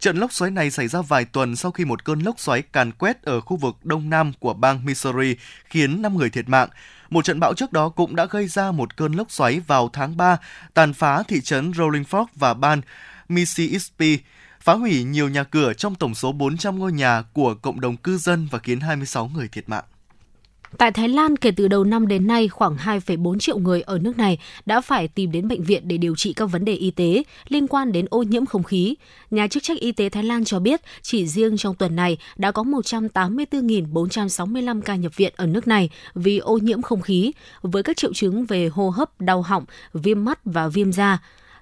Trận lốc xoáy này xảy ra vài tuần sau khi một cơn lốc xoáy càn quét ở khu vực đông nam của bang Missouri khiến 5 người thiệt mạng. Một trận bão trước đó cũng đã gây ra một cơn lốc xoáy vào tháng 3, tàn phá thị trấn Rolling Fork và bang Mississippi, phá hủy nhiều nhà cửa trong tổng số 400 ngôi nhà của cộng đồng cư dân và khiến 26 người thiệt mạng. Tại Thái Lan, kể từ đầu năm đến nay, khoảng 2,4 triệu người ở nước này đã phải tìm đến bệnh viện để điều trị các vấn đề y tế liên quan đến ô nhiễm không khí. Nhà chức trách y tế Thái Lan cho biết, chỉ riêng trong tuần này đã có 184.465 ca nhập viện ở nước này vì ô nhiễm không khí, với các triệu chứng về hô hấp, đau họng, viêm mắt và viêm da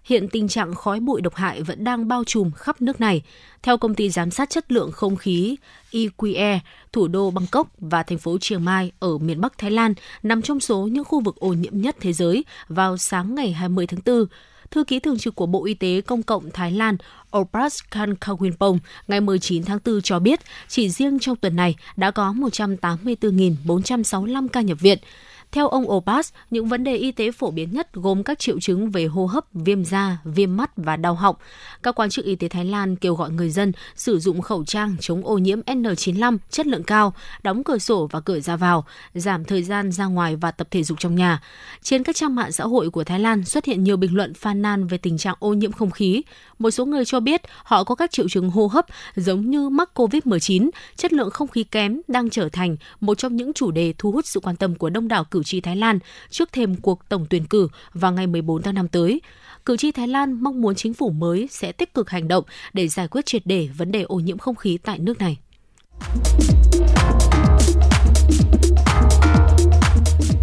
hiện tình trạng khói bụi độc hại vẫn đang bao trùm khắp nước này. Theo công ty giám sát chất lượng không khí EQE, thủ đô Bangkok và thành phố Chiang Mai ở miền Bắc Thái Lan nằm trong số những khu vực ô nhiễm nhất thế giới vào sáng ngày 20 tháng 4 thư ký thường trực của Bộ Y tế Công cộng Thái Lan Opras Kankawinpong ngày 19 tháng 4 cho biết chỉ riêng trong tuần này đã có 184.465 ca nhập viện. Theo ông Opas, những vấn đề y tế phổ biến nhất gồm các triệu chứng về hô hấp, viêm da, viêm mắt và đau họng. Các quan chức y tế Thái Lan kêu gọi người dân sử dụng khẩu trang chống ô nhiễm N95 chất lượng cao, đóng cửa sổ và cửa ra vào, giảm thời gian ra ngoài và tập thể dục trong nhà. Trên các trang mạng xã hội của Thái Lan xuất hiện nhiều bình luận phàn nàn về tình trạng ô nhiễm không khí. Một số người cho biết họ có các triệu chứng hô hấp giống như mắc COVID-19, chất lượng không khí kém đang trở thành một trong những chủ đề thu hút sự quan tâm của đông đảo cử tri Thái Lan trước thềm cuộc tổng tuyển cử vào ngày 14 tháng 5 tới. Cử tri Thái Lan mong muốn chính phủ mới sẽ tích cực hành động để giải quyết triệt để vấn đề ô nhiễm không khí tại nước này.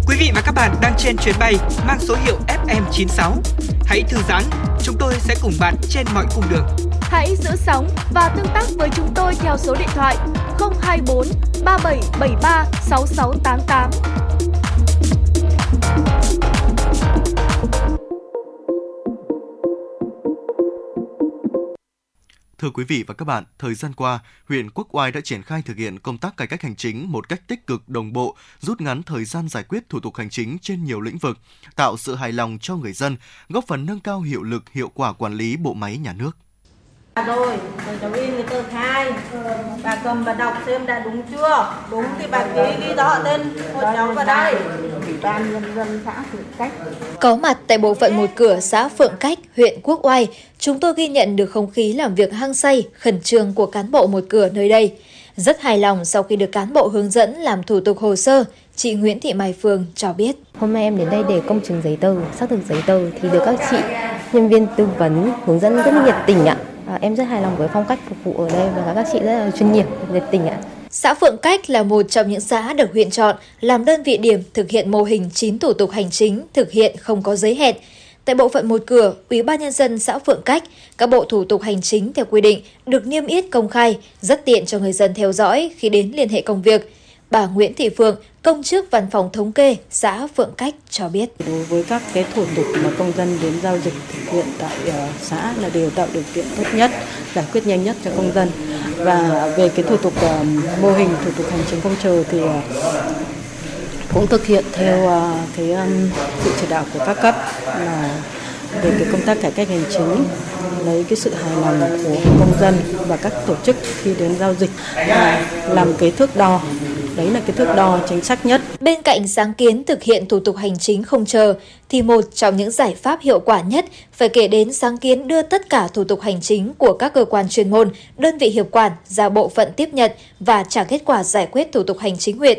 Quý vị và các bạn đang trên chuyến bay mang số hiệu FM96. Hãy thư giãn, chúng tôi sẽ cùng bạn trên mọi cung đường. Hãy giữ sóng và tương tác với chúng tôi theo số điện thoại 024 3773 6688. Thưa quý vị và các bạn, thời gian qua, huyện Quốc Oai đã triển khai thực hiện công tác cải cách hành chính một cách tích cực đồng bộ, rút ngắn thời gian giải quyết thủ tục hành chính trên nhiều lĩnh vực, tạo sự hài lòng cho người dân, góp phần nâng cao hiệu lực, hiệu quả quản lý bộ máy nhà nước. Rồi, rồi cháu in cái tờ khai, bà cầm và đọc xem đã đúng chưa? Đúng thì bà ký ghi rõ tên của cháu vào đây. Có mặt tại bộ phận một cửa xã Phượng Cách, huyện Quốc Oai, chúng tôi ghi nhận được không khí làm việc hăng say, khẩn trương của cán bộ một cửa nơi đây. Rất hài lòng sau khi được cán bộ hướng dẫn làm thủ tục hồ sơ, chị Nguyễn Thị Mai Phương cho biết. Hôm nay em đến đây để công chứng giấy tờ, xác thực giấy tờ thì được các chị nhân viên tư vấn hướng dẫn rất nhiệt tình ạ. À, em rất hài lòng với phong cách phục vụ ở đây và các chị rất là chuyên nghiệp, nhiệt tình ạ. Xã Phượng Cách là một trong những xã được huyện chọn làm đơn vị điểm thực hiện mô hình 9 thủ tục hành chính thực hiện không có giới hẹn. Tại bộ phận một cửa, Ủy ban nhân dân xã Phượng Cách, các bộ thủ tục hành chính theo quy định được niêm yết công khai, rất tiện cho người dân theo dõi khi đến liên hệ công việc. Bà Nguyễn Thị Phượng, công chức văn phòng thống kê xã Phượng Cách cho biết. Đối với các cái thủ tục mà công dân đến giao dịch thực hiện tại ờ, xã là đều tạo điều kiện tốt nhất, giải quyết nhanh nhất cho công dân. Và về cái thủ tục ờ, mô hình thủ tục hành chính không chờ thì ờ, cũng thực hiện theo cái sự chỉ đạo của các cấp là về cái công tác cải cách hành chính lấy cái sự hài lòng của công dân và các tổ chức khi đến giao dịch và làm cái thước đo đấy là cái thước đo chính xác nhất. Bên cạnh sáng kiến thực hiện thủ tục hành chính không chờ, thì một trong những giải pháp hiệu quả nhất phải kể đến sáng kiến đưa tất cả thủ tục hành chính của các cơ quan chuyên môn, đơn vị hiệp quản ra bộ phận tiếp nhận và trả kết quả giải quyết thủ tục hành chính huyện.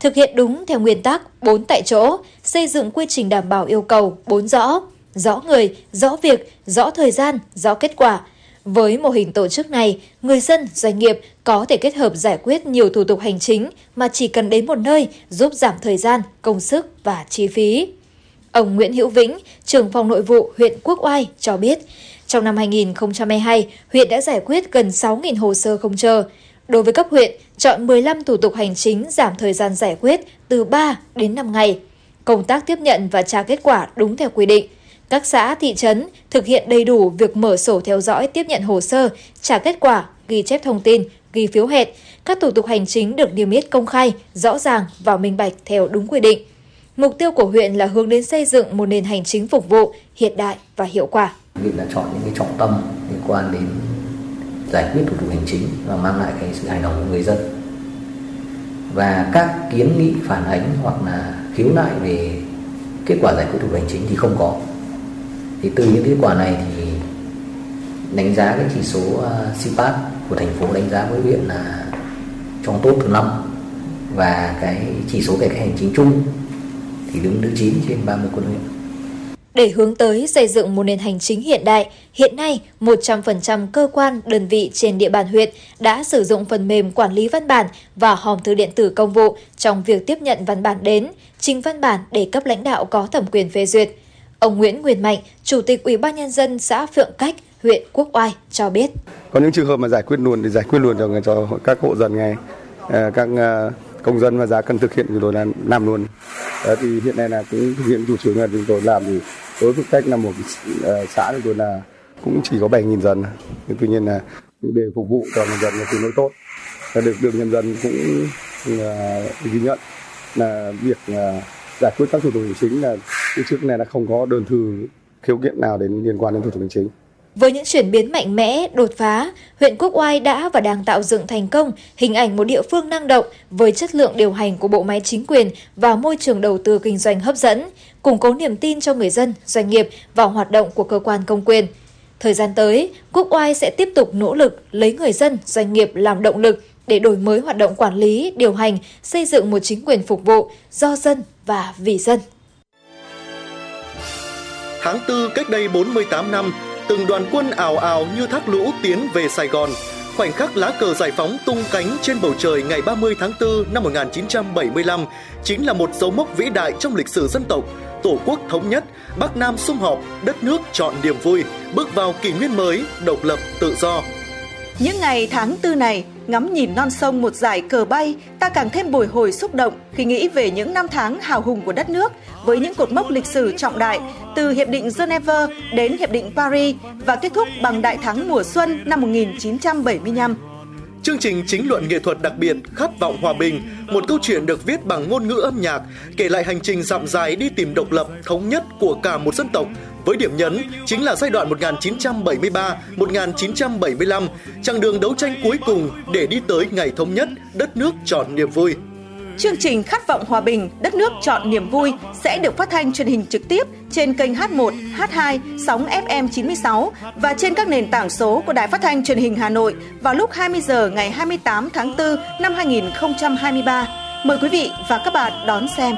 Thực hiện đúng theo nguyên tắc 4 tại chỗ, xây dựng quy trình đảm bảo yêu cầu 4 rõ, rõ người, rõ việc, rõ thời gian, rõ kết quả – với mô hình tổ chức này, người dân, doanh nghiệp có thể kết hợp giải quyết nhiều thủ tục hành chính mà chỉ cần đến một nơi giúp giảm thời gian, công sức và chi phí. Ông Nguyễn Hữu Vĩnh, trưởng phòng nội vụ huyện Quốc Oai cho biết, trong năm 2022, huyện đã giải quyết gần 6.000 hồ sơ không chờ. Đối với cấp huyện, chọn 15 thủ tục hành chính giảm thời gian giải quyết từ 3 đến 5 ngày. Công tác tiếp nhận và trả kết quả đúng theo quy định. Các xã, thị trấn thực hiện đầy đủ việc mở sổ theo dõi tiếp nhận hồ sơ, trả kết quả, ghi chép thông tin, ghi phiếu hẹn. Các thủ tục hành chính được niêm yết công khai, rõ ràng và minh bạch theo đúng quy định. Mục tiêu của huyện là hướng đến xây dựng một nền hành chính phục vụ hiện đại và hiệu quả. Huyện đã chọn những cái trọng tâm liên quan đến giải quyết thủ tục hành chính và mang lại cái sự hài lòng của người dân. Và các kiến nghị phản ánh hoặc là khiếu nại về kết quả giải quyết thủ tục hành chính thì không có thì từ những kết quả này thì đánh giá cái chỉ số ờ, uh, CPAT của thành phố đánh giá với huyện là trong top thứ năm và cái chỉ số cải cách hành chính chung thì đứng thứ 9 trên 30 quận huyện. Để hướng tới xây dựng một nền hành chính hiện đại, hiện nay 100% cơ quan, đơn vị trên địa bàn huyện đã sử dụng phần mềm quản lý văn bản và hòm thư điện tử công vụ trong việc tiếp nhận văn bản đến, trình văn bản để cấp lãnh đạo có thẩm quyền phê duyệt. Ông Nguyễn Nguyên Mạnh, Chủ tịch Ủy ban nhân dân xã Phượng Cách, huyện Quốc Oai cho biết. Có những trường hợp mà giải quyết luôn thì giải quyết luôn cho người cho các hộ dân ngay, ờ, các ờ, công dân mà giá cần thực hiện thì tôi làm, làm luôn. Đó, thì hiện nay là cũng thực hiện chủ trương là chúng tôi làm thì đối với cách là một xã thì tôi là cũng chỉ có 7.000 dân. Nhưng tuy nhiên là để phục vụ cho người dân là tương đối tốt. Và được được nhân dân cũng ghi nhận là việc giải quyết các thủ tục hành chính là trước này là không có đơn thư khiếu kiện nào đến liên quan đến thủ tục hành chính. Với những chuyển biến mạnh mẽ, đột phá, huyện Quốc Oai đã và đang tạo dựng thành công hình ảnh một địa phương năng động với chất lượng điều hành của bộ máy chính quyền và môi trường đầu tư kinh doanh hấp dẫn, củng cố niềm tin cho người dân, doanh nghiệp vào hoạt động của cơ quan công quyền. Thời gian tới, Quốc Oai sẽ tiếp tục nỗ lực lấy người dân, doanh nghiệp làm động lực để đổi mới hoạt động quản lý, điều hành, xây dựng một chính quyền phục vụ do dân và vì dân. Tháng 4 cách đây 48 năm, từng đoàn quân ảo ảo như thác lũ tiến về Sài Gòn. khoảnh khắc lá cờ giải phóng tung cánh trên bầu trời ngày 30 tháng 4 năm 1975 chính là một dấu mốc vĩ đại trong lịch sử dân tộc. Tổ quốc thống nhất, Bắc Nam sum họp, đất nước chọn niềm vui, bước vào kỷ nguyên mới, độc lập, tự do. Những ngày tháng tư này, ngắm nhìn non sông một dải cờ bay, ta càng thêm bồi hồi xúc động khi nghĩ về những năm tháng hào hùng của đất nước với những cột mốc lịch sử trọng đại từ Hiệp định Geneva đến Hiệp định Paris và kết thúc bằng đại thắng mùa xuân năm 1975. Chương trình chính luận nghệ thuật đặc biệt Khát vọng hòa bình, một câu chuyện được viết bằng ngôn ngữ âm nhạc, kể lại hành trình dặm dài đi tìm độc lập, thống nhất của cả một dân tộc với điểm nhấn chính là giai đoạn 1973-1975, chặng đường đấu tranh cuối cùng để đi tới ngày thống nhất, đất nước tròn niềm vui. Chương trình Khát vọng hòa bình, đất nước chọn niềm vui sẽ được phát thanh truyền hình trực tiếp trên kênh H1, H2, sóng FM 96 và trên các nền tảng số của Đài Phát thanh Truyền hình Hà Nội vào lúc 20 giờ ngày 28 tháng 4 năm 2023. Mời quý vị và các bạn đón xem.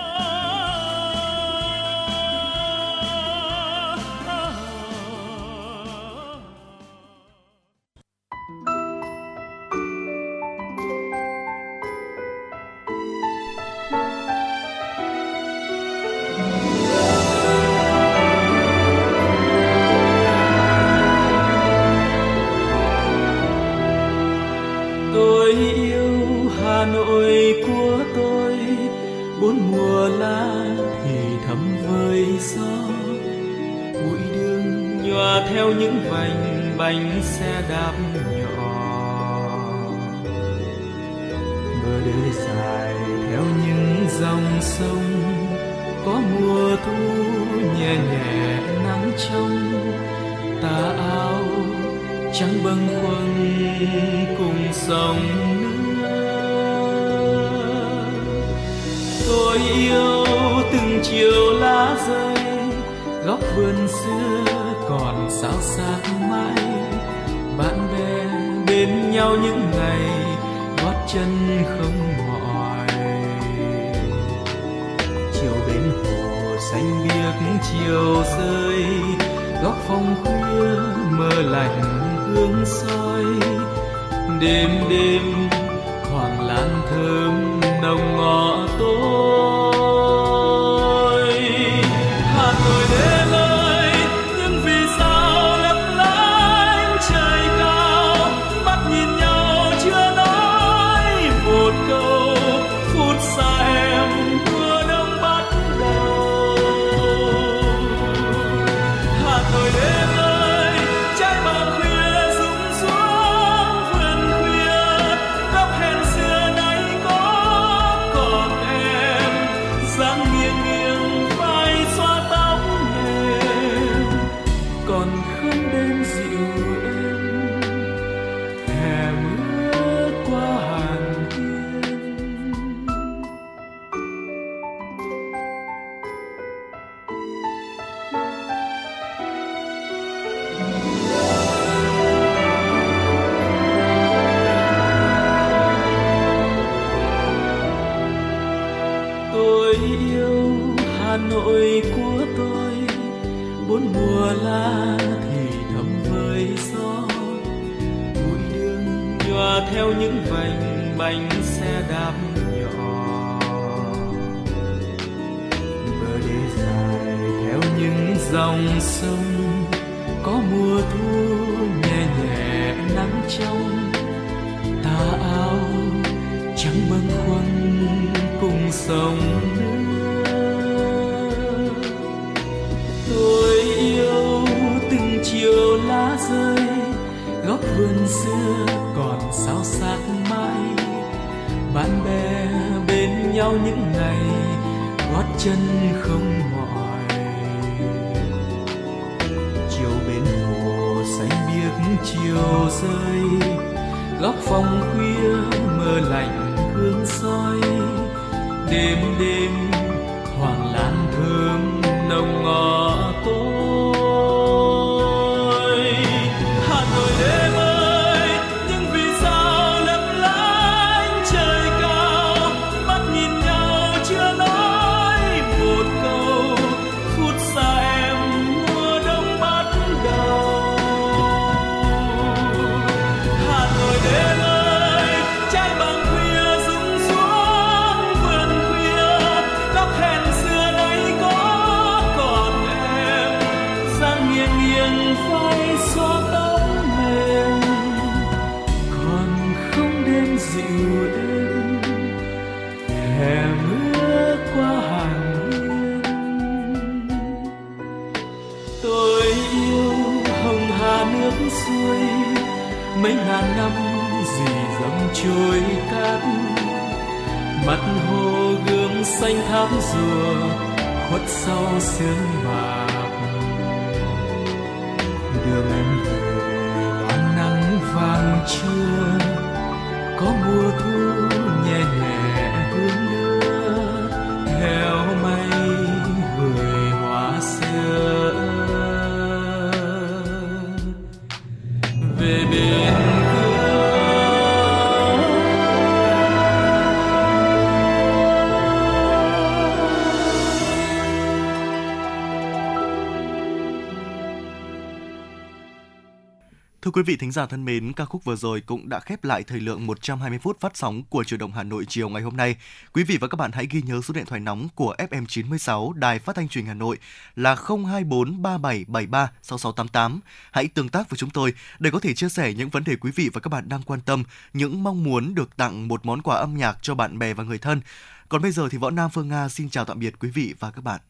Quý vị thính giả thân mến, ca khúc vừa rồi cũng đã khép lại thời lượng 120 phút phát sóng của Truyền động Hà Nội chiều ngày hôm nay. Quý vị và các bạn hãy ghi nhớ số điện thoại nóng của FM 96 Đài Phát thanh Truyền Hà Nội là 024 3773 6688. Hãy tương tác với chúng tôi để có thể chia sẻ những vấn đề quý vị và các bạn đang quan tâm, những mong muốn được tặng một món quà âm nhạc cho bạn bè và người thân. Còn bây giờ thì Võ Nam Phương Nga xin chào tạm biệt quý vị và các bạn.